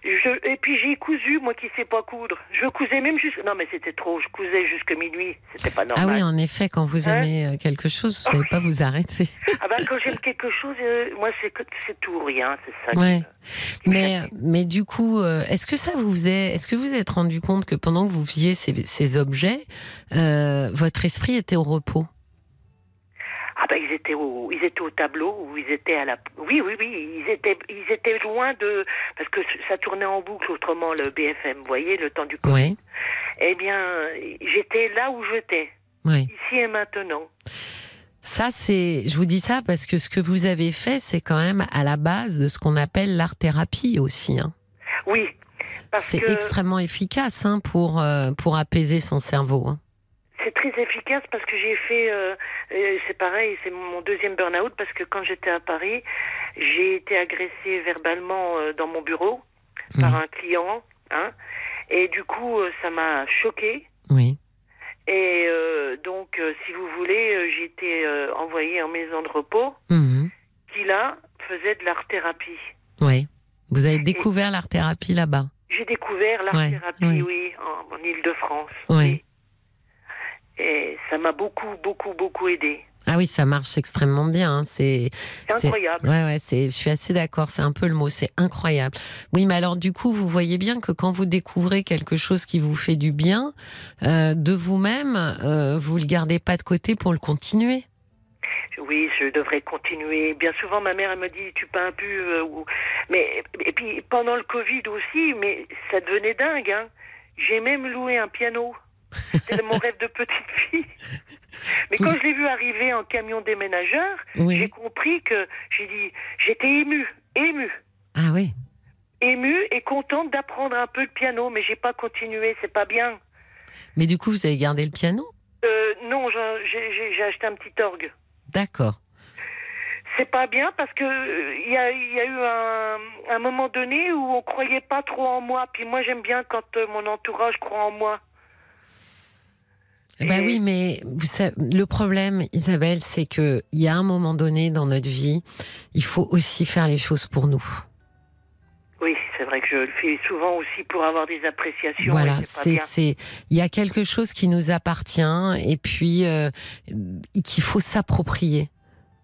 S7: et puis j'ai cousu, moi qui sais pas coudre. Je cousais même jusqu'à... Non mais c'était trop, je cousais jusqu'à minuit, c'était pas normal.
S3: Ah oui, en effet, quand vous hein aimez euh, quelque chose, vous savez pas vous arrêter.
S7: ah ben quand j'aime quelque chose, euh, moi c'est, tout rien, c'est ça.
S3: Ouais. mais, mais du coup, euh, est-ce que ça vous faisait... Est-ce que vous êtes rendu compte que pendant que vous viez ces, ces objets, votre esprit était au repos?
S7: Étaient au, ils étaient au tableau ou ils étaient à la. Oui oui oui, ils étaient, ils étaient loin de parce que ça tournait en boucle autrement le BFM, vous voyez, le temps du Covid. Oui. Eh bien, j'étais là où j'étais.
S3: Oui.
S7: Ici et maintenant.
S3: Ça, c'est, je vous dis ça parce que ce que vous avez fait, c'est quand même à la base de ce qu'on appelle l'art-thérapie aussi. Hein.
S7: Oui.
S3: C'est extrêmement efficace hein, pour, euh, pour apaiser son cerveau. Hein
S7: c'est très efficace parce que j'ai fait, euh, c'est pareil, c'est mon deuxième burn-out parce que quand j'étais à Paris, j'ai été agressée verbalement euh, dans mon bureau par un client, hein, et du coup euh, ça m'a choquée.
S3: Oui.
S7: Et donc, si vous voulez, j'ai été envoyée en maison de repos,
S3: mhm.
S7: qui là faisait de l'art-thérapie.
S3: Oui. Vous avez découvert l'art-thérapie là-bas.
S7: J'ai découvert l'art-thérapie, oui, en, en Ile-de-France.
S3: Oui.
S7: Et ça m'a beaucoup, beaucoup, beaucoup aidé.
S3: Ah oui, ça marche extrêmement bien. Hein.
S7: C'est incroyable.
S3: Ouais, ouais, c'est. Je suis assez d'accord. C'est un peu le mot. C'est incroyable. Oui, mais alors du coup, vous voyez bien que quand vous découvrez quelque chose qui vous fait du bien euh, de vous-même, euh, vous le gardez pas de côté pour le continuer.
S7: Oui, je devrais continuer. Bien souvent, ma mère elle me dit tu peins plus euh, ou mais et puis pendant le Covid aussi, mais ça devenait dingue. Hein. J'ai même loué un piano. C'était mon rêve de petite fille. Mais quand je l'ai vu arriver en camion déménageur, j'ai compris que j'ai dit, j'étais émue, émue.
S3: Ah oui.
S7: Émue et contente d'apprendre un peu le piano, mais j'ai pas continué, c'est pas bien.
S3: Mais du coup, vous avez gardé le piano?
S7: Euh, Non, j'ai acheté un petit orgue.
S3: D'accord.
S7: C'est pas bien parce que il y, a, eu un, un, moment donné où on croyait pas trop en moi. Puis moi, j'aime bien quand euh, mon entourage croit en moi.
S3: Ben oui, mais vous savez, le problème, Isabelle, c'est que il y a un moment donné dans notre vie, il faut aussi faire les choses pour nous.
S7: Oui, c'est vrai que je le fais souvent aussi pour avoir des appréciations.
S3: Voilà, c'est c'est il y a quelque chose qui nous appartient et puis euh, qu'il faut s'approprier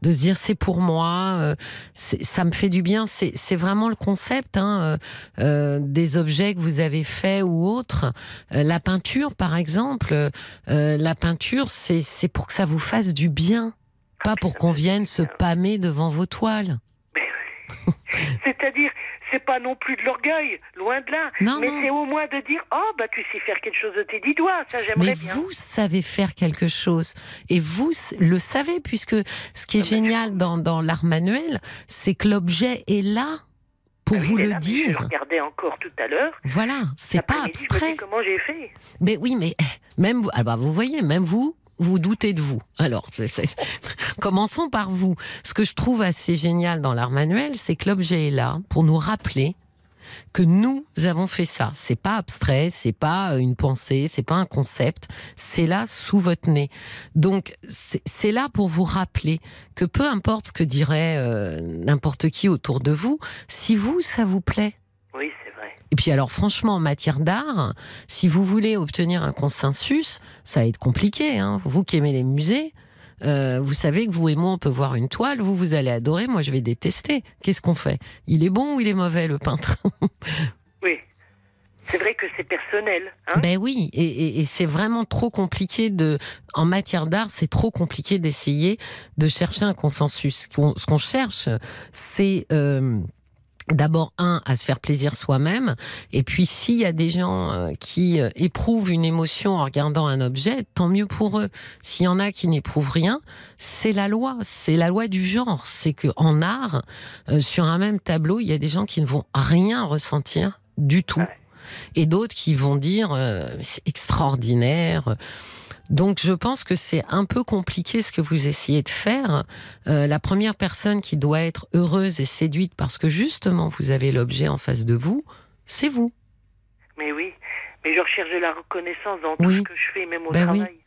S3: de se dire c'est pour moi, euh, ça me fait du bien. C'est vraiment le concept hein, euh, euh, des objets que vous avez faits ou autres. la peinture, par exemple, la peinture, c'est pour que ça vous fasse du bien, pas pour qu'on vienne se pâmer devant vos toiles.
S7: C'est-à-dire, c'est pas non plus de l'orgueil, loin de là. mais c'est au moins de dire Oh, bah, tu sais faire quelque chose de tes dix doigts, ça j'aimerais
S3: bien. Mais vous savez faire quelque chose. Et vous le savez, puisque ce qui est ah, bah, génial dans, dans l'art manuel, c'est que l'objet est là pour ah vous le dire.
S7: Je regardais encore tout à l'heure.
S3: Voilà, c'est pas abstrait.
S7: comment j'ai fait?
S3: Mais oui, mais eh, même vous, ah bah vous voyez, même vous, vous doutez de vous. Alors, commençons par vous. Ce que je trouve assez génial dans l'art manuel, c'est que l'objet est là pour nous rappeler que nous avons fait ça. C'est pas abstrait, c'est pas une pensée, c'est pas un concept, c'est là sous votre nez. Donc c'est là pour vous rappeler que peu importe ce que dirait euh, n'importe qui autour de vous, si vous ça vous plaît, et puis alors franchement, en matière d'art, si vous voulez obtenir un consensus, ça va être compliqué. Hein. Vous qui aimez les musées, euh, vous savez que vous et moi, on peut voir une toile, vous, vous allez adorer, moi, je vais détester. Qu'est-ce qu'on fait? Il est bon ou il est mauvais, le peintre?
S7: Oui. C'est vrai que c'est personnel. Hein
S3: ben oui, et, c'est vraiment trop compliqué de. En matière d'art, c'est trop compliqué d'essayer de chercher un consensus. Ce qu'on cherche, c'est. Euh, d'abord un à se faire plaisir soi-même. Et puis s'il y a des gens euh, qui euh, éprouvent une émotion en regardant un objet tant mieux pour eux. S'il y en a qui n'éprouvent rien c'est la loi. C'est la loi du genre. C'est que en art euh, sur un même tableau il y a des gens qui ne vont rien ressentir du tout. Et d'autres qui vont dire c'est extraordinaire donc je pense que c'est un peu compliqué ce que vous essayez de faire. Euh, la première personne qui doit être heureuse et séduite parce que justement vous avez l'objet en face de vous, c'est vous.
S7: Mais oui, mais je recherche de la reconnaissance dans tout ce que je fais, même au
S3: ben
S7: travail.
S3: Oui.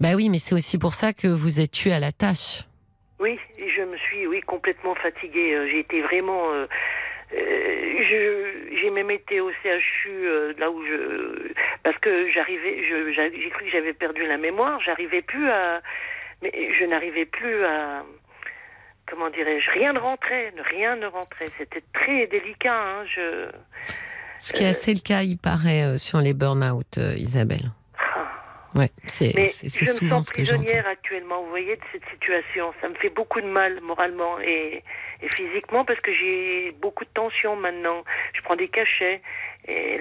S3: Ben oui, mais c'est aussi pour ça que vous êtes tué à la tâche.
S7: Oui, je me suis oui complètement fatiguée. Euh, j'ai été vraiment euh, j'ai même été au CHU euh, là où je parce que j'arrivais j'ai cru que j'avais perdu la mémoire j'arrivais plus mais je n'arrivais plus à comment dirais-je rien ne rentrait rien ne rentrait. C'était très délicat hein, je
S3: ce qui est assez le cas il paraît sur les burn-out Isabelle Ouais, c'est
S7: je me sens prisonnière actuellement, vous voyez, de cette situation. Ça me fait beaucoup de mal moralement et, et physiquement parce que j'ai beaucoup de tension maintenant. Je prends des cachets. Et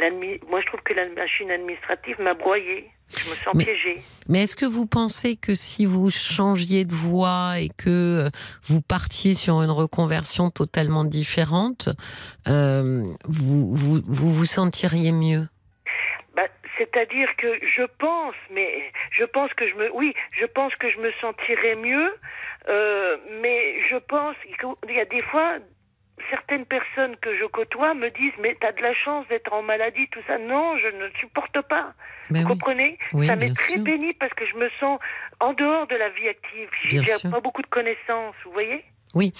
S7: moi, je trouve que la machine administrative m'a broyée. Je me sens piégée.
S3: Mais est-ce que vous pensez que si vous changiez de voie et que euh, vous partiez sur une reconversion totalement différente, euh, vous, vous, vous vous sentiriez mieux?
S7: C'est-à-dire que je pense, mais je pense que je me, oui, je pense que je me sentirais mieux, euh, mais je pense qu'il y a des fois certaines personnes que je côtoie me disent mais t'as de la chance d'être en maladie tout ça. Non je ne supporte pas. Ben vous comprenez? Ça m'est très béni parce que je me sens en dehors de la vie active. J'ai pas beaucoup de connaissances vous voyez?
S3: Oui,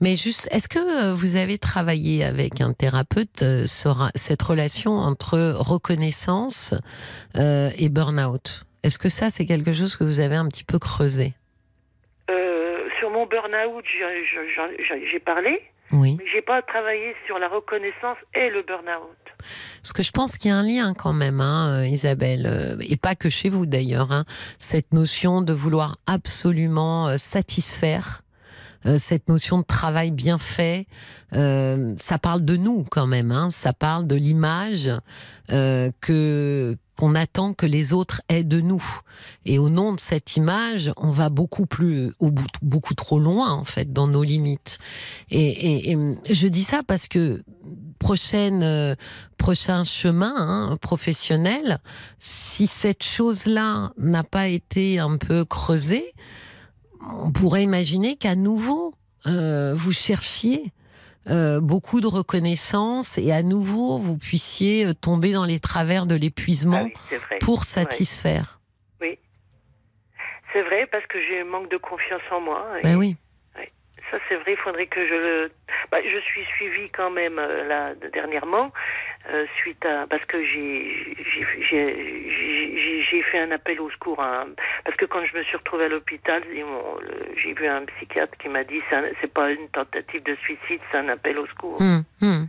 S3: mais juste, est-ce que euh, vous avez travaillé avec un thérapeute euh, sur cette relation entre reconnaissance euh, et burn-out? Est-ce que ça, c'est quelque chose que vous avez un petit peu creusé?
S7: Sur mon burn-out, j'ai parlé.
S3: Oui.
S7: J'ai pas travaillé sur la reconnaissance et le burn-out.
S3: Parce que je pense qu'il y a un lien quand même, hein, Isabelle, et pas que chez vous d'ailleurs, hein, cette notion de vouloir absolument satisfaire euh, cette notion de travail bien fait, euh, ça parle de nous quand même, hein, ça parle de l'image euh, que qu'on attend que les autres aient de nous. Et au nom de cette image, on va beaucoup plus, beaucoup trop loin en fait dans nos limites. Et, et, je dis ça parce que prochaine, prochain chemin hein, professionnel, si cette chose-là n'a pas été un peu creusée, on pourrait imaginer qu'à nouveau, euh, vous cherchiez euh, beaucoup de reconnaissance et à nouveau, vous puissiez euh, tomber dans les travers de l'épuisement
S7: ah
S3: pour satisfaire.
S7: Oui, c'est vrai parce que j'ai un manque de confiance en moi.
S3: Ben oui
S7: ça c'est vrai, il faudrait que je le. Bah, je suis suivie quand même euh, là dernièrement, euh, suite à parce que j'ai fait un appel au secours, hein, parce que quand je me suis retrouvée à l'hôpital, j'ai vu un psychiatre qui m'a dit c'est pas une tentative de suicide, c'est un appel au secours.
S3: Hum, hum.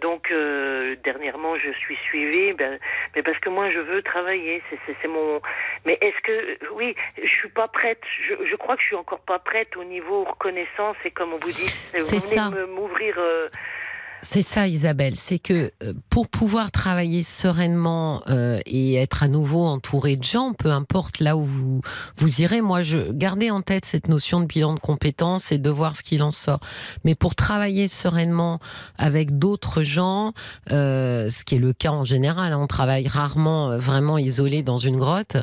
S7: Donc euh, dernièrement, je suis suivie, ben, mais parce que moi je veux travailler, c'est mon. Mais est-ce que oui, je suis pas prête. Je, je, crois que je suis encore pas prête au niveau reconnaissance et comme on vous dit,
S3: vous venez
S7: m'ouvrir. Euh,
S3: c'est ça, Isabelle. C'est que euh, pour pouvoir travailler sereinement euh, et être à nouveau entouré de gens, peu importe là où vous, vous irez, moi, je gardez en tête cette notion de bilan de compétences et de voir ce qu'il en sort. Mais pour travailler sereinement avec d'autres gens, euh, ce qui est le cas en général, hein, on travaille rarement vraiment isolé dans une grotte.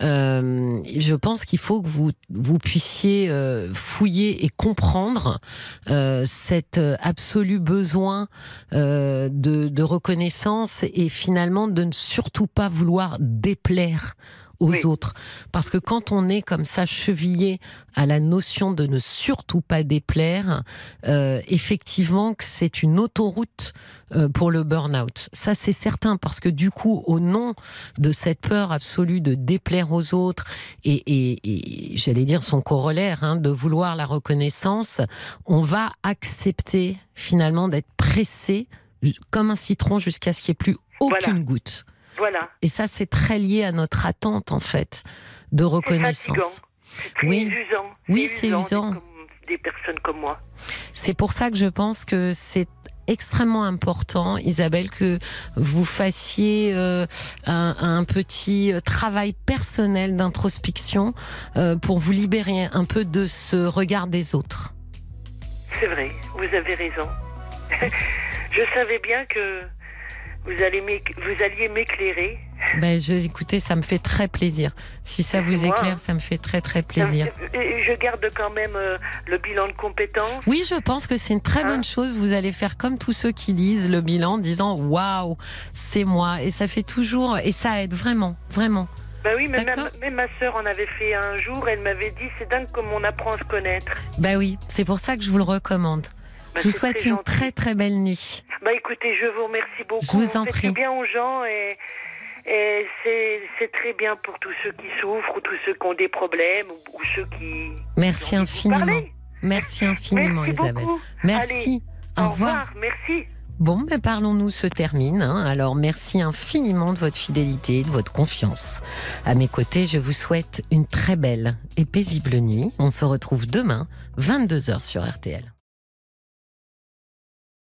S3: je pense qu'il faut que vous vous puissiez fouiller et comprendre cet absolu besoin euh, de, reconnaissance et finalement de ne surtout pas vouloir déplaire aux autres. Parce que quand on est comme ça chevillé à la notion de ne surtout pas déplaire, euh, effectivement que c'est une autoroute euh, pour le burn-out. Ça c'est certain parce que du coup, au nom de cette peur absolue de déplaire aux autres et, j'allais dire son corollaire, hein, de vouloir la reconnaissance, on va accepter finalement d'être pressé comme un citron jusqu'à ce qu'il n'y ait plus aucune goutte.
S7: Voilà.
S3: Et ça, c'est très lié à notre attente, en fait, de reconnaissance.
S7: C'est oui. usant.
S3: Oui, c'est usant.
S7: Des personnes comme moi.
S3: C'est pour ça que je pense que c'est extrêmement important, Isabelle, que vous fassiez euh, un, petit travail personnel d'introspection euh, pour vous libérer un peu de ce regard des autres.
S7: C'est vrai, vous avez raison. Je savais bien que vous, allez vous alliez m'éclairer.
S3: Ben, je, écoutez, ça me fait très plaisir. Si ça vous éclaire, ça me fait très très plaisir.
S7: je garde quand même euh, le bilan de compétences.
S3: Oui, je pense que c'est une très bonne hein chose. Vous allez faire comme tous ceux qui lisent le bilan, disant waouh, c'est moi. Et ça fait toujours, et ça aide vraiment, vraiment.
S7: Bah oui, mais même, ma soeur en avait fait un jour. Elle m'avait dit c'est dingue comme on apprend à se connaître.
S3: Bah oui, c'est pour ça que je vous le recommande. Bah, je vous souhaite une très très belle nuit.
S7: Bah écoutez, je vous remercie beaucoup.
S3: Je vous en prie.
S7: bien aux gens et, et c'est très bien pour tous ceux qui souffrent ou tous ceux qui ont des problèmes ou, ceux qui.
S3: Merci infiniment. Merci infiniment, Isabelle. Merci. au, revoir.
S7: Merci.
S3: Bon, ben parlons-nous se termine. Hein. Alors merci infiniment de votre fidélité, de votre confiance. À mes côtés, je vous souhaite une très belle et paisible nuit. On se retrouve demain, 22h sur RTL.